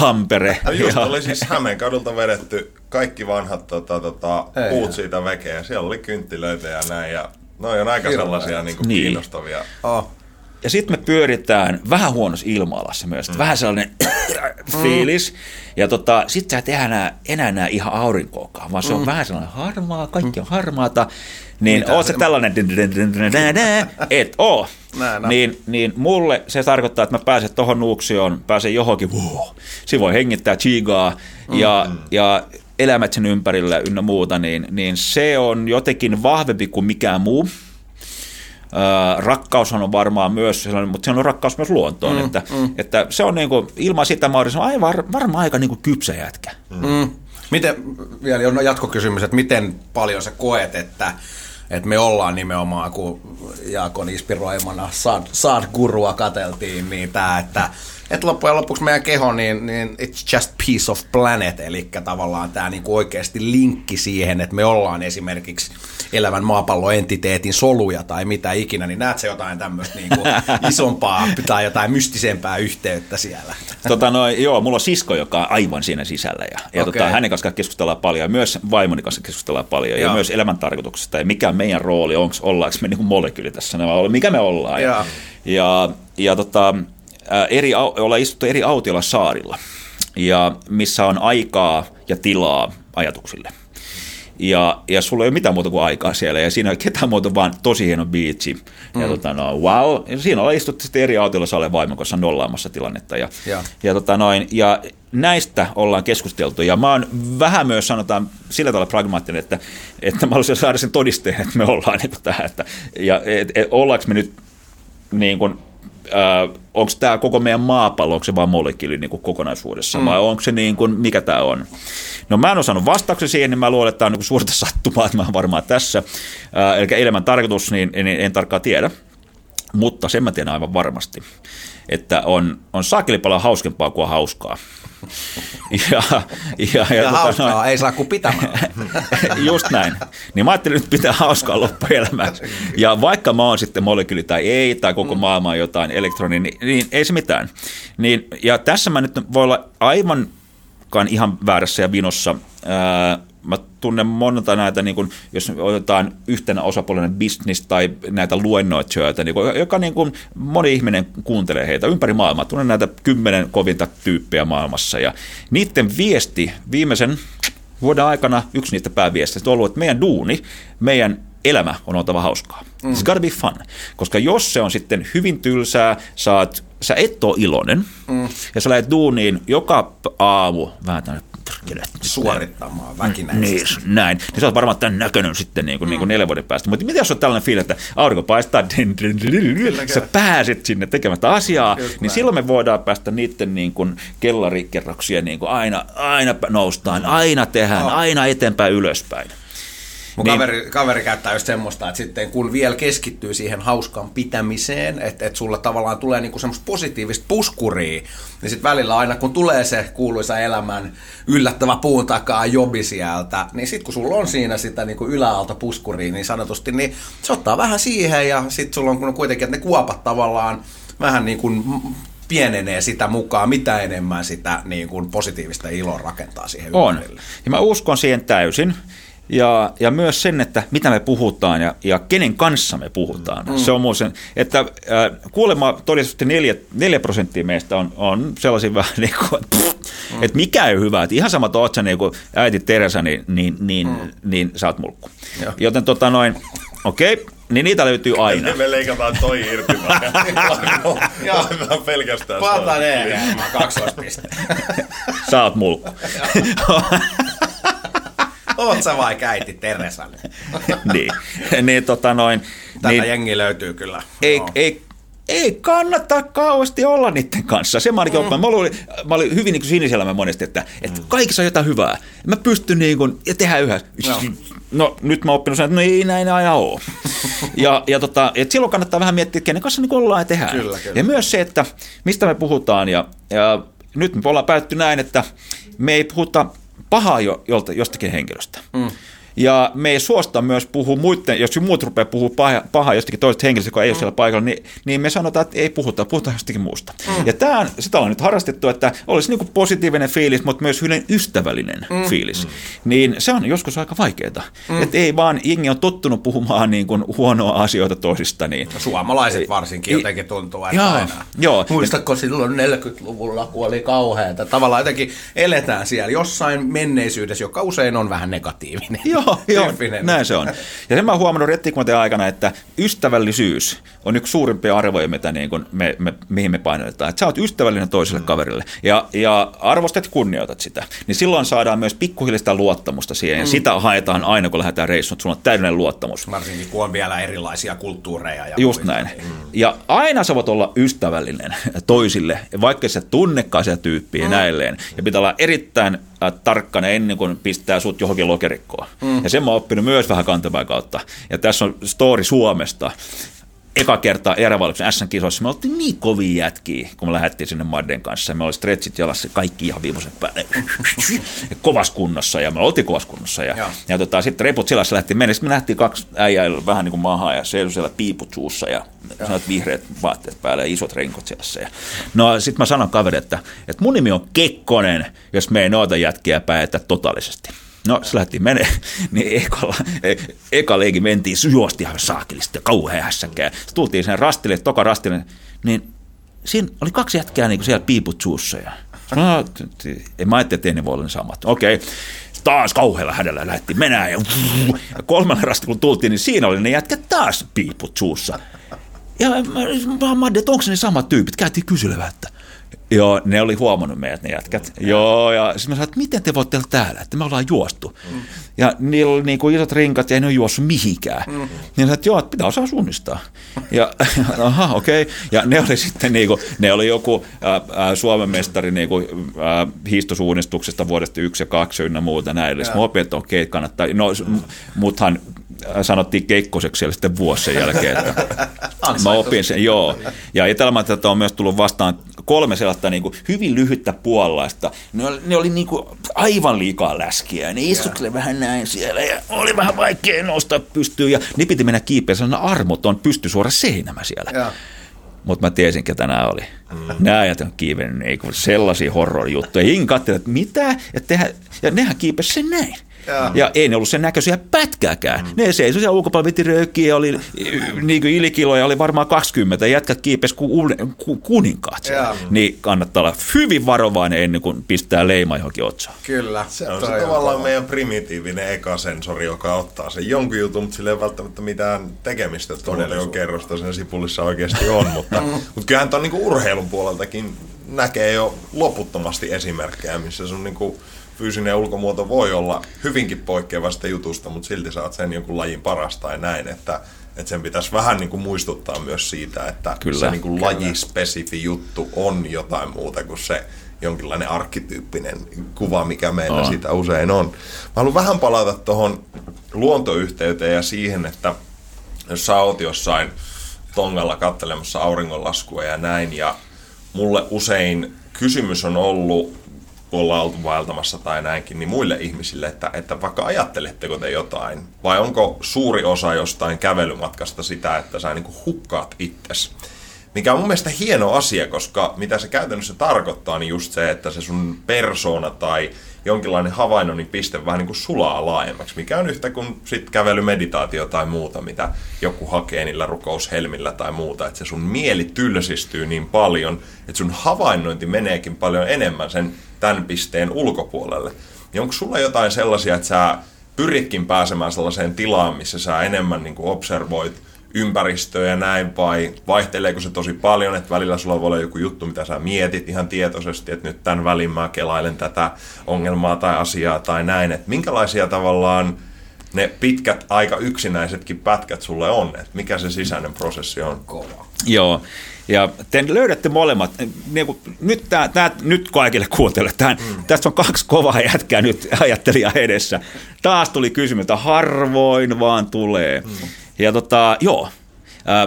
Tampere. No just ja... oli siis Hämeenkadulta vedetty kaikki vanhat tota, tota, puut siitä vekeä. Siellä oli kynttilöitä ja näin. Ja noi on aika Hirveä. sellaisia niin kuin niin. kiinnostavia. Oh. Ja sitten me pyöritään vähän huonossa ilma-alassa myös, mm. vähän sellainen fiilis. Ja tota, sitten sä et tehdä enää, enää nää ihan aurinkoakaan, vaan se on mm. vähän sellainen harmaa, kaikki on harmaata. Niin Mitä? oot se tällainen, et oo. Niin, niin mulle se tarkoittaa, että mä pääsen tuohon nuuksioon, pääsen johonkin, wow. siinä voi hengittää chigaa ja, mm. ja elämät sen ympärillä ynnä muuta, niin, niin se on jotenkin vahvempi kuin mikään muu rakkaushan on varmaan myös sellainen, mutta se on rakkaus myös luontoon, mm, että, mm. että se on niin kuin, ilman sitä mä olisin aivan var, varmaan aika niin kuin kypsä jätkä. Mm. Miten, vielä on jatkokysymys, että miten paljon sä koet, että että me ollaan nimenomaan, kun Jaakon inspiroimana Saad, Gurua kateltiin, niin tämä, että et loppujen lopuksi meidän keho, niin, niin it's just piece of planet, eli tavallaan tämä niinku oikeasti linkki siihen, että me ollaan esimerkiksi elävän maapallon entiteetin soluja tai mitä ikinä, niin näet se jotain tämmöistä niinku isompaa tai jotain mystisempää yhteyttä siellä? Tota no, joo, mulla on sisko, joka on aivan siinä sisällä ja, ja okay. tota, hänen kanssa keskustellaan paljon ja myös vaimoni kanssa keskustellaan paljon ja, ja myös elämän tarkoituksesta ja mikä meidän rooli, onko, ollaanko me niinku molekyyli tässä, mikä me ollaan. Ja, ja, ja, ja tota, eri, ollaan istuttu eri autiolla saarilla, ja missä on aikaa ja tilaa ajatuksille. Ja, ja sulla ei ole mitään muuta kuin aikaa siellä, ja siinä ei ole ketään muuta, vaan tosi hieno biitsi. Ja mm. tota, no, wow, ja siinä ollaan istuttu sitten eri autiolla Sale vaimon kanssa nollaamassa tilannetta. Ja, ja. Ja, tota, noin, ja näistä ollaan keskusteltu, ja mä oon vähän myös sanotaan sillä tavalla pragmaattinen, että, että mä haluaisin saada sen todisteen, että me ollaan niin tähän, että, ja et, et, ollaanko me nyt niin kuin, äh, onko tämä koko meidän maapallo, onko se vain molekyyli niin kuin kokonaisuudessa, mm. vai onko se niin kuin, mikä tämä on? No mä en osannut vastauksen siihen, niin mä luulen, että tämä on niin suurta sattumaa, että mä olen varmaan tässä. Äh, eli elämän tarkoitus, niin en, en tarkkaan tiedä, mutta sen mä tiedän aivan varmasti, että on, on saakeli paljon hauskempaa kuin hauskaa. Ja, ja, ja, ja tota hauskaa noin, ei saa kuin pitämään. Just näin. Niin mä ajattelin, että pitää hauskaa loppuelämäksi. Ja vaikka mä oon sitten molekyyli tai ei, tai koko mm. maailma on jotain elektroni, niin, niin ei se mitään. Niin, ja tässä mä nyt voi olla aivan ihan väärässä ja vinossa. Ää, mä tunnen monta näitä, niin kuin, jos otetaan yhtenä osapuolinen business tai näitä luennoitsijoita, niin joka niin kuin, moni ihminen kuuntelee heitä ympäri maailmaa. Tunnen näitä kymmenen kovinta tyyppiä maailmassa ja niiden viesti viimeisen vuoden aikana yksi niistä pääviesteistä on ollut, että meidän duuni, meidän elämä on oltava hauskaa. Mm. It's gotta be fun. Koska jos se on sitten hyvin tylsää, saat, sä et ole iloinen, mm. ja sä lähdet duuniin joka aamu vähän tänne suorittamaan väkinäisesti. Niin, näin. Niin sä oot varmaan tämän näköinen sitten niin kuin, mm. niin kuin neljän vuoden päästä. Mutta mitä jos on tällainen fiilis, että aurinko paistaa, din, din, din, din, sä pääset sinne tekemättä asiaa, niin näin. silloin me voidaan päästä niiden niin kuin kellarikerroksia niin kuin aina, aina noustaan, aina tehdään, no. aina eteenpäin ylöspäin. Mun niin. kaveri, kaveri käyttää just semmoista, että sitten kun vielä keskittyy siihen hauskan pitämiseen, että, että sulla tavallaan tulee niinku semmoista positiivista puskuria, niin sitten välillä aina kun tulee se kuuluisa elämän yllättävä puun takaa jobi sieltä, niin sitten kun sulla on siinä sitä niinku yläalta puskuria niin sanotusti, niin se ottaa vähän siihen ja sitten sulla on kuitenkin, että ne kuopat tavallaan vähän niin kuin pienenee sitä mukaan, mitä enemmän sitä niin kuin positiivista iloa rakentaa siihen On. Ympärille. Ja mä uskon siihen täysin. Ja, ja myös sen, että mitä me puhutaan ja, ja kenen kanssa me puhutaan. Mm. Se on muu sen, että äh, kuulemma todennäköisesti neljä, neljä prosenttia meistä on, on sellaisia vähän niin kuin, pff, mm. että mikä ei ole hyvä. Että ihan sama, oot sä niin kuin äiti Teresa, niin, niin, niin, mm. niin sä oot mulkku. Joo. Joten tota noin, okei, okay, niin niitä löytyy aina. Me leikataan toi irti. Laitetaan pelkästään. Palataan ne. Kaksoispiste. Sä oot mulkku. Oot sä vai käiti Teresan? niin, niin tota noin. Tätä niin, jengi löytyy kyllä. Ei, no. ei, ei kannata kauheasti olla niiden kanssa. Se mä ainakin mm. mä, olin, mä olin hyvin niin sinisellä monesti, että, että mm. kaikissa on jotain hyvää. Mä pystyn niin kuin, ja tehdä yhä. No. no nyt mä oon oppinut sen, että no ei näin aina ole. ja, ja tota, et silloin kannattaa vähän miettiä, että kenen kanssa niin ollaan ja tehdään. Kyllä, kyllä. Ja myös se, että mistä me puhutaan. Ja, ja nyt me ollaan päätty näin, että me ei puhuta pahaa jo, jolta, jostakin henkilöstä. Mm. Ja me ei suosta myös puhua muiden, jos muut rupeaa puhua pahaa, paha jostakin toisesta henkilöstä, joka ei mm. ole siellä paikalla, niin, niin me sanotaan, että ei puhuta, puhutaan jostakin muusta. Mm. Ja tämä, sitä on nyt harrastettu, että olisi niin kuin positiivinen fiilis, mutta myös hyvin ystävällinen mm. fiilis. Mm. Niin se on joskus aika vaikeaa. Mm. Että ei vaan, jengi on tottunut puhumaan niin kuin huonoa asioita toisista. Niin. Suomalaiset varsinkin jotenkin tuntuu, että joo, aina. Joo. Muistatko silloin 40-luvulla, kun oli kauheata? Tavallaan jotenkin eletään siellä jossain menneisyydessä, joka usein on vähän negatiivinen. Joo, joo, näin se on. Ja sen mä oon huomannut rettikumaten aikana, että ystävällisyys on yksi suurimpia arvoja, mitä niin kuin me, me, mihin me painotetaan. Että sä oot ystävällinen toiselle mm. kaverille ja, ja arvostat ja kunnioitat sitä. Niin silloin saadaan myös pikkuhiljaa luottamusta siihen. Mm. Sitä haetaan aina, kun lähdetään reissuun, että sulla on täydellinen luottamus. Varsinkin, kun on vielä erilaisia kulttuureja. Ja Just muita. näin. Mm. Ja aina sä voit olla ystävällinen toisille, vaikka sä tunnekaan sitä tyyppiä mm. näilleen. Ja pitää olla erittäin äh, tarkkana ennen kuin pistää sut johonkin lokerikkoon. Mm. Ja sen mä oon oppinut myös vähän kantavaa kautta. Ja tässä on story Suomesta. Eka kertaa erävaluksen S-kisoissa me oltiin niin kovia jätkiä, kun me lähdettiin sinne Madden kanssa. Me oli stretchit jalassa, kaikki ihan viimeisen päälle kovassa kunnossa ja me oltiin kovassa kunnossa. Ja, ja tota, sitten reput selässä lähti mennä. Sitten me nähtiin kaksi äijää vähän niin kuin maahan ja seisoi siellä piiput suussa ja sanoit vihreät vaatteet päällä ja isot renkot selässä. Ja, no sitten mä sanon kaverille, että, että mun nimi on Kekkonen, jos me ei noita jätkiä päätä totaalisesti. No, se lähti menee, niin ekalla, e, eka leiki mentiin, juosti ihan saakelisti, kauhean hässäkään. Sitten tultiin sen rastille, toka rastille, niin siinä oli kaksi jätkää niin siellä piiput suussa. Ja, no, en mä ajattelin, että ne voi olla samat. Okei, okay. taas kauhealla hädällä lähti menää ja, ja kolmella rastilla kun tultiin, niin siinä oli ne jätkät taas piiput suussa. Ja mä, mä, että onko ne samat tyypit, käytiin kysyä, että Joo, ne oli huomannut meidät ne jätkät. Mm. Joo, ja sitten mä sanoin, että miten te voitte olla täällä, että me ollaan juostu. Mm. Ja niillä oli niin kuin isot rinkat ja ei ne ole juossut mihinkään. Mm. Niin sanoin, että joo, että pitää osaa suunnistaa. Ja aha, okei. Okay. Ja ne oli sitten niin kuin, ne oli joku äh, Suomen mestari niin kuin, äh, hiistosuunnistuksesta vuodesta yksi ja kaksi ynnä muuta näille. Sitten mä opin, että okei, okay, kannattaa. No, muthan sanottiin keikkoseksi siellä sitten vuosi sen jälkeen. Että mä opin sen, joo. Ja Etelämaata on myös tullut vastaan kolme sellaista niin kuin hyvin lyhyttä puolaista. Ne oli, ne oli niin kuin aivan liikaa läskiä. Ne istukselle vähän näin siellä ja oli vähän vaikea nostaa pystyyn. Ja ne piti mennä kiipeä sellainen armoton pystysuora seinämä siellä. Mutta mä tiesin, ketä nämä oli. Mm. Nämä ajat on kiivennyt niin sellaisia horror-juttuja. Hinka että mitä? Ja, tehdä, ja nehän kiipesi sen näin. Ja. ja ei ne ollut sen näköisiä pätkääkään. Mm. Ne seisoi siellä ulkopuolella, veti röökiä, oli niin kuin ilikiloja, oli varmaan 20, jätkät kiipes kuin ku, kuninkaat. Ja. Niin kannattaa olla hyvin varovainen ennen kuin pistää leima johonkin otsaan. Kyllä. Se on se tavallaan on meidän primitiivinen ekasensori, joka ottaa sen jonkun jutun, mutta sillä ei välttämättä mitään tekemistä tuon kerrosta sen sipulissa oikeasti on. mutta, mutta kyllähän tuon niin urheilun puoleltakin näkee jo loputtomasti esimerkkejä, missä sun niin kuin fyysinen ulkomuoto voi olla hyvinkin poikkeavasta jutusta, mutta silti saat sen jonkun lajin parasta tai näin, että, että sen pitäisi vähän niin kuin muistuttaa myös siitä, että kyllä, se niin kuin lajispesifi juttu on jotain muuta kuin se jonkinlainen arkkityyppinen kuva, mikä meillä siitä usein on. Mä haluan vähän palata tuohon luontoyhteyteen ja siihen, että jos sä oot jossain tongalla kattelemassa auringonlaskua ja näin, ja mulle usein kysymys on ollut ollaan oltu vaeltamassa tai näinkin, niin muille ihmisille, että, että vaikka ajatteletteko te jotain, vai onko suuri osa jostain kävelymatkasta sitä, että sä niin hukkaat itsesi. Mikä on mun mielestä hieno asia, koska mitä se käytännössä tarkoittaa, niin just se, että se sun persona tai jonkinlainen havainnoinnin piste vähän niin kuin sulaa laajemmaksi, mikä on yhtä kuin sit kävelymeditaatio tai muuta, mitä joku hakee niillä rukoushelmillä tai muuta, että se sun mieli tylsistyy niin paljon, että sun havainnointi meneekin paljon enemmän sen tämän pisteen ulkopuolelle. Niin onko sulla jotain sellaisia, että sä pyritkin pääsemään sellaiseen tilaan, missä sä enemmän niin kuin observoit ympäristöä ja näin, vai vaihteleeko se tosi paljon, että välillä sulla voi olla joku juttu, mitä sä mietit ihan tietoisesti, että nyt tämän välin mä kelailen tätä ongelmaa tai asiaa tai näin, että minkälaisia tavallaan ne pitkät, aika yksinäisetkin pätkät sulle on, että mikä se sisäinen prosessi on? Kova. Joo, ja te löydätte molemmat, niin kuin, nyt, tää, tää, nyt kaikille kuuntele, mm. tässä on kaksi kovaa jätkää nyt ajattelija edessä. Taas tuli kysymys, että harvoin vaan tulee. Mm. Ja tota, joo,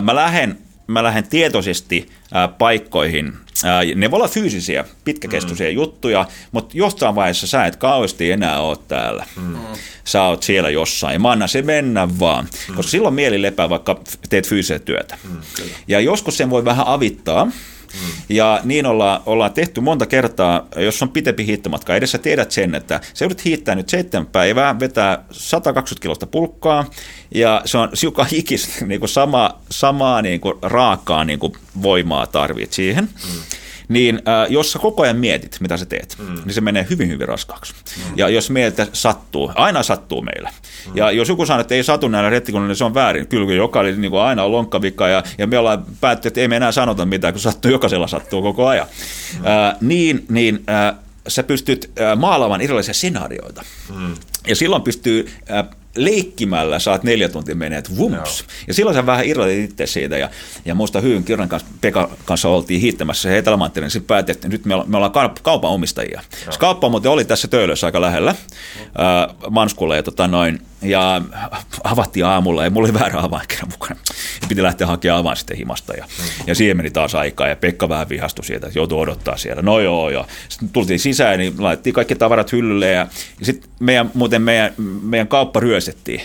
mä lähden, mä lähden tietoisesti paikkoihin. Ne voi olla fyysisiä, pitkäkestoisia mm. juttuja, mutta jostain vaiheessa sä et kauheasti enää ole täällä. Mm. Sä oot siellä jossain. Mä annan se mennä vaan, mm. koska silloin mieli lepää, vaikka teet fyysistä työtä. Mm, ja joskus sen voi vähän avittaa, Mm. Ja niin ollaan, ollaan tehty monta kertaa, jos on pitempi hiittomatka. Edessä tiedät sen, että se joudut hiittää nyt seitsemän päivää, vetää 120 kilosta pulkkaa, ja se on siuka hikis, niin kuin sama, samaa niin kuin raakaa niin kuin voimaa tarvit siihen. Mm niin äh, jos sä koko ajan mietit, mitä sä teet, mm. niin se menee hyvin, hyvin raskaaksi. Mm. Ja jos meiltä sattuu, aina sattuu meillä. Mm. Ja jos joku sanoo, että ei satu näillä rettikunnilla, niin se on väärin. Kyllä, joka oli niin kuin aina on lonkkavika, ja, ja me ollaan päätty, että ei me enää sanota mitään, kun sattuu, jokaisella sattuu koko ajan. Mm. Äh, niin, niin äh, sä pystyt äh, maalaamaan erilaisia skenaarioita. Mm. Ja silloin pystyy äh, leikkimällä saat neljä tuntia meneet vumps. Joo. Ja silloin sä vähän irrotit itse siitä. Ja, ja muista hyvin Kirran kanssa, Pekka kanssa oltiin hiittämässä se etelä niin sitten päätettiin, että nyt me, ollaan, me ollaan kaupan omistajia. Se kauppa muuten oli tässä töölössä aika lähellä, äh, Manskulle, ja, tota noin, ja avattiin aamulla, ja mulla oli väärä avainkirja mukana. Ja piti lähteä hakemaan avaan sitten himasta, ja, ja siihen meni taas aikaa, ja Pekka vähän vihastui sieltä, että joutui odottaa siellä. No joo, ja sitten tultiin sisään, niin laitettiin kaikki tavarat hyllylle, ja, ja sitten meidän, muuten meidän, meidän kauppa ryöstettiin.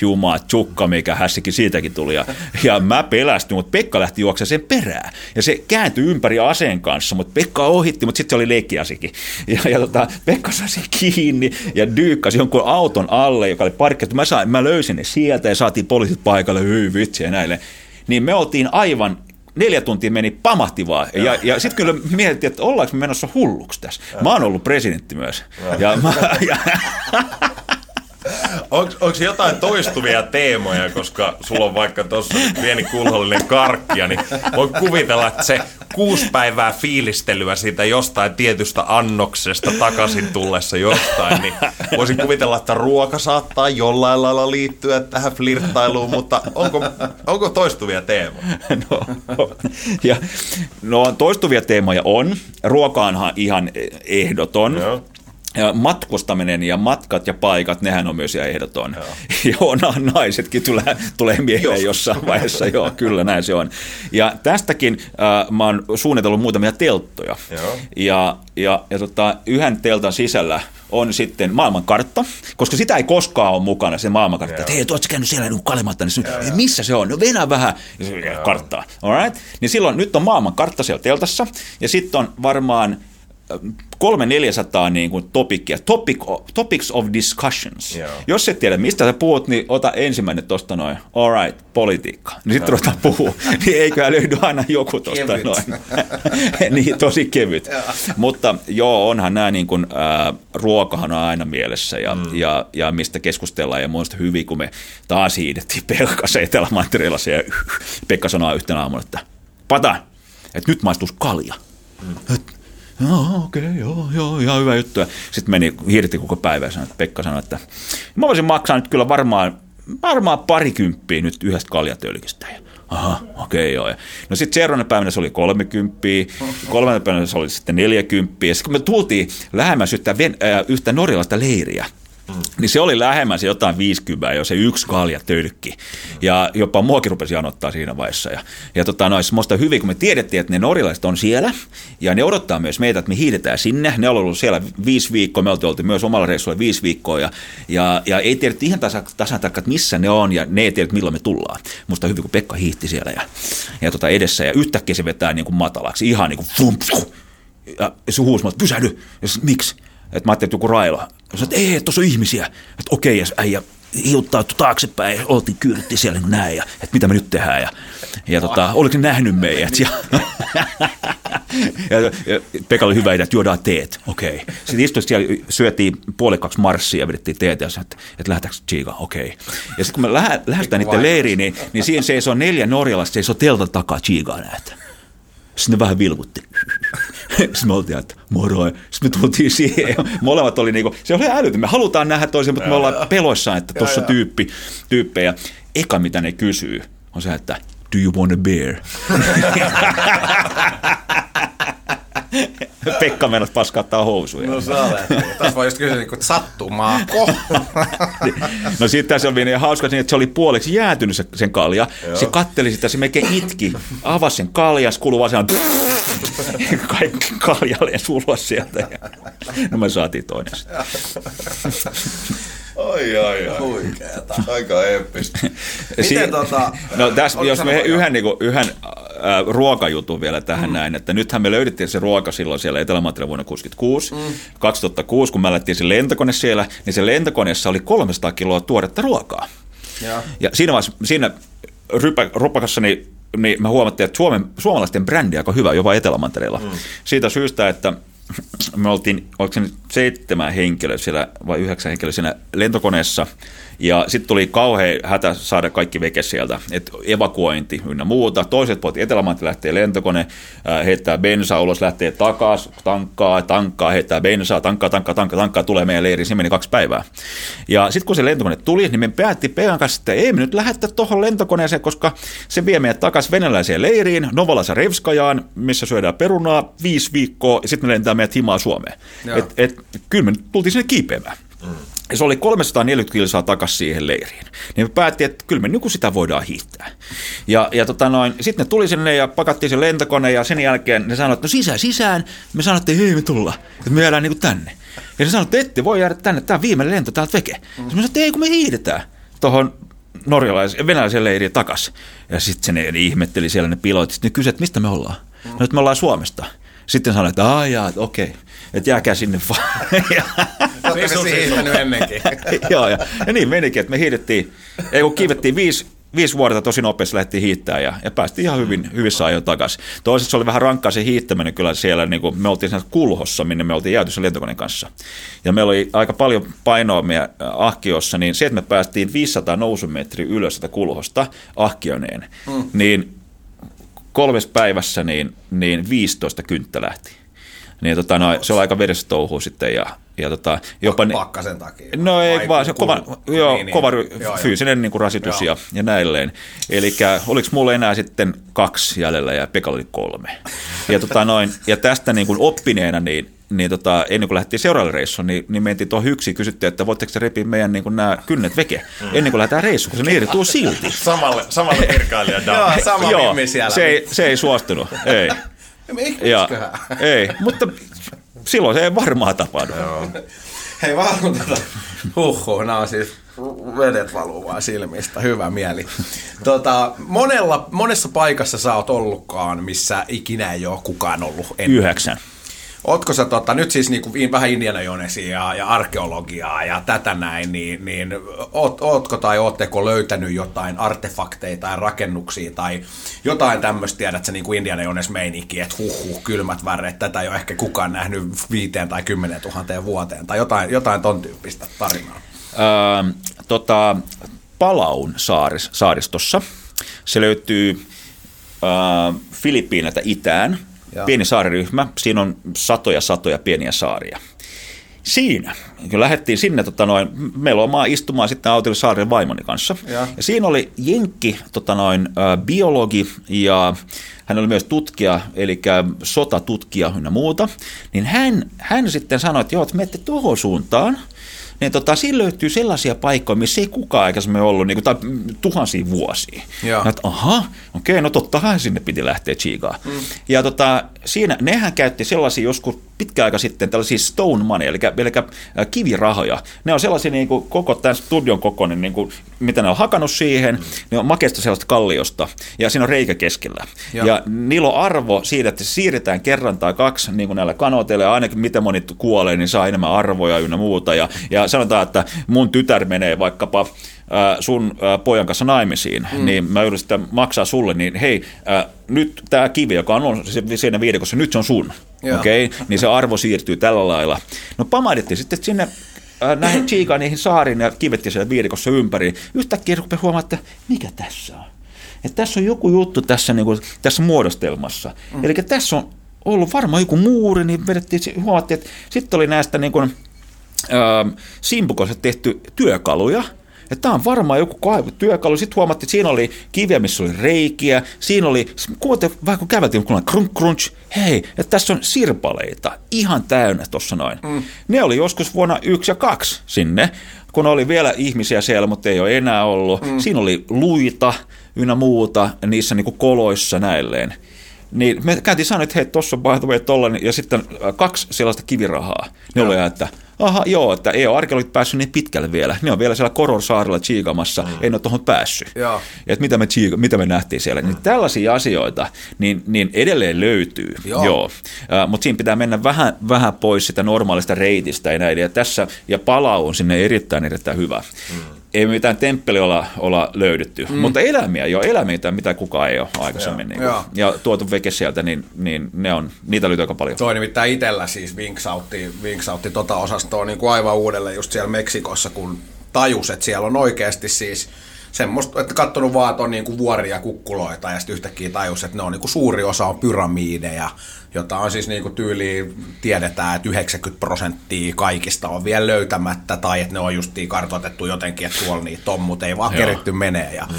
Jumala, tsukka, mikä hässäkin siitäkin tuli. Ja, ja mä pelästyin, mutta Pekka lähti juoksemaan sen perään. Ja se kääntyi ympäri aseen kanssa, mutta Pekka ohitti, mutta sitten se oli leikkiasikin. Ja, ja tota, Pekka sai sen kiinni ja dyykkasi jonkun auton alle, joka oli parkkettu. Mä, sain, mä löysin ne sieltä ja saatiin poliisit paikalle, hyi vitsi ja näille. Niin me oltiin aivan neljä tuntia meni pamahti vaan. Ja, ja, ja sitten kyllä mietittiin, että ollaanko me menossa hulluksi tässä. Mä oon ollut presidentti myös. Ja, mä, ja, Onko jotain toistuvia teemoja, koska sulla on vaikka tuossa pieni kulhollinen karkkia, niin voi kuvitella, että se kuusi päivää fiilistelyä siitä jostain tietystä annoksesta takaisin tullessa jostain, niin voisin kuvitella, että ruoka saattaa jollain lailla liittyä tähän flirttailuun, mutta onko, onko toistuvia teemoja? No, ja, no toistuvia teemoja on. Ruokaanhan ihan ehdoton. Joo. Ja matkustaminen ja matkat ja paikat, nehän on myös ihan ehdoton. Joo, joo naisetkin tulee, tulee mieleen jossain vaiheessa, joo, kyllä näin se on. Ja tästäkin äh, mä oon suunnitellut muutamia telttoja. Joo. Ja, ja, ja tota, yhden teltan sisällä on sitten maailmankartta, koska sitä ei koskaan ole mukana, se maailmankartta. Että hei, ootko käynyt siellä niin kalematta, niin ja, missä se on? No venä vähän ja karttaa. Alright? Niin silloin nyt on maailmankartta siellä teltassa, ja sitten on varmaan kolme 400 niin kuin topikkia, topic topics of discussions. Joo. Jos et tiedä, mistä sä puhut, niin ota ensimmäinen tosta noin, all right, politiikka. Niin sitten ruvetaan puhua, niin eiköhän löydy aina joku tosta Kevyt. noin. niin, tosi kevyt. Mutta joo, onhan nämä niin kuin, äh, ruokahan on aina mielessä ja, mm. ja, ja mistä keskustellaan. Ja muista hyvin, kun me taas hiidettiin Pelkassa Etelä-Mantereella ja Pekka sanoi yhtenä aamuna, että pata, että nyt maistuisi kalja. Mm. Joo, okei, okay, joo, joo, ihan hyvä juttu. Ja Sitten meni, hiirti koko päivä ja sanoi, että Pekka sanoi, että mä voisin maksaa nyt kyllä varmaan, varmaan parikymppiä nyt yhdestä kaljatölkistä. Ja, Aha, okei okay, joo. Ja No sitten seuraavana päivänä se oli 30, kolmantena päivänä se oli sitten 40. Ja sitten kun me tultiin lähemmäs yhtä, ven, äh, yhtä norjalaista leiriä, niin se oli lähemmäs jotain 50 jo se yksi kalja tölkki. Ja jopa muakin rupesi janottaa siinä vaiheessa. Ja, ja tota, no, musta hyvin, kun me tiedettiin, että ne norjalaiset on siellä, ja ne odottaa myös meitä, että me hiidetään sinne. Ne on ollut siellä viisi viikkoa, me oltiin myös omalla reissulla viisi viikkoa, ja, ja, ja ei tiedetty ihan tasan, tasan tarkkaan, että missä ne on, ja ne ei tiedä, milloin me tullaan. Musta hyvin, kun Pekka hiihti siellä ja, ja tota edessä, ja yhtäkkiä se vetää niin kuin matalaksi, ihan niin kuin flump, ja se huusi, että pysähdy. Ja miksi? Että mä ajattelin, että joku railo. Sanoin, että ei, tuossa on ihmisiä. Että okei, ja se äijä hiuttautui taaksepäin, oltiin kyyrytti siellä niin näin, ja että mitä me nyt tehdään. Ja, ja tota, oliko ne nähnyt meidät? Ja, ja, ja Pekka oli hyvä idea, että juodaan teet. Okei. Sitten istuin siellä, syötiin puoli kaksi marssia ja vedettiin teetä ja sanoin, että, että lähdetäänkö Chiga? Okei. Ja sitten kun me lähdetään niiden leiriin, niin, niin siinä seisoo neljä norjalaista, seisoo teltan takaa Chigaa näitä. Sitten ne vähän vilkutti. Sitten me oltiin, että moro. Sitten me tultiin siihen. Molemmat oli niinku, se oli älytön. Me halutaan nähdä toisen, mutta me ollaan peloissaan, että tuossa tyyppi, tyyppejä. Eka mitä ne kysyy on se, että do you want a beer? Pekka mennät paskauttaa housuja. No olet. Tässä voi just kysyä niin kuin, sattumaako. No sitten se oli niin hauska, että se oli puoleksi jäätynyt se, sen kalja. Se katteli sitä, se melkein itki. Avasi sen kaljan, se kuului vaan kaikki kaljalle sulua sieltä. Ja, no me saatiin toinen sitten. Ai, ai, ai. Huikeeta. Aika eeppistä. Miten tota... No tässä, jos me yhden, niin kuin, yhden äh, ruokajutun vielä tähän mm. näin, että nythän me löydettiin se ruoka silloin siellä etelä vuonna 1966. Mm. 2006, kun me lähdettiin se lentokone siellä, niin se lentokoneessa oli 300 kiloa tuoretta ruokaa. Joo. Ja siinä vaiheessa, siinä rypä, rupakassa, niin, niin me huomattiin, että Suomen, suomalaisten brändi on aika hyvä jopa Etelämantereella. Mm. Siitä syystä, että me oltiin, oliko se nyt seitsemän henkilöä siellä vai yhdeksän henkilöä siinä lentokoneessa, ja sitten tuli kauhean hätä saada kaikki veke sieltä, että evakuointi ynnä muuta. Toiset poit Etelämantti lähtee lentokone, ää, heittää bensaa ulos, lähtee takas, tankkaa, tankkaa, heittää bensaa, tankkaa, tankkaa, tankkaa, tankkaa, tulee meidän leiriin, se meni kaksi päivää. Ja sitten kun se lentokone tuli, niin me päätti Pean kanssa, että ei me nyt lähettää tuohon lentokoneeseen, koska se vie meidät takaisin venäläiseen leiriin, Novalasa Revskajaan, missä syödään perunaa viisi viikkoa, ja sitten me lentää meidät himaa Suomeen. Joo. Et, et, kyllä me nyt tultiin sinne kiipeämään. Ja se oli 340 kilsaa takaisin siihen leiriin. Niin me päättiin, että kyllä me niin sitä voidaan hiihtää. Ja, ja tota sitten ne tuli sinne ja pakattiin se lentokone ja sen jälkeen ne sanoivat, että no sisään, sisään. Me sanottiin, että ei me tulla, että me jäädään niin tänne. Ja ne sanoivat, että ette voi jäädä tänne, tämä viimeinen lento täältä veke. Mm. Sitten me sanoin, että ei kun me hiihdetään tuohon norjalaisen, venäläisen leiriin takas. Ja sitten ne ihmetteli siellä ne pilotit, ne kysyivät, että mistä me ollaan. Mm. No, että me ollaan Suomesta. Sitten sanoin, että aijaa, okei, että jääkää sinne vaan. Ja- Olette vissiin hiihtänyt ennenkin. Joo, ja, ja niin menikin, että me hiidettiin, ei kun kiivettiin viisi, viisi vuotta tosi nopeasti lähdettiin hiihtää ja, ja päästiin ihan hyvin, hyvissä ajoin takaisin. Toisaalta se oli vähän rankkaa se hiihtäminen kyllä siellä, niin kuin me oltiin siinä kulhossa, minne me oltiin jääty sen lentokoneen kanssa. Ja meillä oli aika paljon painoa meidän äh, ahkiossa, niin se, että me päästiin 500 nousumetriä ylös sitä kulhosta ahkioneen, mm. niin kolmessa päivässä niin, niin 15 kynttä lähti. Niin tota, no, se on aika veressä touhua sitten ja, ja tota, jopa... ni- Pakkasen takia. No ei vaan, se kova, joo, niin, niin. kova Joo, ry- joo. fyysinen niin kuin rasitus ja, ja näilleen. Eli oliko mulla enää sitten kaksi jäljellä ja Pekalla oli kolme. Ja, tota noin, ja tästä niin kuin oppineena, niin, niin tota, ennen kuin lähdettiin seuraavalle reissuun, niin, niin mentiin tuohon hyksiin kysyttiin, että voitteko te repiä meidän niin kuin nämä kynnet veke, ennen kuin lähdetään reissuun, kun se leiri tuu silti. Samalle, samalle virkailija Joo, sama Joo, se ei, se ei suostunut, ei. Ja, ei, mutta silloin se ei varmaan tapahdu. Hei vaan tota, huhhuh, nämä on siis vedet valuu vaan silmistä, hyvä mieli. Tota, monella, monessa paikassa sä oot ollutkaan, missä ikinä ei ole kukaan ollut ennen. Yhdeksän. Ootko sä tota, nyt siis niinku vähän Indiana Jonesia ja, ja arkeologiaa ja tätä näin, niin, niin oot, ootko tai ootteko löytänyt jotain artefakteja tai rakennuksia tai jotain tämmöistä, tiedät sä niinku Indiana Jones meininki, että huh, huh kylmät väreet, tätä ei ole ehkä kukaan nähnyt viiteen tai kymmenen tuhanteen vuoteen tai jotain, jotain ton tyyppistä tarinaa? Öö, tota, Palaun saaris, saaristossa. Se löytyy äh, Filippiineiltä itään. Ja. Pieni saariryhmä. Siinä on satoja satoja pieniä saaria. Siinä, kun lähdettiin sinne, tota noin, maa istumaan sitten autolle saaren vaimoni kanssa. Ja. ja siinä oli Jenkki, tota noin, biologi ja hän oli myös tutkija, eli sotatutkija ynnä muuta. Niin hän, hän sitten sanoi, että joo, että menette tuohon suuntaan – niin tota, siinä löytyy sellaisia paikkoja, missä ei kukaan aikaisemmin ollut, niin kuin, tai tuhansia vuosia. Ja. että aha, okei, no tottahan sinne piti lähteä chiigaan. Mm. Ja tota, siinä, nehän käytti sellaisia joskus pitkä aika sitten tällaisia stone money, eli, eli äh, kivirahoja. Ne on sellaisia niin kuin, koko tämän studion kokoinen, niin kuin, mitä ne on hakannut siihen, mm. ne on makeista sellaista kalliosta, ja siinä on reikä keskellä. Ja, ja niillä on arvo siitä, että se siirretään kerran tai kaksi niin kuin näillä kanoteilla, ja ainakin miten moni kuolee, niin saa enemmän arvoja ynnä muuta. Ja, ja sanotaan, että mun tytär menee vaikkapa sun pojan kanssa naimisiin, mm. niin mä yritän sitä maksaa sulle, niin hei, nyt tämä kivi, joka on siinä viidekossa, nyt se on sun. Okei, okay? niin se arvo siirtyy tällä lailla. No pamahdettiin sitten sinne näihin Chiikaan niihin saariin ja kivettiin siellä viidikossa ympäri. Yhtäkkiä rupesi huomaa, että mikä tässä on. Että tässä on joku juttu tässä, niin kuin, tässä muodostelmassa. Mm. Eli tässä on ollut varmaan joku muuri, niin vedettiin, huomattiin, että sitten oli näistä niin kuin, äh, simpukossa tehty työkaluja – että tämä on varmaan joku työkalu. Sitten huomattiin, että siinä oli kiviä, missä oli reikiä. Siinä oli, kuulitte vähän kun käveltiin, kun crunch, crunch, hei, että tässä on sirpaleita ihan täynnä tuossa noin. Mm. Ne oli joskus vuonna yksi ja kaksi sinne, kun oli vielä ihmisiä siellä, mutta ei ole enää ollut. Mm. Siinä oli luita ynnä muuta niissä niin kuin koloissa näilleen. Niin me käytiin sanoa, että hei, tuossa on by the way, ja sitten äh, kaksi sellaista kivirahaa. Ne oli, että aha joo, että ei ole arkeologit päässyt niin pitkälle vielä. Ne on vielä siellä Koron saarella chiikamassa, mm. ei ole tuohon päässyt. Ja että mitä me, chiiga, mitä me nähtiin siellä. Niin mm. Niin tällaisia asioita niin, niin edelleen löytyy. Joo. joo. Uh, mutta siinä pitää mennä vähän, vähän pois sitä normaalista reitistä ja näin. Ja tässä, ja palau on sinne erittäin erittäin hyvä. Mm ei mitään temppeli olla, olla löydetty, mm. mutta eläimiä jo, eläimiä, mitä kukaan ei ole aikaisemmin. Niin kuin, ja tuotu veke sieltä, niin, niin ne on, niitä löytyy aika paljon. Toi nimittäin itsellä siis vinksautti, vinksautti tota osastoa niin kuin aivan uudelleen just siellä Meksikossa, kun tajus, että siellä on oikeasti siis semmoista, että kattonut vaan, että on niin kuin vuoria kukkuloita ja sitten yhtäkkiä tajus, että ne on niin kuin suuri osa on pyramideja jota on siis niin kuin tyyli, tiedetään, että 90 prosenttia kaikista on vielä löytämättä, tai että ne on justiin kartoitettu jotenkin, että tuolla niitä on, mutta ei vaan keritty menee. Ja, mm.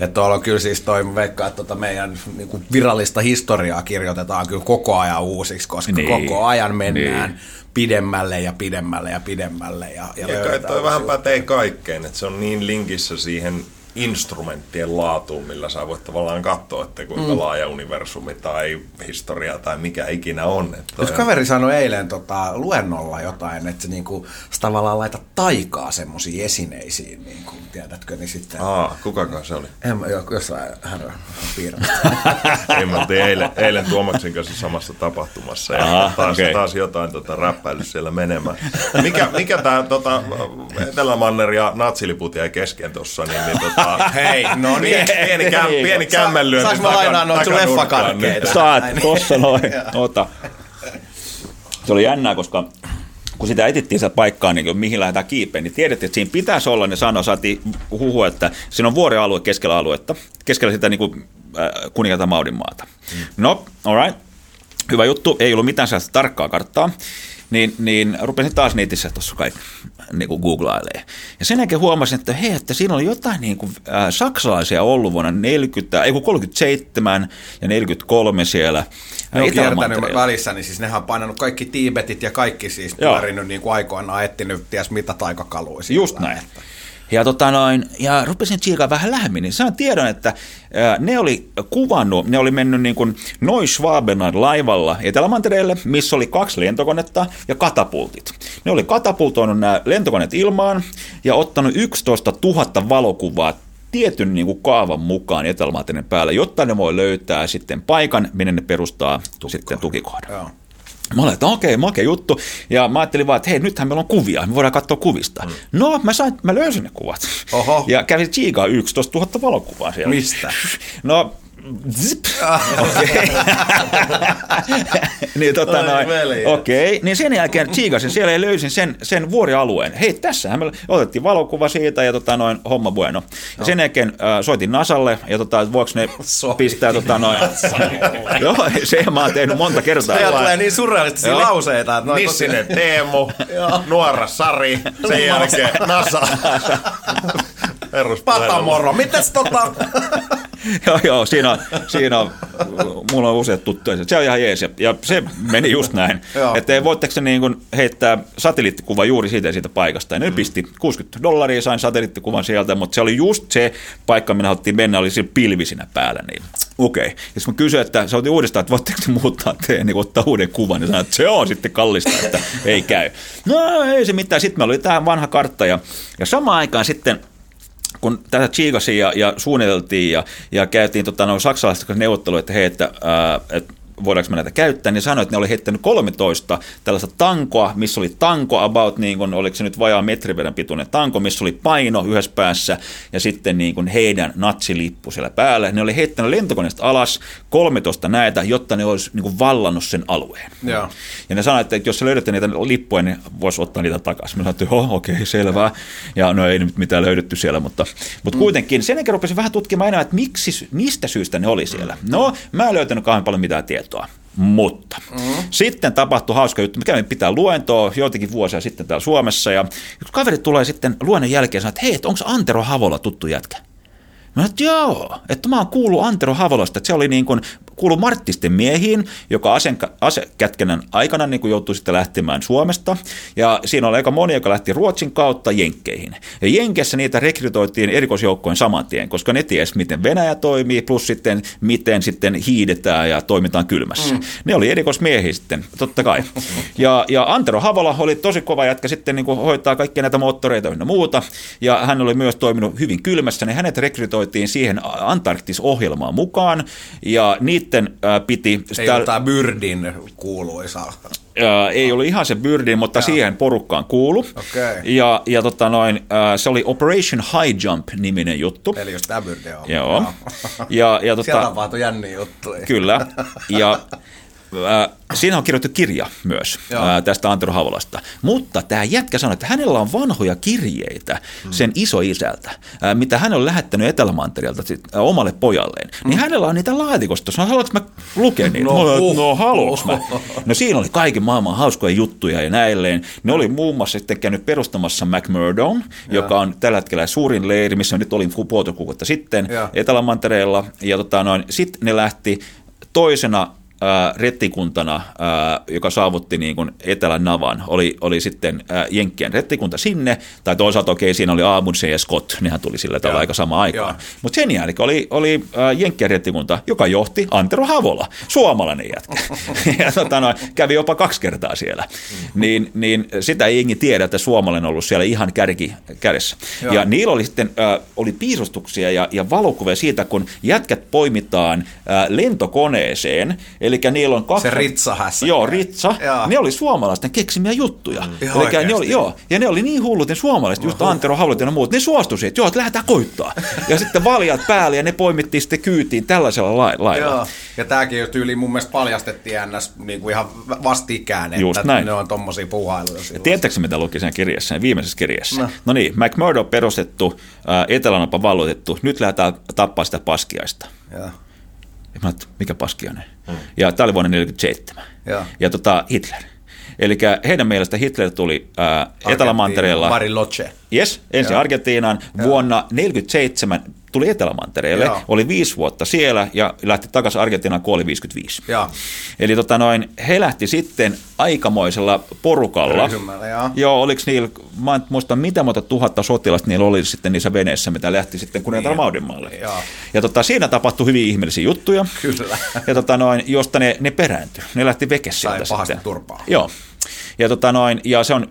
Että tuolla on kyllä siis toi, veikkaa, että tota meidän niin kuin virallista historiaa kirjoitetaan kyllä koko ajan uusiksi, koska niin. koko ajan mennään niin. pidemmälle ja pidemmälle ja pidemmälle. Ja, ja, ja kai toi vähän pätee kaikkeen, että se on niin linkissä siihen instrumenttien laatuun, millä sä voit tavallaan katsoa, että kuinka mm. laaja universumi tai historia tai mikä ikinä on. Että Jos kaveri sanoi eilen tota, luennolla jotain, että niinku, sä tavallaan laita taikaa semmoisiin esineisiin, niin kuin, tiedätkö, niin sitten... Aa, kukakaan se oli? En mä, jossain hän Ei, mä oltiin eilen, eilen Tuomaksen kanssa samassa tapahtumassa ja Aha, taas, okay. taas jotain tota, räppäily siellä menemään. Mikä, mikä tämä tota, Etelämanner ja natsiliput jäi kesken tuossa, niin, niin tota, hei, no niin. Pieni, käm, pieni kämmenlyönti. Saanko mä lainaa noita sun leffakarkkeita? Saat, tossa noin. Ota. Se oli jännää, koska kun sitä etittiin sitä paikkaa, niin mihin lähdetään kiipeen, niin tiedettiin, että siinä pitäisi olla, ne sanoi, saatiin huhua, että siinä on vuorealue keskellä aluetta, keskellä sitä niin kuin, äh, kuningatar Maudin maata. Mm. No, all right. Hyvä juttu, ei ollut mitään sellaista tarkkaa karttaa niin, niin rupesin taas niitissä tuossa kaikki niin kuin googlailee. Ja sen jälkeen huomasin, että hei, että siinä oli jotain niin kuin, äh, saksalaisia ollut vuonna 40, ei 37 ja 43 siellä. Ne on kiertänyt välissä, niin siis nehän on painanut kaikki Tiibetit ja kaikki siis pyörinyt niin kuin aikoinaan etsinyt ties mitä taikakaluja. Just näin. Että. Ja, tota noin, ja rupesin tsiikaa vähän lähemmin, niin sain tiedon, että ne oli kuvannut, ne oli mennyt niin kuin Neuschwabenan laivalla Etelämantereelle, missä oli kaksi lentokonetta ja katapultit. Ne oli katapultoinut nämä lentokoneet ilmaan ja ottanut 11 000 valokuvaa tietyn niin kuin kaavan mukaan Etelämantereen päällä, jotta ne voi löytää sitten paikan, minne ne perustaa tukikohdan. sitten tukikohdan. Joo. Mä olin, että okei, makea juttu. Ja mä ajattelin vaan, että hei, nythän meillä on kuvia, me voidaan katsoa kuvista. Mm. No, mä, sain, mä löysin ne kuvat. Oho. Ja kävin Chiikaa 11 000 valokuvaa siellä. Mistä? No, zip. Okei. niin, tota, Oi noin, okei. Niin sen jälkeen tsiikasin siellä ja löysin sen, sen vuorialueen. Hei, tässähän me otettiin valokuva siitä ja tota, noin, homma bueno. Ja sen jälkeen äh, soitin Nasalle ja tota, että voiko ne Soitin pistää tota, noin. Joo, se mä oon tehnyt monta kertaa. Meillä tulee niin surrealistisia Joo. lauseita, että noin Nissinen Teemu, Nuora Sari, sen jälkeen NASA. Patamoro, mitäs tota? joo, joo, siinä on, siinä on, mulla on useat tuttuja, se on ihan jees, ja, ja se meni just näin, että voitteko se niin kuin heittää satelliittikuva juuri siitä ja siitä paikasta, ja ne pisti 60 dollaria, sain satelliittikuvan sieltä, mutta se oli just se paikka, minä haluttiin mennä, oli siinä pilvi siinä päällä, niin okei. Okay. Ja sitten mä kysyin, että se otin uudestaan, että voitteko te muuttaa teen, niin ottaa uuden kuvan, ja sanoin, että se on sitten kallista, että ei käy. No ei se mitään, sitten me oli tämä vanha kartta, ja, ja samaan aikaan sitten kun tätä chiikasin ja, ja suunniteltiin ja, ja käytiin tota, noin saksalaiset kanssa neuvotteluja, että hei, että, ää, että voidaanko me näitä käyttää, niin sanoi, että ne oli heittänyt 13 tällaista tankoa, missä oli tanko about, niin kuin, oliko se nyt vajaa metriverran pituinen tanko, missä oli paino yhdessä päässä ja sitten niin kuin heidän natsilippu siellä päällä. Ne oli heittänyt lentokoneesta alas 13 näitä, jotta ne olisi niin kuin vallannut sen alueen. Joo. Ja ne sanoivat, että jos sä löydätte niitä lippuja, niin voisi ottaa niitä takaisin. Mä sanoin, että joo, okei, okay, selvä. Ja no ei nyt mitään löydetty siellä, mutta, mutta kuitenkin sen jälkeen rupesin vähän tutkimaan enää, että miksi, mistä syystä ne oli siellä. No, mä en löytänyt kauhean paljon mitään tietoa. Mutta mm. sitten tapahtui hauska juttu. Mä kävin pitää luentoa joitakin vuosia sitten täällä Suomessa ja yksi kaveri tulee sitten luennon jälkeen ja sanoo, että hei, onko Antero Havola tuttu jätkä? Mä sanoin, että joo, että mä oon kuullut Antero Havolasta, että se oli niin kuin, kuulu Marttisten miehiin, joka asen, asekätkennän aikana niin kuin joutui sitten lähtemään Suomesta. Ja siinä oli aika moni, joka lähti Ruotsin kautta Jenkkeihin. Ja Jenkeissä niitä rekrytoitiin erikoisjoukkojen saman tien, koska ne ties, miten Venäjä toimii, plus sitten miten sitten hiidetään ja toimitaan kylmässä. Mm. Ne oli erikoismiehiä sitten, totta kai. Ja, ja Antero Havola oli tosi kova jätkä sitten niin kuin hoitaa kaikkia näitä moottoreita ja muuta. Ja hän oli myös toiminut hyvin kylmässä, niin hänet rekrytoitiin siihen Antarktis-ohjelmaan mukaan. Ja niiden ää, piti... Ei ole tää Byrdin kuuluisa. Ää, ei ollut ihan se Byrdin, mutta Jaa. siihen porukkaan kuulu. Okei. Ja, ja tota noin, ää, se oli Operation High Jump-niminen juttu. Eli jos tää Byrdi on. Joo. Ja, ja tota, Siellä tapahtui jänniä juttuja. Kyllä. Ja äh, siinä on kirjoitettu kirja myös Joo. äh, tästä Antero Havolasta. Mutta tämä jätkä sanoi, että hänellä on vanhoja kirjeitä Mm. sen isoisältä, äh, mitä hän on lähettänyt Etelämantereelta äh, omalle pojalleen. Niin hänellä on niitä laatikosta. Sanoin, haluatko mä lukea niitä? Mm. No, No, no, huh. no haluanko mä? No siinä oli kaiken maailman hauskoja juttuja ja näilleen. Ne oli muun muassa sitten käynyt perustamassa McMurdown, joka on tällä hetkellä suurin leiri, missä nyt olin puolta kuukautta sitten. Etelämantereella. Ja tota noin, sitten ne lähti toisena ää, rettikuntana, ää, joka saavutti niin kuin Etelän navan, oli, oli sitten ää, Jenkkien rettikunta sinne, tai toisaalta okei, siinä oli Amundsen ja Scott, nehän tuli sillä tavalla aika sama aikaan. Mutta sen jälkeen oli, oli ää, Jenkkien rettikunta, joka johti Antero Havola, suomalainen jätkä. ja tota noin, kävi jopa kaksi kertaa siellä. Niin, niin sitä ei jengi tiedä, että suomalainen on ollut siellä ihan kärki, kädessä. Joo. Ja niillä oli sitten oli piirustuksia ja, ja valokuvia siitä, kun jätkät poimitaan lentokoneeseen, eli niillä on kaksi... Se ritsahässäkkä. Joo, ritsa. Joo. Ne oli suomalaisten keksimiä juttuja. Mm. Eli ne oli, joo, ja ne oli niin hullut, ne suomalaiset, just Antero Haulut ja muut, ne suostui siihen, että joo, että lähdetään koittaa. ja sitten valjat päälle ja ne poimittiin sitten kyytiin tällaisella lai- lailla. Joo. Ja tääkin jo tyyli mun mielestä paljastettiin ns. Niin kuin ihan vastikään, Just että näin. ne on tommosia puuhailuja. silloin. Tiedättekö mitä luki sen kirjassa, sen viimeisessä kirjassa? No, No. niin, McMurdo perustettu, Etelänapa valloitettu, nyt lähdetään tappaa sitä paskiaista. Joo. Ja mä ajattelin, mikä paskiainen? Mm. Ja tämä oli vuonna 1947. Joo. Ja tota, Hitler. Eli heidän mielestä Hitler tuli ää, Etelämantereella. Bariloche. Yes, ensin. Argentiinaan. Vuonna 1947 tuli Etelämantereelle, Joo. oli viisi vuotta siellä ja lähti takaisin Argentiinaan, kuoli 55. Joo. Eli tota noin, he lähti sitten aikamoisella porukalla. Ryhmällä, joo. Joo, oliko niillä, mä en muista mitä monta tuhatta sotilasta niillä oli sitten niissä veneissä, mitä lähti sitten kuningatar Maudinmaalle. Niin. Joo. Ja tota, siinä tapahtui hyvin ihmeellisiä juttuja. Kyllä. Ja tota noin, josta ne, ne perääntyi. Ne lähti veke sieltä pahasti sitten. turpaa. Joo. Ja, tota noin, ja se on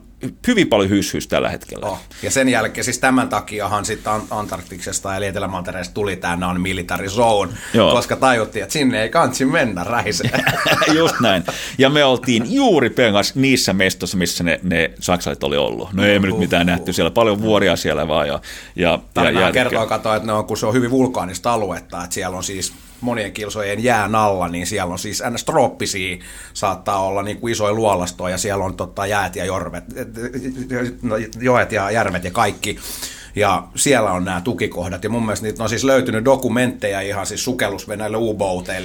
hyvin paljon hyssyys tällä hetkellä. Oh. Ja sen jälkeen, siis tämän takiahan sitten Antarktiksesta eli Etelämantereesta tuli tämä non-military zone, Joo. koska tajuttiin, että sinne ei kansi mennä räiseen. Just näin. Ja me oltiin juuri pengas niissä mestossa, missä ne, ne saksalaiset oli ollut. No ei me nyt mitään nähty siellä, paljon vuoria siellä vaan. Ja, ja, Tarina ja, kertoo, kato, että ne on, kun se on hyvin vulkaanista aluetta, että siellä on siis monien kilsojen jään alla, niin siellä on siis ns. trooppisia, saattaa olla niin kuin isoja luolastoja, ja siellä on totta, jäät ja jorvet, no, joet ja järvet ja kaikki ja siellä on nämä tukikohdat, ja mun mielestä niitä on siis löytynyt dokumentteja ihan siis sukellusveneille u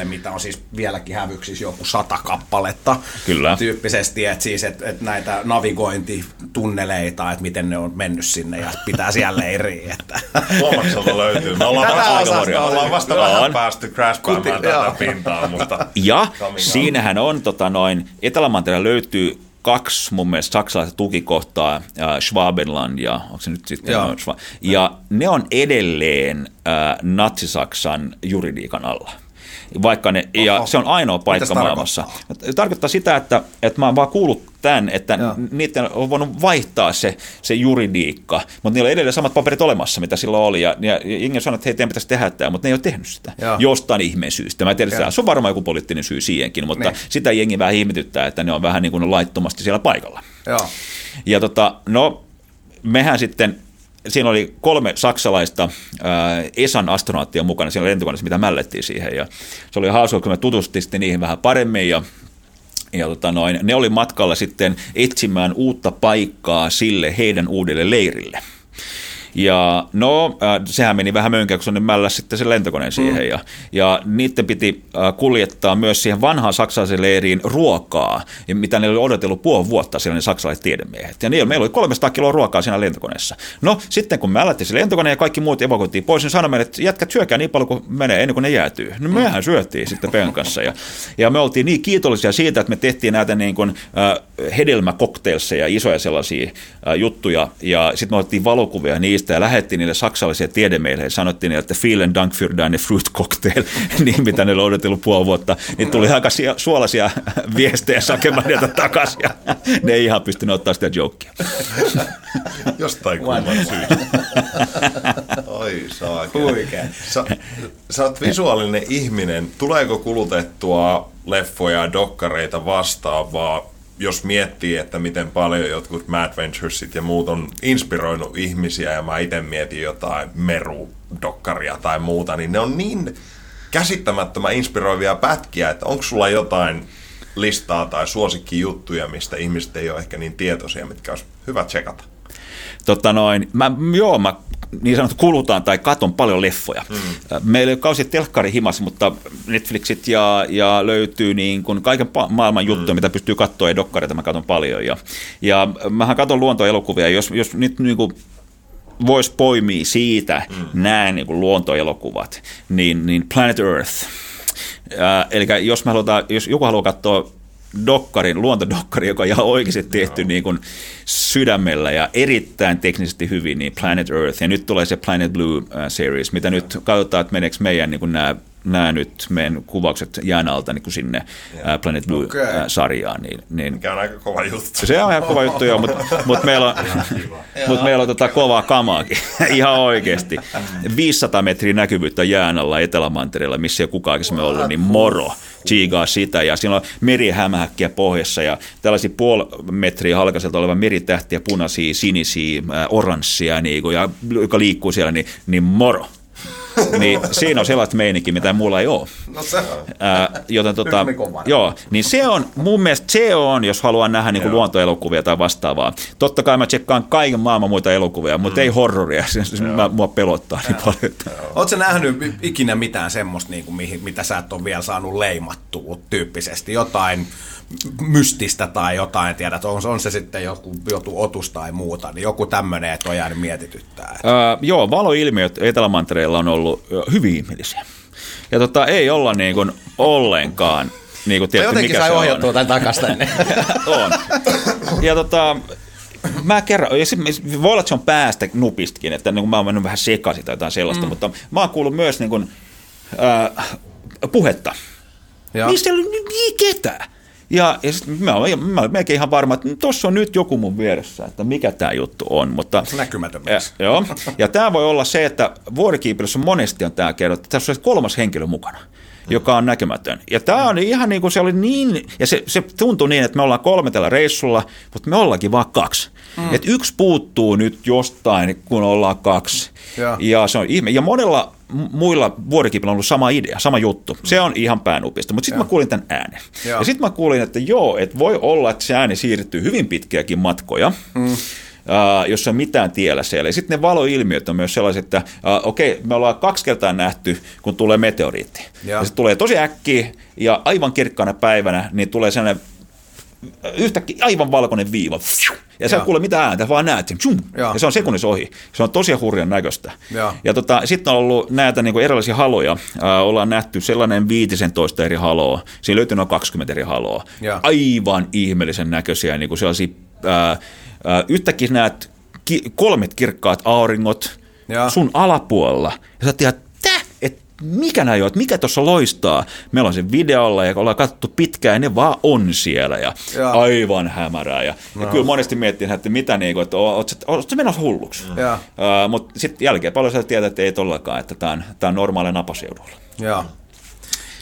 mitä on siis vieläkin hävyksissä joku sata kappaletta. Kyllä. Tyyppisesti, että siis et, et näitä navigointitunneleita, että miten ne on mennyt sinne ja pitää siellä leiriä. Että. Huomakselta löytyy. Me ollaan vasta, ollaan vasta vähän päästy crashpaamaan tätä pintaa, mutta... Ja siinähän on tota noin, Etelämantereella löytyy kaksi mun mielestä saksalaista tukikohtaa, äh, Schwabenland ja onko se nyt sitten Schwab- ja ne on edelleen äh, natsisaksan juridiikan alla vaikka ne, ja se on ainoa paikka maailmassa. Tarkoittaa? tarkoittaa sitä, että, että mä oon vaan kuullut tämän, että Joo. niiden on voinut vaihtaa se, se juridiikka, mutta niillä on edelleen samat paperit olemassa, mitä silloin oli, ja, ja Inge sanoi, että hei, teidän pitäisi tehdä tämä, mutta ne ei ole tehnyt sitä Joo. jostain ihmeen syystä. Mä tiedän, että se on varmaan joku poliittinen syy siihenkin, mutta ne. sitä jengi vähän ihmetyttää, että ne on vähän niin kuin laittomasti siellä paikalla. Joo. Ja tota, no, mehän sitten siinä oli kolme saksalaista ää, ESAN astronaattia mukana siinä lentokoneessa, mitä mällettiin siihen. Ja se oli hauska, kun me tutustuimme niihin vähän paremmin ja ja tota noin, ne oli matkalla sitten etsimään uutta paikkaa sille heidän uudelle leirille. Ja no, äh, sehän meni vähän kun se mällä sitten se lentokone siihen. Mm. Ja, ja niiden piti äh, kuljettaa myös siihen vanhaan saksalaisen leiriin ruokaa, mitä ne oli odotellut puoli vuotta siellä ne saksalaiset tiedemiehet. Ja niillä meillä oli 300 kiloa ruokaa siinä lentokoneessa. No, sitten kun me ällättiin se lentokone ja kaikki muut evakuoitiin pois, niin sanoimme, että jätkät syökää niin paljon kuin menee ennen kuin ne jäätyy. No mehän syöttiin sitten Pen kanssa. Ja, ja me oltiin niin kiitollisia siitä, että me tehtiin näitä niin kuin, äh, hedelmäkokteilseja, isoja sellaisia äh, juttuja. Ja sitten me otettiin valokuvia niistä niistä ja lähettiin niille saksalaisia tiedemiehille ja sanottiin niille, että vielen dank für deine fruit cocktail, niin mitä ne oli odotellut puoli vuotta, niin tuli aika suolaisia viestejä Sakemanilta takaisin ja ne ei ihan pystynyt ottaa sitä jokia. Jostain kumman syystä. Oi saakeli. Sä, sä oot visuaalinen ihminen. Tuleeko kulutettua leffoja, dokkareita vastaavaa jos miettii, että miten paljon jotkut Mad Venturesit ja muut on inspiroinut ihmisiä ja mä itse mietin jotain merudokkaria tai muuta, niin ne on niin käsittämättömän inspiroivia pätkiä, että onko sulla jotain listaa tai suosikkijuttuja, mistä ihmiset ei ole ehkä niin tietoisia, mitkä olisi hyvä tsekata? Totta noin, mä, joo, mä niin sanottu kulutaan tai katon paljon leffoja. Mm. Meillä ei ole kausi telkkari himas, mutta Netflixit ja, ja löytyy niin kuin kaiken maailman juttuja, mm. mitä pystyy katsoa ja dokkareita mä katon paljon. Ja, ja mähän katon luontoelokuvia, jos, jos nyt niin kuin voisi poimia siitä mm. nämä niin kuin luontoelokuvat, niin, niin Planet Earth. Äh, eli jos, me halutaan, jos joku haluaa katsoa dokkarin, luontodokkari, joka on ihan oikeasti tehty no. niin kuin sydämellä ja erittäin teknisesti hyvin, niin Planet Earth. Ja nyt tulee se Planet Blue uh, series, mitä nyt katsotaan, että meneekö meidän niin kuin nämä nämä nyt meidän kuvaukset jään alta niin kuin sinne yeah. Planet Blue-sarjaan. Niin, niin, Mikä on aika kova juttu. Se on ihan kova juttu, joo, mutta, mutta meillä on, mutta meillä on tota kovaa kamaakin, ihan oikeasti. 500 metriä näkyvyyttä jään alla Etelämantereella, missä ei kukaan aikaisemmin ollut, niin moro chiigaa sitä. Ja siinä on merihämähäkkiä pohjassa ja tällaisia puoli metriä halkaiselta oleva meritähtiä, punaisia, sinisiä, oranssia, niin kuin, ja, joka liikkuu siellä, niin, niin moro niin siinä on sellaista meininkiä, mitä mulla ei ole. No se on. Ää, joten tota, joo, niin se on, mun mielestä se on, jos haluan nähdä niin kuin luontoelokuvia tai vastaavaa. Totta kai mä tsekkaan kaiken maailman muita elokuvia, mutta mm. ei horroria, se mä, mua pelottaa niin paljon. Oletko nähnyt ikinä mitään semmoista, niin kuin, mitä sä et ole vielä saanut leimattua tyyppisesti? Jotain mystistä tai jotain, tiedät, on, on se sitten joku, joku otus tai muuta, niin joku tämmöinen, että on jäänyt mietityttää. Öö, joo, valoilmiöt Etelämantereella on ollut hyvin ihmeellisiä. Ja tota, ei olla niin kuin ollenkaan niin kuin tiedätkö, jotenkin mikä sai ohjattua tämän takasta on. Ja tota, mä kerron, ja sit, voi olla, että se on päästä nupistakin, että niin mä oon mennyt vähän sekaisin tai jotain sellaista, mm. mutta mä oon kuullut myös niin kuin, äh, puhetta. Ja. Niistä ei ollut niin ketään. Ja, ja sit mä, olen, mä melkein ihan varma, että tuossa on nyt joku mun vieressä, että mikä tämä juttu on. Mutta, Näkymätön ja, joo, ja tämä voi olla se, että vuorikiipeilyssä monesti on tämä kerrottu, että tässä on kolmas henkilö mukana joka on näkymätön. Ja tämä on ihan niin kuin se oli niin, ja se, se tuntui niin, että me ollaan kolme tällä reissulla, mutta me ollaankin vaan kaksi. Mm. Et yksi puuttuu nyt jostain, kun ollaan kaksi. Joo. Ja se on ihme. Ja monella mu- muilla vuorikiipillä on ollut sama idea, sama juttu. Se on ihan päänupista. Mutta sitten mä kuulin tämän äänen. Joo. Ja sitten mä kuulin, että joo, että voi olla, että se ääni siirtyy hyvin pitkiäkin matkoja. Mm. Uh, jos on mitään tiellä siellä. Ja sitten ne valoilmiöt on myös sellaiset, että uh, okei, me ollaan kaksi kertaa nähty, kun tulee meteoriitti. Joo. Ja se tulee tosi äkkiä ja aivan kirkkaana päivänä, niin tulee sellainen yhtäkkiä aivan valkoinen viiva. Ja sä et kuule mitään ääntä, vaan näet sen. Joo. ja se on sekunnissa ohi. Se on tosi hurjan näköistä. Joo. Ja tota, sitten on ollut näitä niin erilaisia haloja. Ää, ollaan nähty sellainen 15 eri haloa. Siinä löytyy noin 20 eri haloa. Joo. Aivan ihmeellisen näköisiä, niin kuin sellaisia, ää, yhtäkkiä näet ki- kolmet kirkkaat auringot Joo. sun alapuolella. Ja sä tiedät, mikä näin on, mikä tuossa loistaa. Meillä on se videolla ja ollaan katsottu pitkään ja ne vaan on siellä ja Joo. aivan hämärää. Ja, no. ja kyllä monesti miettii, että mitä niin kuin, että oot, oot menossa hulluksi. Uh, Mutta sitten jälkeen paljon sä tiedät, että ei tollakaan, että tämä on, tää on normaali napaseudulla. Joo.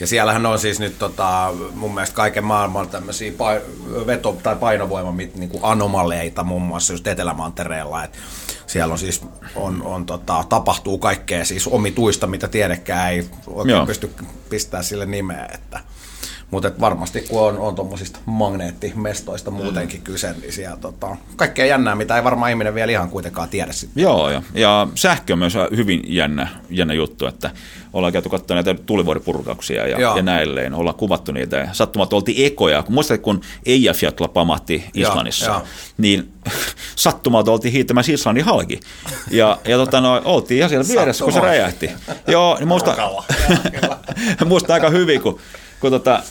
Ja siellähän on siis nyt tota, mun mielestä kaiken maailman tämmöisiä pai- veto- tai painovoima niin kuin anomaleita muun muassa just Etelämantereella. Et siellä on siis, on, on tota, tapahtuu kaikkea siis omituista, mitä tiedekään ei oikein Joo. pysty pistämään sille nimeä. Että, mutta varmasti kun on, on tuommoisista magneettimestoista muutenkin kyse, niin siellä tota, kaikkea jännää, mitä ei varmaan ihminen vielä ihan kuitenkaan tiedä sitten. Joo, ja, ja sähkö on myös hyvin jännä, jännä juttu, että ollaan käyty katsomaan näitä tulivuoripurkauksia ja, Joo. ja näilleen, ollaan kuvattu niitä ja sattumat oltiin ekoja. Kun muistat, kun Eyjafjalla pamahti Islannissa, joo. niin sattumalta oltiin hiihtämässä Islannin halki. Ja, ja tota, no, oltiin ihan siellä vieressä, kun se Sattumaa. räjähti. Joo, niin muista, muista aika hyvin, kun, kun tota,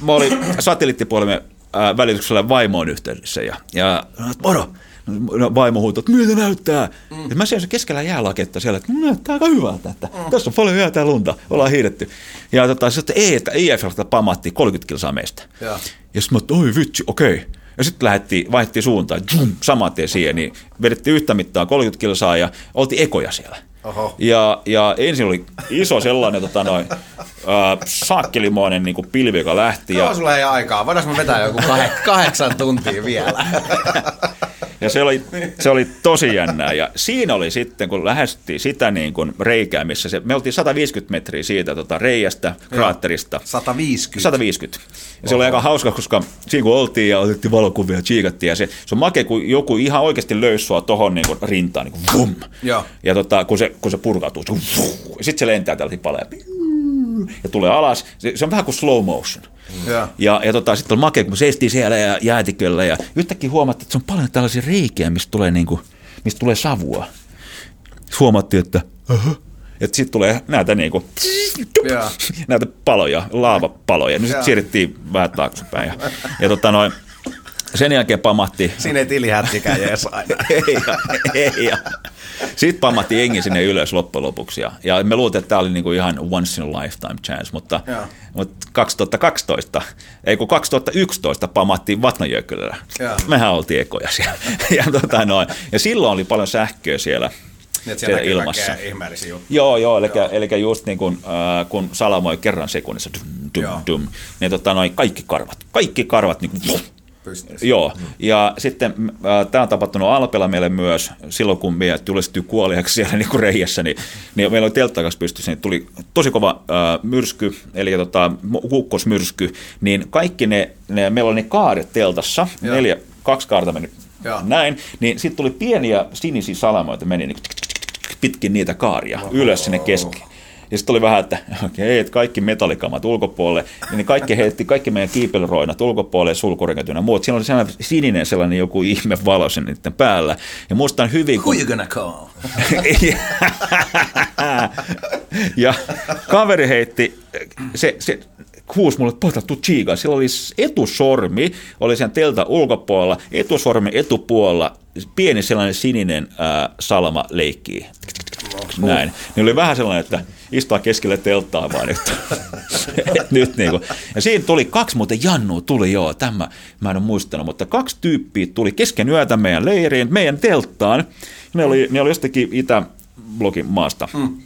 mä olin satelliittipuolemme ää, välityksellä vaimoon yhteydessä ja, ja moro, No, vaimo huutoi, että miltä näyttää. Mm. Ja mä seisoin keskellä jäälaketta siellä, että "No, näyttää aika hyvältä, että mm. tässä on paljon jäätä ja lunta, ollaan hiidetty. Ja tota, sitten ei, että IFLtä pamatti 30 kilsaa meistä. Joo. Ja sitten mä että oi vitsi, okei. Ja sitten lähdettiin, vaihdettiin suuntaan, saman tien siihen, niin vedettiin yhtä mittaa 30 kilsaa ja oltiin ekoja siellä. Oho. Ja, ja ensin oli iso sellainen tota noin, äh, saakkelimoinen niin pilvi, joka lähti. Joo, Ja, sulla ei aikaa. Voidaanko me vetää joku kah- kahdeksan tuntia vielä? Ja se oli, se oli tosi jännää. Ja siinä oli sitten, kun lähestyttiin sitä niin kuin reikää, missä se, me oltiin 150 metriä siitä tota reiästä, kraatterista. 150. 150. Ja se oli aika hauska, koska siinä kun oltiin ja otettiin valokuvia ja chiikattiin, ja se, se on makea, kun joku ihan oikeasti löysi sua tohon niin kuin rintaan, niin kuin vum. Joo. Ja tota, kun, se, kun se purkautuu, se, ja sitten se lentää tältä paleja. Ja tulee alas. Se, se on vähän kuin slow motion. Joo. Ja, ja tota, sitten oli makea, kun me seistiin siellä ja jäätiköllä ja yhtäkkiä huomattiin, että se on paljon tällaisia reikiä, mistä tulee, niin kuin, mistä tulee savua. Huomattiin, että aha. Että sitten tulee näitä, niin kuin, Joo. näitä paloja, laavapaloja. Nyt sitten siirrettiin vähän taaksepäin. Ja, ja tota noin, sen jälkeen pamahti Siinä ei tilihättikään jees. ei, ei, ja. Sitten pammattiin jengi sinne ylös loppujen lopuksi. Ja, ja me luultiin, että tämä oli niinku ihan once in a lifetime chance, mutta, Joo. mutta 2012, ei kun 2011 pamattiin Vatnajökylällä. Joo. Mehän oltiin ekoja siellä. Ja, tota noin, ja silloin oli paljon sähköä siellä, Niin, siellä ilmassa. ihmeellisiä juttuja. Joo, joo, eli, eli just niin kuin, äh, kun salamoi kerran sekunnissa, dum, dum, Joo. dum, niin tota, noin kaikki karvat, kaikki karvat niin kuin, Pystyisi. Joo, ja sitten äh, tämä on tapahtunut Alpella meille myös silloin, kun me julistyy kuoliaksi siellä niin reijässä, niin, niin meillä oli teltta kanssa pystyssä, niin tuli tosi kova äh, myrsky, eli tota, kukkosmyrsky, niin kaikki ne, ne, meillä oli ne kaaret teltassa, Joo. neljä, kaksi kaarta meni Joo. näin, niin sitten tuli pieniä sinisiä salamoita, meni niin pitkin niitä kaaria ylös sinne keskeen. Ja sitten oli vähän, että okei, että kaikki metallikamat ulkopuolelle, ja niin kaikki heitti kaikki meidän kiipeilyroinat ulkopuolelle, sulkurengat ja muut. Siinä oli sellainen sininen sellainen joku ihme valo sen niiden päällä. Ja muistan hyvin, Who kun... you gonna call? ja kaveri heitti, se, se huusi mulle, pojat, tuu chiigaan. Sillä oli etusormi, oli sen telta ulkopuolella, etusormi etupuolella, pieni sellainen sininen ää, salama leikkii. Näin. Niin oli vähän sellainen, että istua keskelle telttaa vaan nyt. nyt niin kuin. Ja siinä tuli kaksi muuten Jannu tuli joo, tämä mä en ole muistanut, mutta kaksi tyyppiä tuli kesken yötä meidän leiriin, meidän telttaan. Ne oli, ne oli jostakin Itä-blogin maasta. Mm.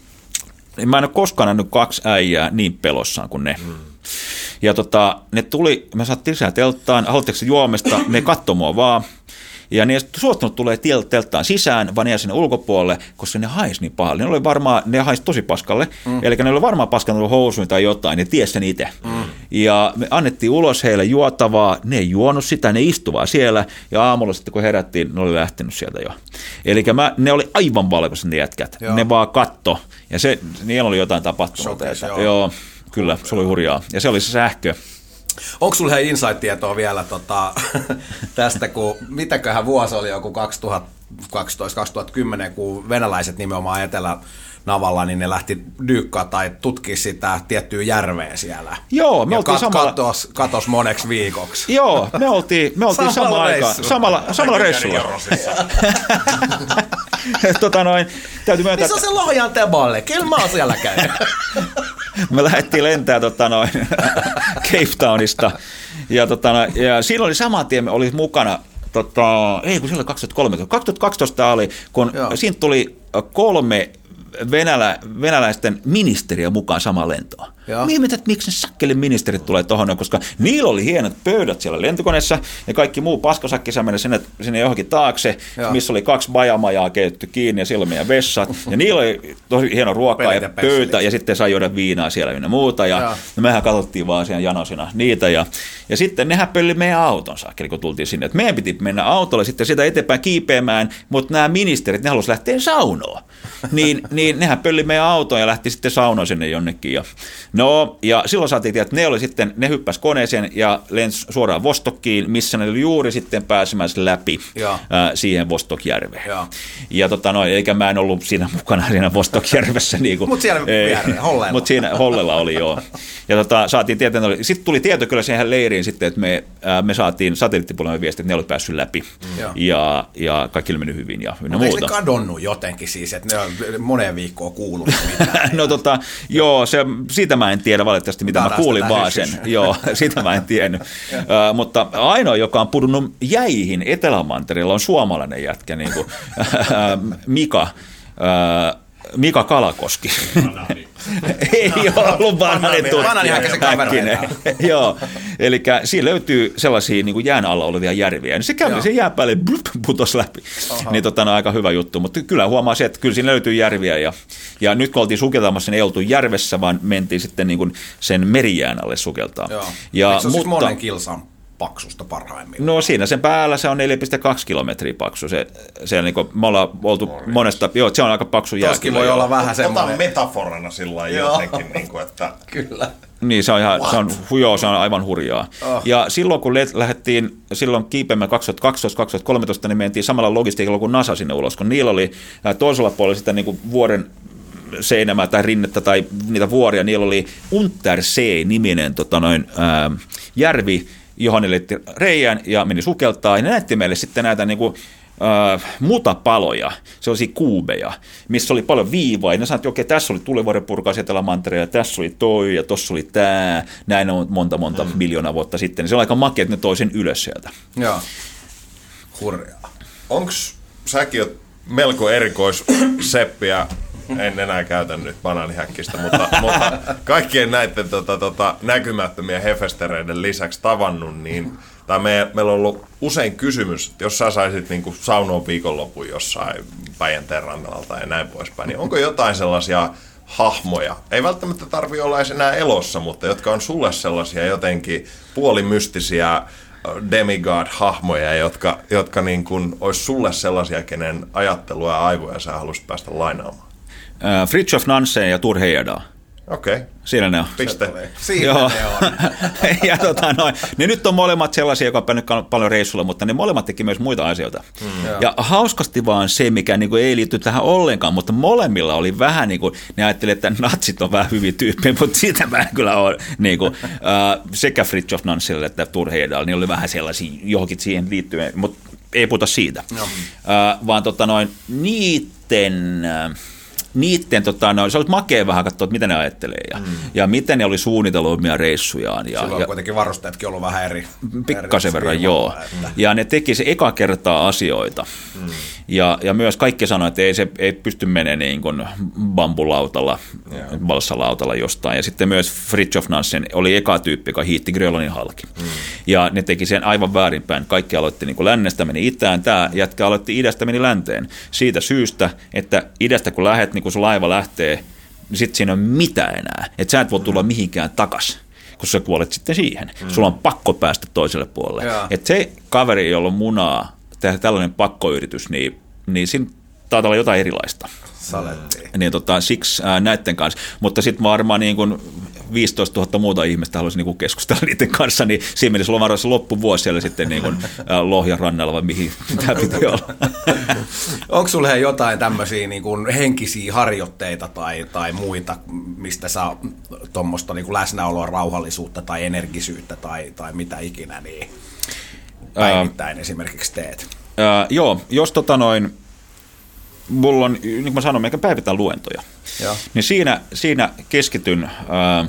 Mä en ole koskaan nähnyt kaksi äijää niin pelossaan kuin ne. Mm. Ja tota, ne tuli, me saattiin lisää telttaan, haluatteko juomesta, ne katsoi mua vaan. Ja ne ei suostunut tulee telttaan sisään, vaan ne sinne ulkopuolelle, koska ne haisi niin pahalle. Ne oli varmaan, ne haisi tosi paskalle, mm. eli ne oli varmaan paskannut housuun tai jotain, ne tiesi sen itse. Mm. Ja me annettiin ulos heille juotavaa, ne ei juonut sitä, ne istuvaa siellä, ja aamulla sitten kun herättiin, ne oli lähtenyt sieltä jo. Eli ne oli aivan valkoiset ne jätkät, joo. ne vaan katto, ja se, niillä oli jotain tapahtunut. Shokes, joo. joo. Kyllä, se oli hurjaa. Ja se oli se sähkö. Onko sulla insight-tietoa vielä tota, tästä, kun mitäköhän vuosi oli joku 2012-2010, kun venäläiset nimenomaan etelä navalla, niin ne lähti dyykkaa tai tutkia sitä tiettyä järveä siellä. Joo, me ja oltiin kat- samalla... Katos, katos moneksi viikoksi. Joo, me oltiin, me oltiin samalla aikaan, samalla, samalla reissulla. tota noin, täytyy myöntää... Missä on se Lohjan teballe? Kyllä mä oon siellä käynyt. Me lähdettiin lentää tota noin, Cape Townista. Ja, tota noin, ja siinä oli saman tien, me oli mukana Tota, ei, kun oli 2013. 2012 oli, kun Joo. siinä tuli kolme venälä, venäläisten ministeriä mukaan sama lentoon. Mihin että miksi ne sakkelin ministerit tulee tuohon, koska niillä oli hienot pöydät siellä lentokoneessa ja kaikki muu paskasakki meni sinne, sinne johonkin taakse, Joo. missä oli kaksi bajamajaa keitetty kiinni ja siellä meidän vessat. Ja niillä oli tosi hieno ruokaa ja pöytä ja sitten sai juoda viinaa siellä ynnä muuta. Ja, ja mehän katsottiin vaan siellä janosina niitä. Ja, ja sitten nehän pölli meidän auton sakkeli, kun tultiin sinne. Että meidän piti mennä autolle sitten sitä eteenpäin kiipeämään, mutta nämä ministerit, ne halusivat lähteä saunoon. Niin, niin nehän pölli meidän auton ja lähti sitten saunoon sinne jonnekin. Ja No, ja silloin saatiin tietää, että ne oli sitten, ne hyppäsi koneeseen ja lensi suoraan Vostokkiin, missä ne oli juuri sitten pääsemässä läpi ää, siihen Vostokjärveen. Ja, ja tota noin, eikä mä en ollut siinä mukana siinä Vostokjärvessä. Niin mutta siellä Hollella. Mutta siinä Hollella oli, joo. Ja tota, saatiin tietää, sitten tuli tieto kyllä siihen leiriin sitten, että me, ää, me saatiin satelliittipuolella viesti, että ne oli päässyt läpi. Mm. Ja, ja kaikki oli mennyt hyvin ja muuta. Eikö ne kadonnut jotenkin siis, että ne on moneen viikkoon kuulunut mitään? no tota, joo, se, siitä mä en tiedä valitettavasti, mitä mä kuulin vaan sen. Joo, sitä mä en tiennyt. uh, mutta ainoa, joka on pudonnut jäihin Etelämantereella on suomalainen jätkä, niin kuin, Mika. Uh, Mika Kalakoski. Ei ole ollut banaani tutkija. Joo, eli siinä löytyy sellaisia niin kuin jään alla olevia järviä. Niin se kävi se jää päälle, putos läpi. Oha. Niin tota, no, aika hyvä juttu, mutta kyllä huomaa se, että kyllä siinä löytyy järviä. Ja, ja nyt kun oltiin sukeltamassa, niin ei oltu järvessä, vaan mentiin sitten niin kuin sen merijään alle sukeltaa. Joo. Ja, Eikö se mutta, siis monen kilsan paksusta parhaimmillaan? No siinä sen päällä se on 4,2 kilometriä paksu. Se, se niin kuin, me ollaan oltu Morris. monesta, joo, se on aika paksu jääkin. voi olla vähän semmoinen. Ota metaforana sillä jotenkin, niin kuin, että... Kyllä. Niin, se on, ihan, se on, joo, se on aivan hurjaa. Oh. Ja silloin kun lähdettiin, silloin kiipeämme 2012-2013, niin mentiin samalla logistiikalla kuin NASA sinne ulos, kun niillä oli toisella puolella sitä niin kuin vuoden seinämää tai rinnettä tai niitä vuoria, niillä oli Untersee-niminen tota noin, ää, järvi, johon ne leitti reijän ja meni sukeltaa. Ja ne näytti meille sitten näitä niin kuin, äh, mutapaloja, sellaisia kuubeja, missä oli paljon viivaa. Ja ne sanoivat, että okei, tässä oli tulivuoren purkaus etelä ja tässä oli toi, ja tuossa oli tämä. Näin on monta, monta mm. miljoonaa vuotta sitten. Niin se on aika makea, että ne toi sen ylös sieltä. Joo, hurjaa. Onko säkin melko erikois seppiä en enää käytä nyt banaanihäkkistä, mutta, mutta kaikkien näiden tota, tota, näkymättömien hefestereiden lisäksi tavannut, niin tai me, meillä on ollut usein kysymys, että jos sä saisit niin saunoa viikonlopun jossain Päijänteen rannalla tai näin poispäin, niin onko jotain sellaisia hahmoja, ei välttämättä tarvi olla enää elossa, mutta jotka on sulle sellaisia jotenkin puolimystisiä demigod-hahmoja, jotka, jotka niin kuin olisi sulle sellaisia, kenen ajattelua ja aivoja sä haluaisit päästä lainaamaan? Äh, Fritjof Nansen ja Tur Heyerdahl. Okei. Okay. Siinä ne on. Piste. Siinä Joo. ne on. ja tota noin, niin nyt on molemmat sellaisia, jotka on päänyt paljon reissulla, mutta ne molemmat teki myös muita asioita. Mm. Ja hauskasti vaan se, mikä niin kuin ei liity tähän ollenkaan, mutta molemmilla oli vähän niin kuin, ne ajatteli, että natsit on vähän hyviä tyyppejä, mutta sitä mä kyllä ole. Niin kuin, äh, sekä Fritjof Nansille että Turheidal, niin oli vähän sellaisia johonkin siihen liittyen, mutta ei puhuta siitä. No. Äh, vaan tota noin, niiden... Äh, niiden, tota, no, se olisi makea vähän katsoa, että mitä ne ajattelee ja, mm. ja miten ne oli suunnitellut omia reissujaan. Ja, Silloin ja, kuitenkin varusteetkin ollut vähän eri. Pikkasen eri verran, joo. Että. Ja ne teki se eka kertaa asioita. Mm. Ja, ja myös kaikki sanoivat, että ei se ei pysty menemään niin kuin bambulautalla, yeah. balsalautalla jostain. Ja sitten myös Fritjof Nansen oli eka tyyppi, joka hiitti Grönlannin halki. Mm. Ja ne teki sen aivan väärinpäin. Kaikki aloitti niin kuin lännestä, meni itään. Tämä jätkä aloitti idästä, meni länteen. Siitä syystä, että idästä kun lähet, niin kun se laiva lähtee, niin sitten siinä ei ole mitään enää. Että sä et voi tulla mihinkään takas kun sä kuolet sitten siihen. Mm. Sulla on pakko päästä toiselle puolelle. Että se kaveri, jolla on munaa tehdä tällainen pakkoyritys, niin, niin siinä taitaa olla jotain erilaista. Salettiin. Niin tota, siksi ää, näiden kanssa. Mutta sitten varmaan niin kun 15 000 muuta ihmistä haluaisi niin keskustella niiden kanssa, niin siinä varmaan se loppuvuosi siellä sitten niin kun, ää, Lohjan rannalla, vai mihin tämä piti olla. Onko sulle jotain tämmöisiä niin kuin henkisiä harjoitteita tai, tai muita, mistä saa tuommoista niin läsnäoloa, rauhallisuutta tai energisyyttä tai, tai mitä ikinä, niin päivittäin esimerkiksi teet? Ää, joo, jos tota noin, mulla on, niin kuin mä sanoin, meikä päivittäin luentoja. Joo. Niin siinä, siinä keskityn, ää,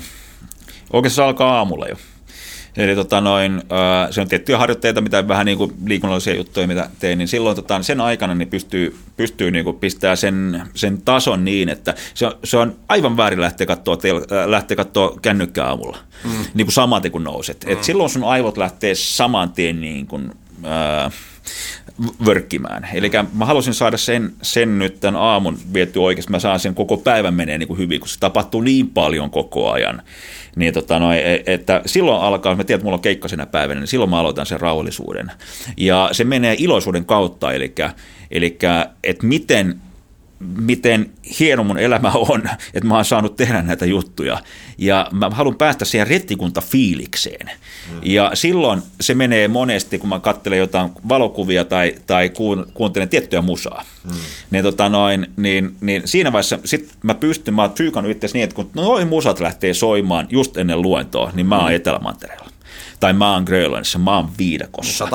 oikeastaan se alkaa aamulla jo. Eli tota noin, ää, se on tiettyjä harjoitteita, mitä vähän niin kuin liikunnallisia juttuja, mitä teen, niin silloin tota, sen aikana niin pystyy, pystyy niin kuin pistää sen, sen tason niin, että se on, se on aivan väärin lähteä katsoa, tel, äh, lähteä katsoa kännykkää aamulla, mm. niin kuin samaten kun nouset. Mm. Et silloin sun aivot lähtee saman tien niin kuin, ää, vörkkimään. Eli mä halusin saada sen, sen nyt tämän aamun vietty oikeasti, mä saan sen koko päivän menee niin kuin hyvin, kun se tapahtuu niin paljon koko ajan. Niin tota no, että silloin alkaa, mä tiedän, että mulla on keikka senä päivänä, niin silloin mä aloitan sen rauhallisuuden. Ja se menee iloisuuden kautta, eli, eli että miten miten hieno mun elämä on, että mä oon saanut tehdä näitä juttuja. Ja mä haluan päästä siihen rettikunta-fiilikseen. Mm. Ja silloin se menee monesti, kun mä katselen jotain valokuvia tai, tai kuuntelen tiettyä musaa. Mm. Niin, tota noin, niin, niin siinä vaiheessa sit mä pystyn, mä oon psyykannut itse niin, että kun noin musat lähtee soimaan just ennen luentoa, niin mä oon mm. Etelämantereella tai mä oon Grönlannissa, mä oon viidakossa. Sä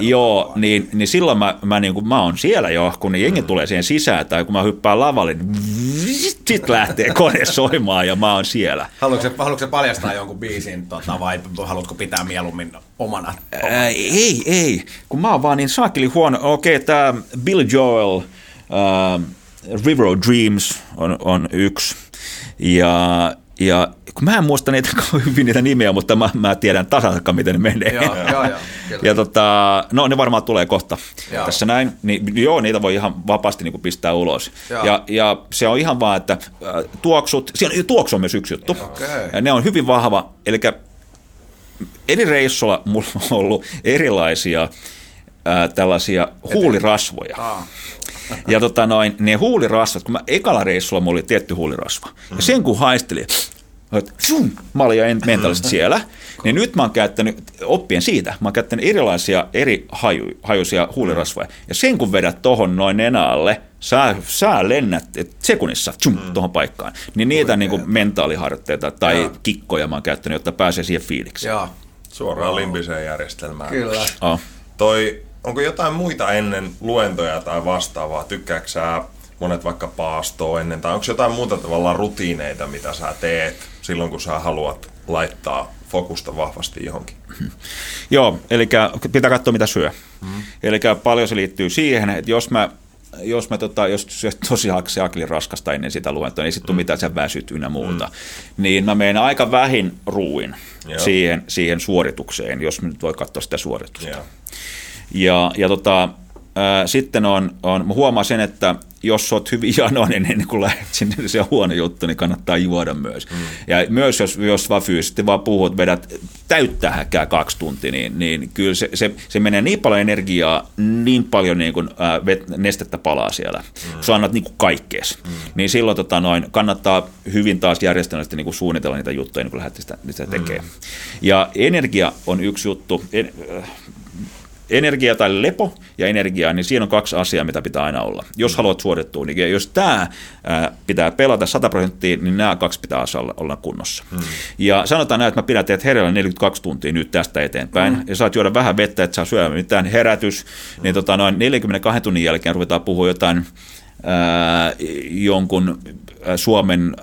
Joo, niin, niin silloin mä, mä, niin kuin, mä oon siellä jo, kun ne jengi mm. tulee siihen sisään, tai kun mä hyppään lavalle, niin sit lähtee kone soimaan ja mä oon siellä. Haluatko, haluatko paljastaa jonkun biisin, tota, vai haluatko pitää mieluummin omana? Ää, ei, ei, kun mä oon vaan niin saakeli huono. Okei, okay, tää Bill Joel, uh, River of Dreams on, on yksi, ja ja kun mä en muista niitä hyvin niitä nimiä, mutta mä, mä tiedän tasan miten ne menee. Joo, joo, joo, ja tota, no ne varmaan tulee kohta joo. tässä näin. Niin, joo, niitä voi ihan vapaasti niin kuin pistää ulos. Ja, ja, se on ihan vaan, että äh, tuoksut, siinä tuoksu on myös yksi juttu. Okay. Ja ne on hyvin vahva, eli eri reissulla mulla on ollut erilaisia ää, äh, tällaisia huulirasvoja. Ah. Ja tota noin, ne huulirasvat, kun mä ekalla reissulla mulla oli tietty huulirasva. Ja sen kun haistelin, että mä olin jo mentaalisesti siellä, niin nyt mä oon käyttänyt, oppien siitä, mä oon käyttänyt erilaisia eri haju, hajuisia huulirasvoja. Ja sen kun vedät tohon noin nenälle, sä, sä lennät sekunnissa tjum, mm. tuohon paikkaan. Niin niitä niin kuin mentaaliharjoitteita tai Jaa. kikkoja mä oon käyttänyt, jotta pääsee siihen fiilikseen. Joo. Suoraan wow. limbiseen järjestelmään. Kyllä. Oh. Toi onko jotain muita ennen luentoja tai vastaavaa? Tykkääkö sä monet vaikka paastoa ennen, tai onko jotain muuta tavallaan rutiineita, mitä sä teet silloin, kun sä haluat laittaa fokusta vahvasti johonkin? Joo, eli pitää katsoa, mitä syö. Mm-hmm. Eli paljon se liittyy siihen, että jos mä jos mä tota, jos se tosiaan se akli raskasta ennen sitä luentoa, niin ei sitten mm. mitään sen väsyt ynnä muuta, mm. niin mä menen aika vähin ruuin siihen, siihen suoritukseen, jos mä nyt voi katsoa sitä suoritusta. Joo. Ja, ja tota, sitten on, on, mä huomaan sen, että jos olet hyvin janoinen ennen kuin lähdet sinne, niin se on huono juttu, niin kannattaa juoda myös. Mm. Ja myös jos, jos vaan fyysisesti vaan puhut, vedät täyttää häkkää kaksi tuntia, niin, niin kyllä se, se, se, menee niin paljon energiaa, niin paljon niin kuin, ää, vet, nestettä palaa siellä. Mm. Sä annat niin kuin kaikkees. Mm. Niin silloin tota, noin, kannattaa hyvin taas järjestelmällisesti niin kuin suunnitella niitä juttuja, niin kun lähdet sitä, sitä tekemään. Mm. Ja energia on yksi juttu. En, äh, energia tai lepo ja energia, niin siinä on kaksi asiaa, mitä pitää aina olla. Jos mm. haluat suorittua, niin jos tämä pitää pelata 100 prosenttia, niin nämä kaksi pitää olla, kunnossa. Mm. Ja sanotaan näin, että mä pidän teet hereillä 42 tuntia nyt tästä eteenpäin, mm. ja saat juoda vähän vettä, että saa syödä mitään herätys, mm. niin tota, noin 42 tunnin jälkeen ruvetaan puhua jotain jonkun Suomen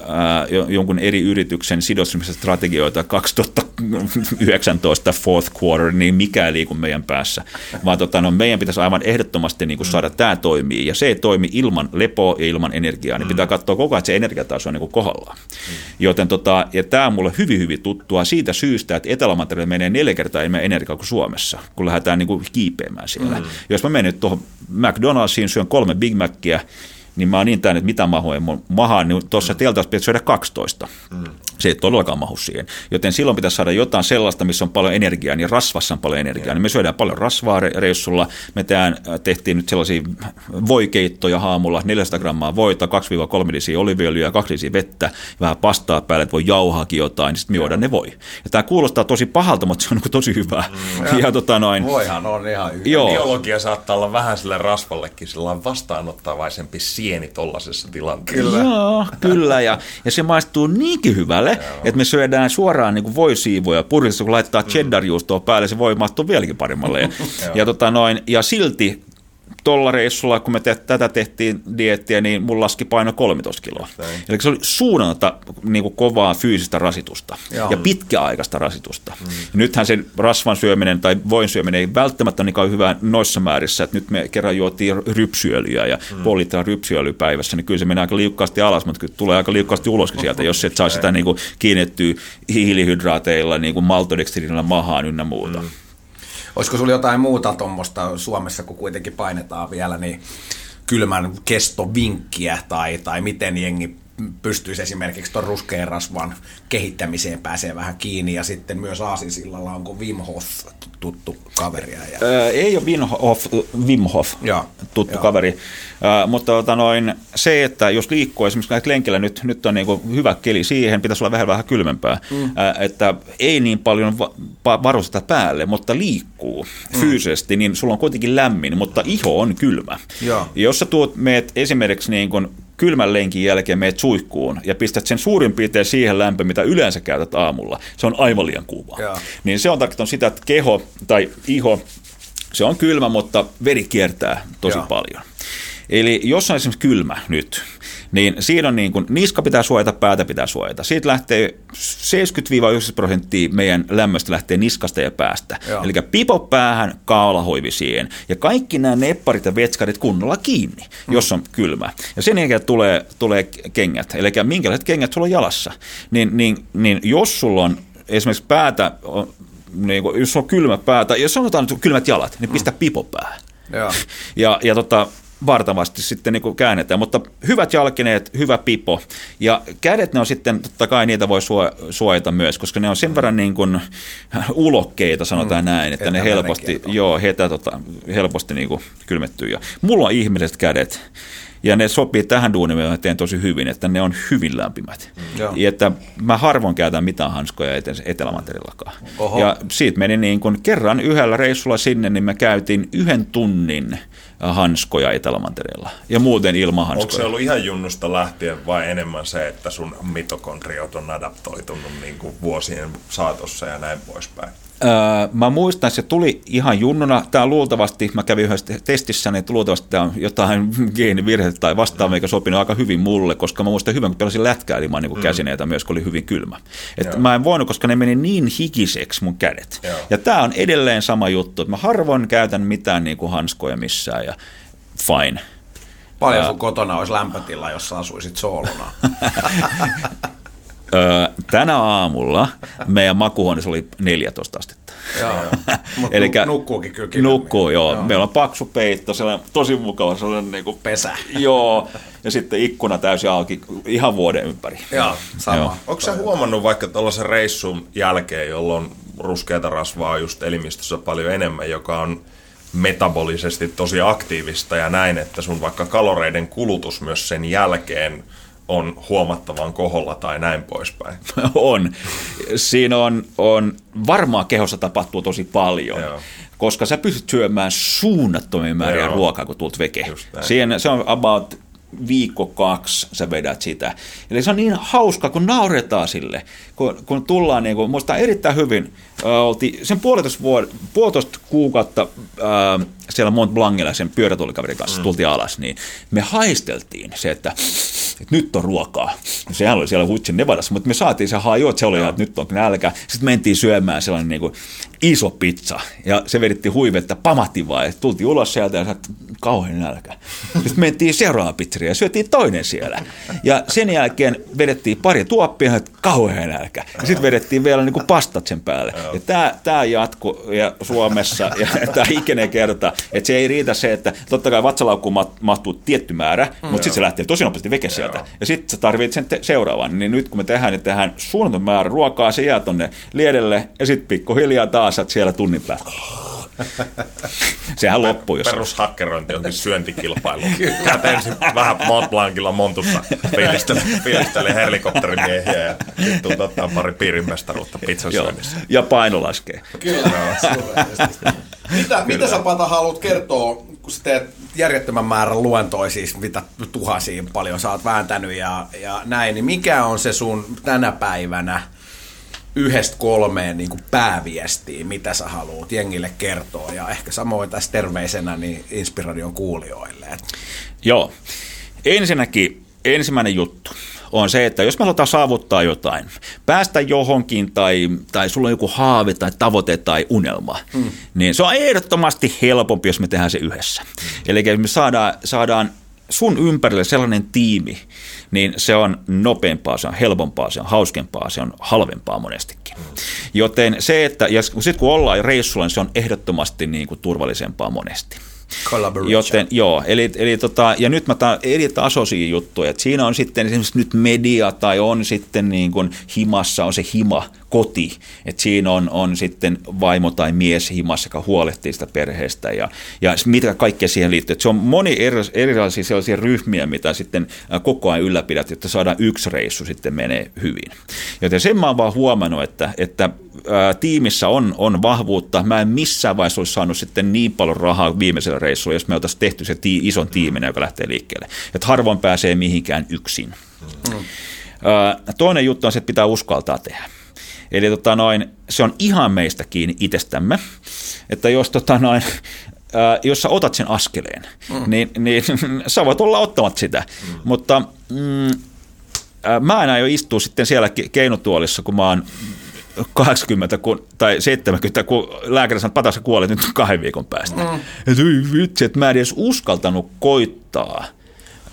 jonkun eri yrityksen sidosryhmästrategioita 2019 fourth quarter, niin mikä ei liiku meidän päässä. Vaan tota, no, meidän pitäisi aivan ehdottomasti niin kuin saada mm. tämä toimii. Ja se ei toimi ilman lepoa ja ilman energiaa. Niin mm. pitää katsoa koko ajan, että se energiataso on niin kuin kohdallaan. Mm. Joten tota, ja tämä on mulle hyvin, hyvin tuttua siitä syystä, että etelä menee neljä kertaa enemmän energiaa kuin Suomessa, kun lähdetään niin kuin kiipeämään siellä. Mm. Jos mä menen tuohon McDonald'siin, syön kolme Big Macia, niin mä oon niin täynnä, että mitä mahoja mun mahaan, niin tuossa teltassa pitäisi syödä 12. Mm. Se ei todellakaan mahu siihen. Joten silloin pitäisi saada jotain sellaista, missä on paljon energiaa, niin rasvassa on paljon energiaa. Niin me syödään paljon rasvaa reissulla. Me tehdään, äh, tehtiin nyt sellaisia voikeittoja haamulla, 400 grammaa voita, 2-3 lisiä oliviöljyä, 2 lisiä vettä, vähän pastaa päälle, että voi jauhaakin jotain, niin sitten me ne voi. Ja tämä kuulostaa tosi pahalta, mutta se on niin tosi hyvää. Mm. Ja, tota noin, Voihan on ihan hyvä. Joo. Biologia saattaa olla vähän sille rasvallekin sellainen vastaanottavaisempi sieni tuollaisessa tilanteessa. Kyllä. Joo, kyllä. Ja, ja se maistuu niinkin hyvälle, että me syödään suoraan niin kuin voisiivoja purista, kun laittaa cheddar-juustoa päälle, se voi maistua vieläkin paremmalle. Ja, ja, tota noin, ja silti tuolla reissulla, kun me te, tätä tehtiin diettiä, niin mun laski paino 13 kiloa. Näin. Eli se oli suunnalta niin kuin kovaa fyysistä rasitusta Joo. ja pitkäaikaista rasitusta. Mm. Ja nythän se rasvan syöminen tai voin syöminen ei välttämättä ole niin hyvä noissa määrissä, että nyt me kerran juotiin rypsyöljyä ja mm. puoli litraa rypsyöljyä päivässä, niin kyllä se menee aika liukkaasti alas, mutta kyllä tulee aika liukkaasti uloskin sieltä, jos et saa sitä niin kuin kiinnettyä hiilihydraateilla, niin kuin maltodextrinilla mahaan ynnä muuta. Mm. Olisiko sulla jotain muuta tuommoista Suomessa, kun kuitenkin painetaan vielä, niin kylmän kestovinkkiä tai, tai miten jengi pystyisi esimerkiksi tuon ruskean rasvan kehittämiseen pääsee vähän kiinni ja sitten myös Aasinsillalla onko Wim Hof tuttu kaveri? Ja... Öö, ei ole Wim Hof, Wim Hof ja, tuttu ja. kaveri, öö, mutta tota noin, se, että jos liikkuu esimerkiksi näitä lenkillä nyt, nyt on niin hyvä keli siihen, pitäisi olla vähän vähän kylmempää, mm. öö, että ei niin paljon va- varusteta päälle, mutta liikkuu mm. fyysisesti, niin sulla on kuitenkin lämmin, mutta iho on kylmä. Ja. Jos sä tuot, meet esimerkiksi niin kuin kylmän lenkin jälkeen meet suihkuun ja pistät sen suurin piirtein siihen lämpö, mitä yleensä käytät aamulla, se on aivan liian kuuma. Niin se on tarkoittanut sitä, että keho tai iho, se on kylmä, mutta veri kiertää tosi ja. paljon. Eli jos on esimerkiksi kylmä nyt, niin siinä on niin kuin, niska pitää suojata, päätä pitää suojata. Siitä lähtee 70-90 prosenttia meidän lämmöstä lähtee niskasta ja päästä. Joo. Eli pipo päähän, kaulahoivi siihen. Ja kaikki nämä nepparit ja vetskarit kunnolla kiinni, hmm. jos on kylmä. Ja sen jälkeen tulee, tulee kengät. Eli minkälaiset kengät sulla on jalassa. Niin, niin, niin jos sulla on esimerkiksi päätä, niin kuin, jos on kylmä päätä, jos sanotaan että kylmät jalat, niin pistä pipo päähän. Ja, ja, ja tota, vartavasti sitten niin kuin käännetään, mutta hyvät jalkineet, hyvä pipo. Ja kädet ne on sitten, totta kai niitä voi suojata myös, koska ne on sen verran niin kuin ulokkeita, sanotaan mm, näin, että ne helposti, joo, hetä tota, helposti niin kuin kylmettyy ja mulla on ihmiset kädet, ja ne sopii tähän duuniin, mitä teen tosi hyvin, että ne on hyvin lämpimät. Mm. Ja että mä harvoin käytän mitään hanskoja etelämanterillakaan. Ja siitä meni niin kuin kerran yhdellä reissulla sinne, niin me käytiin yhden tunnin hanskoja Etelämantereella ja muuten ilman hanskoja. Onko se ollut ihan junnusta lähtien vai enemmän se, että sun mitokondriot on adaptoitunut niin kuin vuosien saatossa ja näin poispäin? Öö, mä muistan, että se tuli ihan junnuna. Tämä luultavasti, mä kävin yhdessä testissä, niin luultavasti tämä on jotain geenivirhettä tai vastaavaa, mikä sopinut aika hyvin mulle, koska mä muistan hyvin, kun pelasin lätkää ilman niin mm. käsineitä myös, kun oli hyvin kylmä. Et mä en voinut, koska ne meni niin hikiseksi mun kädet. Joo. Ja tämä on edelleen sama juttu, että mä harvoin käytän mitään niin kuin hanskoja missään ja fine. Paljon sun kotona olisi lämpötila, jos sä asuisit soolona? Öö, tänä aamulla meidän makuhuoneessa oli 14 astetta. Joo. Mutta Elikkä- nukkuukin kyllä kivemmin. Nukkuu, joo. joo. Meillä on paksu peitto, sellainen tosi mukava sellainen niin kuin, Pesä. Joo, ja sitten ikkuna täysin auki ihan vuoden ympäri. Joo, sama. Joo. Onko sä huomannut vaikka tuollaisen reissun jälkeen, jolloin ruskeata rasvaa just elimistössä paljon enemmän, joka on metabolisesti tosi aktiivista ja näin, että sun vaikka kaloreiden kulutus myös sen jälkeen on huomattavan koholla tai näin poispäin. on. Siinä on, on varmaan kehossa tapahtuu tosi paljon. Joo. Koska sä pystyt syömään suunnattomia määriä Joo. ruokaa, kun tulet veke. Siihen, se on about viikko kaksi sä vedät sitä. Eli se on niin hauska, kun nauretaan sille, kun, kun tullaan, niin kuin, muista erittäin hyvin, oltiin sen puolitoista, vuod- puolitoista kuukautta äh, siellä Mont Blancilla sen pyörätuolikaverin kanssa mm. tultiin alas, niin me haisteltiin se, että, että nyt on ruokaa. Sehän oli siellä Hutsin Nevadassa, mutta me saatiin se haju, että se oli, että nyt on nälkä. Sitten mentiin syömään sellainen niin kuin iso pizza, ja se vedettiin huivetta, pamahti vaan, ja tultiin ulos sieltä ja että kauhean nälkä. Sitten mentiin seuraavaan pizzeriin ja syötiin toinen siellä. Ja sen jälkeen vedettiin pari tuoppia, että kauhean nälkä. Ja sitten vedettiin vielä niin kuin pastat sen päälle. Ja tämä, tämä jatku ja Suomessa, ja tämä ikinä kerta, että se ei riitä se, että totta kai vatsalaukkuun ma- mahtuu tietty määrä, mutta sitten se lähtee tosi nopeasti veke sieltä. Ja sitten sä tarvitset sen te- seuraavan. Niin nyt kun me tehdään, niin tehdään suunnaton määrä ruokaa, se jää tonne liedelle, ja sitten pikkuhiljaa taas sä oot siellä tunnin päästä. Sehän loppuu, jos Perushakkerointi onkin syöntikilpailu. Käyt ensin vähän Mont Blancilla montussa fiilistele, fiilistele helikopterimiehiä ja sitten ottaa pari piirimestaruutta pizzan Joo. syönnissä. Ja paino laskee. Kyllä, suuresti. Mitä, mitä sä Pata haluat kertoa, kun sä teet järjettömän määrän luentoja, siis mitä tuhansia paljon sä oot vääntänyt ja, ja näin, niin mikä on se sun tänä päivänä yhdestä kolmeen niin kuin pääviestiä, mitä sä haluat jengille kertoa ja ehkä samoin tässä terveisenä niin Inspiradion kuulijoille. Joo. Ensinnäkin ensimmäinen juttu on se, että jos me halutaan saavuttaa jotain, päästä johonkin tai, tai sulla on joku haave tai tavoite tai unelma, mm. niin se on ehdottomasti helpompi, jos me tehdään se yhdessä. Mm. Eli jos me saadaan, saadaan sun ympärille sellainen tiimi, niin se on nopeampaa, se on helpompaa, se on hauskempaa, se on halvempaa monestikin. Joten se, että ja sitten kun ollaan reissulla, niin se on ehdottomasti niin kuin turvallisempaa monesti. Joten joo, eli, eli tota, ja nyt mä taan eri tasoisia juttuja, että siinä on sitten esimerkiksi nyt media tai on sitten niin kuin himassa on se hima, koti, että siinä on, on sitten vaimo tai mies himassa, joka huolehtii sitä perheestä ja, ja mitä kaikkea siihen liittyy. Että se on moni eri, erilaisia sellaisia ryhmiä, mitä sitten koko ajan ylläpidät, jotta saadaan yksi reissu sitten menee hyvin. Joten sen mä oon vaan huomannut, että, että ää, tiimissä on, on vahvuutta. Mä en missään vaiheessa olisi saanut sitten niin paljon rahaa viimeisellä reissulla, jos me oltaisiin tehty se tii, ison tiimin, joka lähtee liikkeelle. Että harvoin pääsee mihinkään yksin. Mm. Toinen juttu on se, että pitää uskaltaa tehdä. Eli tota noin, se on ihan meistä kiinni itsestämme, että jos, tota noin, ää, jos sä otat sen askeleen, mm. niin, niin sä voit olla ottamat sitä, mm. mutta mm, ää, mä en aio istua sitten siellä ke- keinotuolissa, kun mä oon 80 kun, tai 70, kun lääkäri sanoi, että patassa kuolet nyt kahden viikon päästä. Mm. Että oi vitsi, että mä en edes uskaltanut koittaa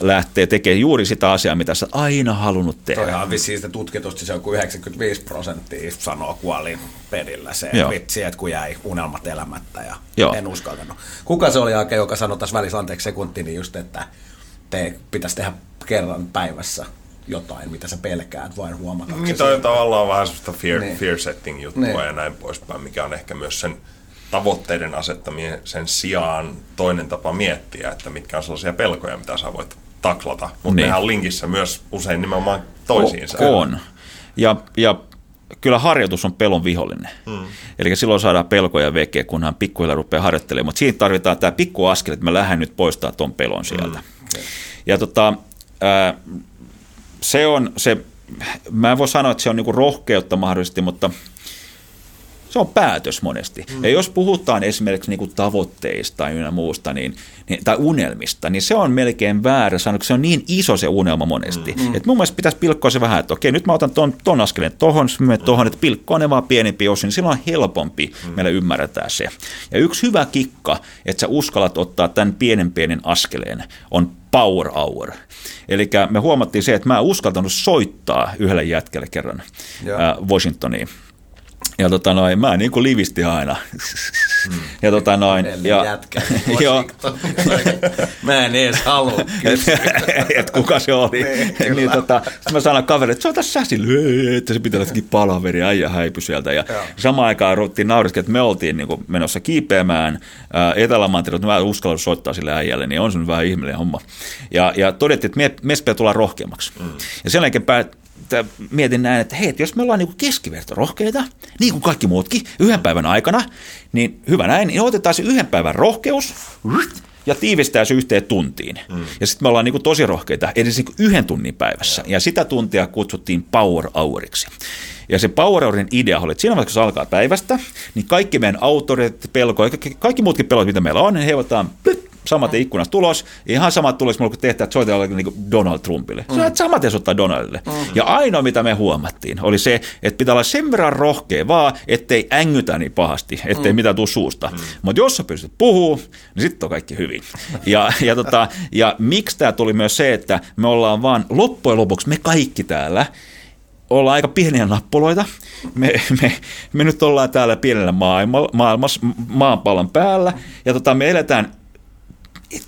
lähteä tekemään juuri sitä asiaa, mitä sä aina halunnut tehdä. Toihan on vissiin sitä tutkitusti se on kuin 95 prosenttia sanoo kuolin pedillä se Joo. vitsi, että kun jäi unelmat elämättä ja Joo. en uskaltanut. Kuka se oli aika, joka sanoi tässä välissä, anteeksi sekunti, niin just, että te pitäisi tehdä kerran päivässä jotain, mitä sä pelkäät, vain huomata. Niin toi on tavallaan vähän semmoista fear, Niin. fear setting juttua Niin. ja näin poispäin, mikä on ehkä myös sen tavoitteiden asettamien sen sijaan toinen tapa miettiä, että mitkä on sellaisia pelkoja, mitä sä voit taklata. Mutta Niin. nehän on linkissä myös usein nimenomaan toisiinsa. O- On. Ja, ja kyllä harjoitus on pelon vihollinen. Hmm. Eli silloin saadaan pelkoja vekeä, kunhan pikkuhiljaa rupeaa harjoittelemaan. Mutta siinä tarvitaan tämä pikku askel, että mä lähden nyt poistaa tuon pelon sieltä. Hmm. Ja tota, ää, se on se, mä en voi sanoa, että se on niinku rohkeutta mahdollisesti, mutta Se on päätös monesti. Mm. Ja jos puhutaan esimerkiksi niin kuin tavoitteista ynnä muusta, niin, niin, tai unelmista, niin se on melkein väärä sanoa, se on niin iso se unelma monesti. Mm. Että mun mielestä pitäisi pilkkoa se vähän, että okei, nyt mä otan ton, ton askeleen tohon, me tohon, että pilkkoa ne vaan pienempi osin, niin silloin on helpompi mm. meillä ymmärretään se. Ja yksi hyvä kikka, että sä uskallat ottaa tämän pienen pienen askeleen, on power hour. Eli me huomattiin se, että mä en uskaltanut soittaa yhdelle jätkelle kerran äh, Washingtoniin. Ja tota noin, mä niin kuin livisti aina. Mm. Ja tota noin. Ja, jätkä, joo. mä en edes halua että kuka se oli. niin, niin tota, sitten mä sanon kaverille, että soita sä sille, että se pitää jotenkin palaveri, äijä häipy sieltä. Ja joo. samaan aikaan ruvettiin nauriskin, että me oltiin niin kuin menossa kiipeämään Etelämantereelle, että mä uskallan soittaa sille äijälle, niin on se vähän ihmeellinen homma. Ja, ja todettiin, että me, me pitää tulla rohkeammaksi. Mm. Ja sen jälkeen päät, mietin näin, että hei, jos me ollaan niin keskivertorohkeita, niin kuin kaikki muutkin, yhden päivän aikana, niin hyvä näin, niin otetaan se yhden päivän rohkeus ja tiivistää se yhteen tuntiin. Mm. Ja sitten me ollaan niin tosi rohkeita, edes niin yhden tunnin päivässä. Ja. sitä tuntia kutsuttiin power houriksi. Ja se Power Hourin idea oli, että siinä vaiheessa, kun se alkaa päivästä, niin kaikki meidän autorit, pelko, kaikki, muutkin pelot, mitä meillä on, niin he samat ikkunasta tulos, ihan samat tulos mulla kuin tehtävät, että soitellaan niin Donald Trumpille. Mm. Sä samat ottaa Donaldille. Mm. Ja ainoa, mitä me huomattiin, oli se, että pitää olla sen verran rohkea vaan, ettei ängytä niin pahasti, ettei mm. mitään tule suusta. Mm. Mutta jos sä pystyt puhua, niin sitten on kaikki hyvin. Ja, ja, tota, ja miksi tämä tuli myös se, että me ollaan vaan loppujen lopuksi, me kaikki täällä, ollaan aika pieniä nappuloita. Me, me, me nyt ollaan täällä pienellä maailma, maailmassa, maanpallon päällä, ja tota, me eletään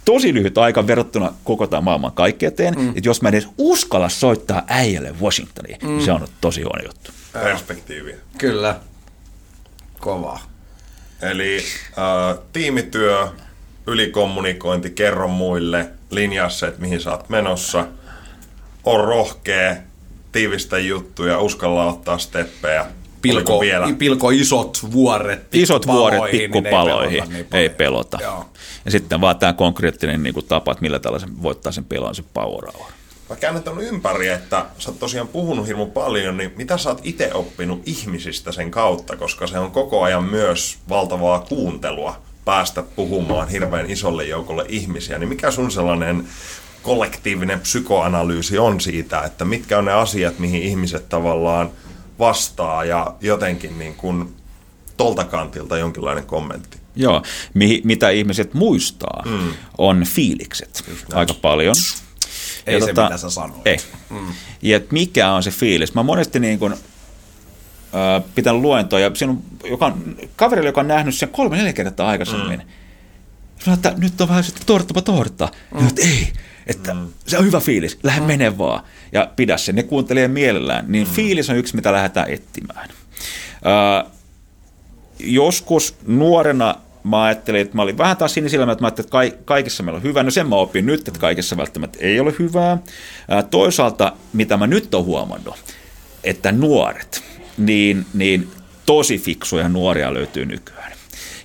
tosi lyhyt aika verrattuna koko tämän maailman kaikkeuteen, mm. että jos mä edes uskalla soittaa äijälle Washingtoniin, mm. niin se on tosi huono juttu. Perspektiivi. Kyllä. Kova. Eli äh, tiimityö, ylikommunikointi, kerro muille, linjaa se, että mihin sä oot menossa, on rohkea, tiivistä juttuja, uskalla ottaa steppejä, pilko, vielä? pilko isot vuoret Isot vuoret pikkupaloihin, niin ei pelota. Niin ei pelota. Ja sitten vaan tämä konkreettinen niin kuin tapa, että millä tällaisen voittaa sen pelon, se power hour. Mä käännän ympäri, että sä oot tosiaan puhunut hirmu paljon, niin mitä sä oot itse oppinut ihmisistä sen kautta, koska se on koko ajan myös valtavaa kuuntelua päästä puhumaan hirveän isolle joukolle ihmisiä, niin mikä sun sellainen kollektiivinen psykoanalyysi on siitä, että mitkä on ne asiat, mihin ihmiset tavallaan vastaa ja jotenkin niin kuin tolta kantilta jonkinlainen kommentti. Joo, mi- mitä ihmiset muistaa mm. on fiilikset aika paljon. Ei ja se, tota, mitä sä sanoit. Ei. Mm. Ja mikä on se fiilis? Mä monesti niin kuin, äh, pitänyt luentoa, ja siinä on, joka kaverille, joka on nähnyt sen kolme neljä kertaa aikaisemmin, mm. sanoo, että nyt on vähän sitten torttapa tortta. Mm. Ja että ei, että mm. se on hyvä fiilis, lähde mm. mene vaan ja pidä sen. Ne kuuntelee mielellään. Niin mm. fiilis on yksi, mitä lähdetään etsimään. Äh, joskus nuorena mä ajattelin, että mä olin vähän taas sinisilmä, että mä ajattelin, että kaikissa meillä on hyvä. No sen mä opin nyt, että kaikissa välttämättä ei ole hyvää. Äh, toisaalta, mitä mä nyt olen huomannut, että nuoret, niin, niin tosi fiksuja nuoria löytyy nykyään.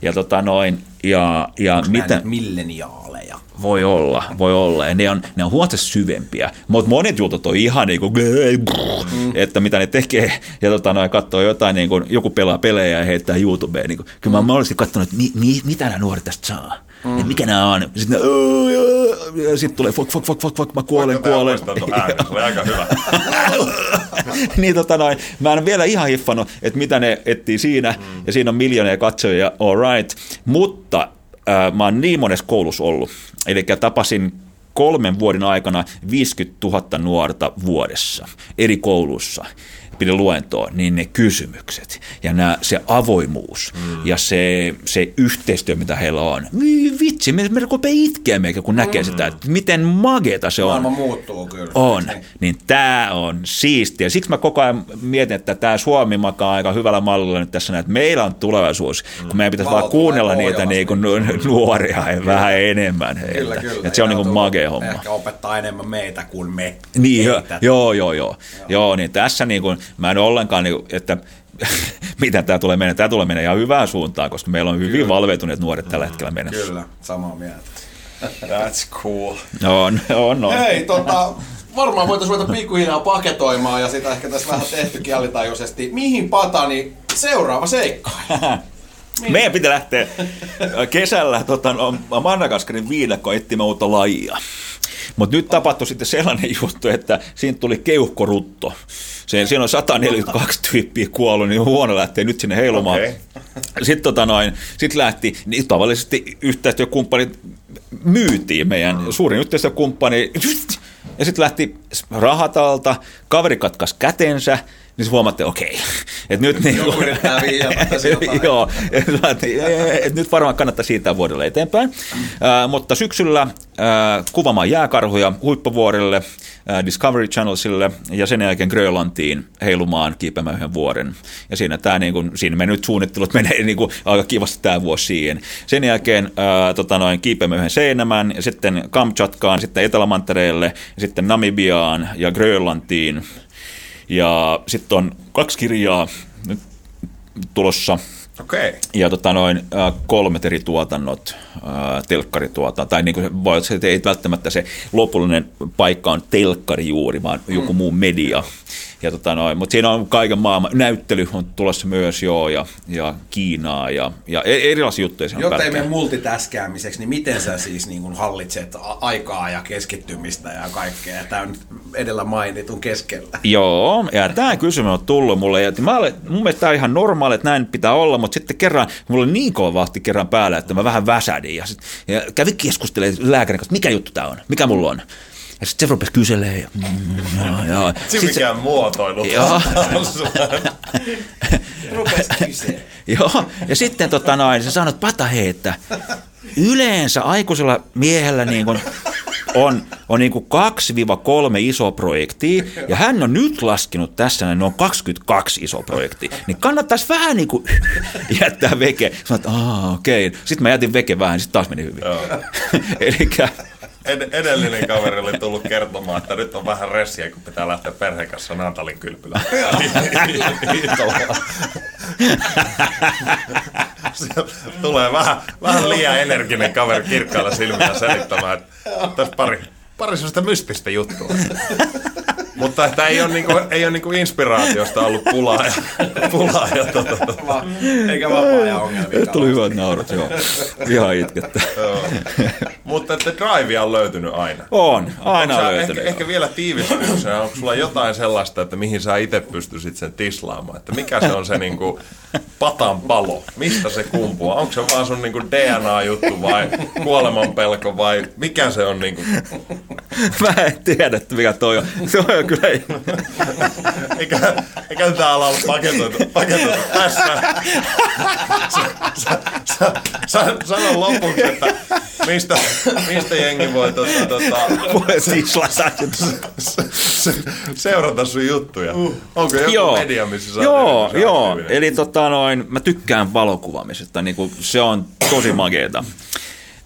Ja tota noin, ja, ja mitä... milleniaaleja? Voi olla, voi olla. Ja ne on, ne on huomattavasti syvempiä. Mutta monet jutut on ihan niin kuin, mm. että mitä ne tekee. Ja tota, noin katsoo jotain, niin kuin, joku pelaa pelejä ja heittää YouTubeen. Niin kuin. Kyllä mä olisin katsonut, että mi, mi, mitä nämä nuoret tästä saa. Mm. Et mikä nämä on? Sitten ja sitten tulee fuck, fuck, fuck, fuck, fuck, mä kuolen, Vaikka kuolen. Se aika hyvä. niin tota noin, mä en vielä ihan hiffannut, että mitä ne etsii siinä, mm. ja siinä on miljoonia katsojia, all right, mutta äh, mä oon niin monessa koulussa ollut, eli tapasin kolmen vuoden aikana 50 000 nuorta vuodessa eri koulussa pidin luentoa, niin ne kysymykset ja nämä, se avoimuus mm. ja se, se yhteistyö, mitä heillä on. Vitsi, me, me rupeaa itkeä meikä, kun näkee mm. sitä, että miten mageta se on. Maailma muuttuu kyllä. On. Niin tämä on siistiä. Siksi mä koko ajan mietin, että tämä Suomi makaa aika hyvällä mallilla nyt tässä, että meillä on tulevaisuus, mm. kun meidän pitäisi vaan kuunnella niitä niin kuin nuoria ja vähän enemmän heiltä. Kyllä, kyllä. Että se on niin kuin magea homma. Ehkä opettaa enemmän meitä kuin me. Niin, joo, joo, joo, joo. Joo, niin tässä niin kuin, Mä en ollenkaan, niin, että mitä tämä tulee mennä. Tämä tulee mennä ihan hyvään suuntaan, koska meillä on hyvin Kyllä. valveutuneet nuoret tällä hetkellä mennessä. Kyllä, samaa mieltä. That's cool. On, on, on. Hei, tota, varmaan voitaisiin ruveta pikkuhiljaa paketoimaan ja sitä ehkä tässä vähän tehtykin alitajuisesti. Mihin Patani Seuraava seikka. Meidän pitää lähteä kesällä tota, no, Madagaskarin viidakko etsimään uutta lajia. Mutta nyt tapahtui sitten sellainen juttu, että siinä tuli keuhkorutto. Se, siinä on 142 tyyppiä kuollut, niin huono lähtee nyt sinne heilumaan. Okei. Sitten tota noin, sit lähti, niin tavallisesti yhteistyökumppanit myytiin meidän suurin yhteistyökumppani, ja sitten lähti rahat alta, kaveri katkas kätensä, niin se huomattiin, okei, että nyt niin jotain. Joo, et mä ajattelin, et nyt varmaan kannattaa siitä vuodelle eteenpäin. Äh, mutta syksyllä äh, kuvaamaan jääkarhuja huippuvuorelle, äh, Discovery Channelsille ja sen jälkeen Grönlantiin heilumaan kiipeämään yhden vuoden. Ja siinä, tää, niin kun, siinä me nyt suunnittelut menee niin kun, aika kivasti tämä vuosi siihen. Sen jälkeen äh, tota noin, kiipeämme yhden Seinämän ja sitten Kamchatkaan, sitten Etelämantereelle ja sitten Namibiaan ja Grönlantiin. Ja sitten on kaksi kirjaa nyt tulossa Okei. ja tota noin, äh, kolmet eri tuotannot, äh, telkkarituotanto, tai niin kuin se voi että ei välttämättä se lopullinen paikka on telkkari juuri, vaan joku muu media. Ja tota noin, mutta siinä on kaiken maailman, näyttely on tulossa myös joo, ja, ja Kiinaa, ja, ja e- erilaisia juttuja Jotta ei mene multitaskäämiseksi, niin miten sä siis niin kuin hallitset aikaa ja keskittymistä ja kaikkea tämän edellä mainitun keskellä? Joo, ja tämä kysymys on tullut mulle, ja mä olen, mun mielestä tämä on ihan normaali, että näin pitää olla, mutta sitten kerran, mulla oli niin kova vahti kerran päällä, että mä vähän väsädin, ja, sit, ja kävin keskustelemaan lääkärin kanssa, mikä juttu tämä on, mikä mulla on. Ja sitten se rupesi kyselemään, ja, mm, ja, ja. Siinä Sit se- mikään muotoilu. Joo. Rupes kyse. Joo, ja sitten tota noin, se sanoi, että pata hei, että yleensä aikuisella miehellä niin kuin on, on niin kuin 2-3 iso projektia, ja hän on nyt laskenut tässä, ne on 22 iso projektia, niin kannattaisi vähän niin kuin jättää veke. Sanoin, että okei. Sitten mä jätin veke vähän, sitten taas meni hyvin. Elikkä, Ed- edellinen kaveri oli tullut kertomaan, että nyt on vähän ressiä, kun pitää lähteä perheen kanssa Naantalin kylpylään. Tulee vähän, vähän liian energinen kaveri kirkkailla silmillä selittämään, että tässä pari, pari sellaista mystistä juttua. Mutta että ei ole, niinku, ei ole niinku inspiraatiosta ollut pulaa ja, pulaa ja tota, tota. Va- Eikä vapaa-ajan ongelmia. tuli hyvät naurut, joo. Ihan itkettä. Mutta että drivea on löytynyt aina. On, aina on löytynyt. Ehkä, ehkä vielä tiivistynyt se, onko sulla jotain sellaista, että mihin sä itse pystyisit sen tislaamaan? Että mikä se on se niinku patan palo? Mistä se kumpuaa? Onko se vaan sun niinku DNA-juttu vai kuolemanpelko vai mikä se on niinku? Mä en tiedä, että mikä toi on. Toi on kyllä... Eikä, eikä tää ala olla paketoitu, paketoitu tässä. Sä, sä, sä, sä, sano lopuksi, että mistä, mistä jengi voi tota, tota, Voi se- seurata sun juttuja. Onko joku Joo, media, missä sä oot joo, erityisen joo. aktiivinen? Eli tota noin, mä tykkään valokuvaamisesta, niin kuin se on tosi makeeta.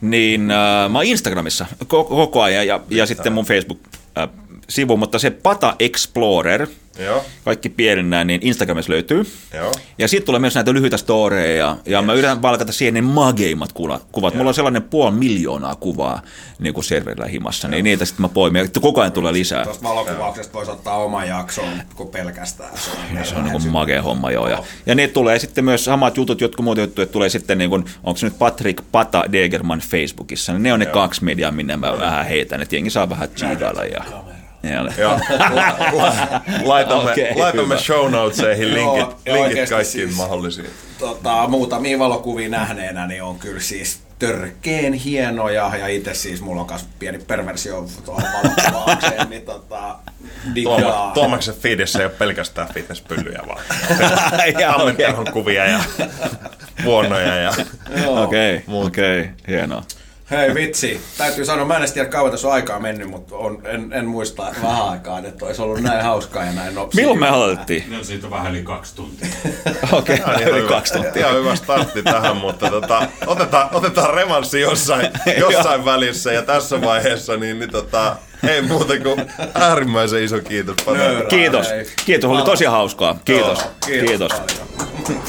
Niin äh, mä oon Instagramissa koko, koko ajan ja, ja sitten mun Facebook-sivu, mutta se Pata Explorer, Joo, kaikki pienenä, niin Instagramissa löytyy. joo. Ja sitten tulee myös näitä lyhyitä storeja, ja, ja mä yritän valkata siihen ne mageimmat kuvat. kuvat. Mulla on sellainen puoli miljoonaa kuvaa niin kuin serverillä himassa, niin niitä sitten mä poimin, ja koko ajan tulee lisää. Tuosta valokuvauksesta voisi ottaa oman jakson, kun pelkästään se on. Se on niin kuin makea homma, joo. Ja, ja ne tulee sitten myös samat jutut, jotkut muut jutut, tulee sitten niin kuin, onko se nyt Patrick Pata Degerman Facebookissa, niin ne on ne kaksi mediaa, minne mä vähän heitän, että jengi saa vähän chiidailla ja... ja Joo. La, la, laitamme, okay, laitamme hyvä. show notesihin Joo, linkit, ja linkit oikeasti kaikkiin siis- mahdollisiin. tota, muutamia valokuvia nähneenä, niin on kyllä siis törkeen hienoja. Ja itse siis mulla on myös pieni perversio tuohon valokuvaukseen, niin tota, Tuoma. Tuomaksen feedissä ei ole pelkästään fitnesspyllyjä, vaan Ja, tammenterhon kuvia ja vuonnoja ja Okei, okei, hienoa. Hei vitsi, täytyy sanoa, mä en edes tiedä kauan tässä on aikaa mennyt, mutta on, en, en muista vähän aikaa, että olisi ollut näin hauskaa ja näin nopea. Milloin me aloitettiin? No siitä on vähän yli kaksi tuntia. Okei, okay, yli hyvä- kaksi tuntia. Ihan hyvä startti tähän, mutta tota, otetaan, otetaan revanssi jossain, jossain välissä ja tässä vaiheessa, niin, niin tota, ei muuta kuin äärimmäisen iso kiitos. Pata. Nöyrä. Kiitos, Hei. kiitos, oli tosi hauskaa. Kiitos, Joo, kiitos. paljon.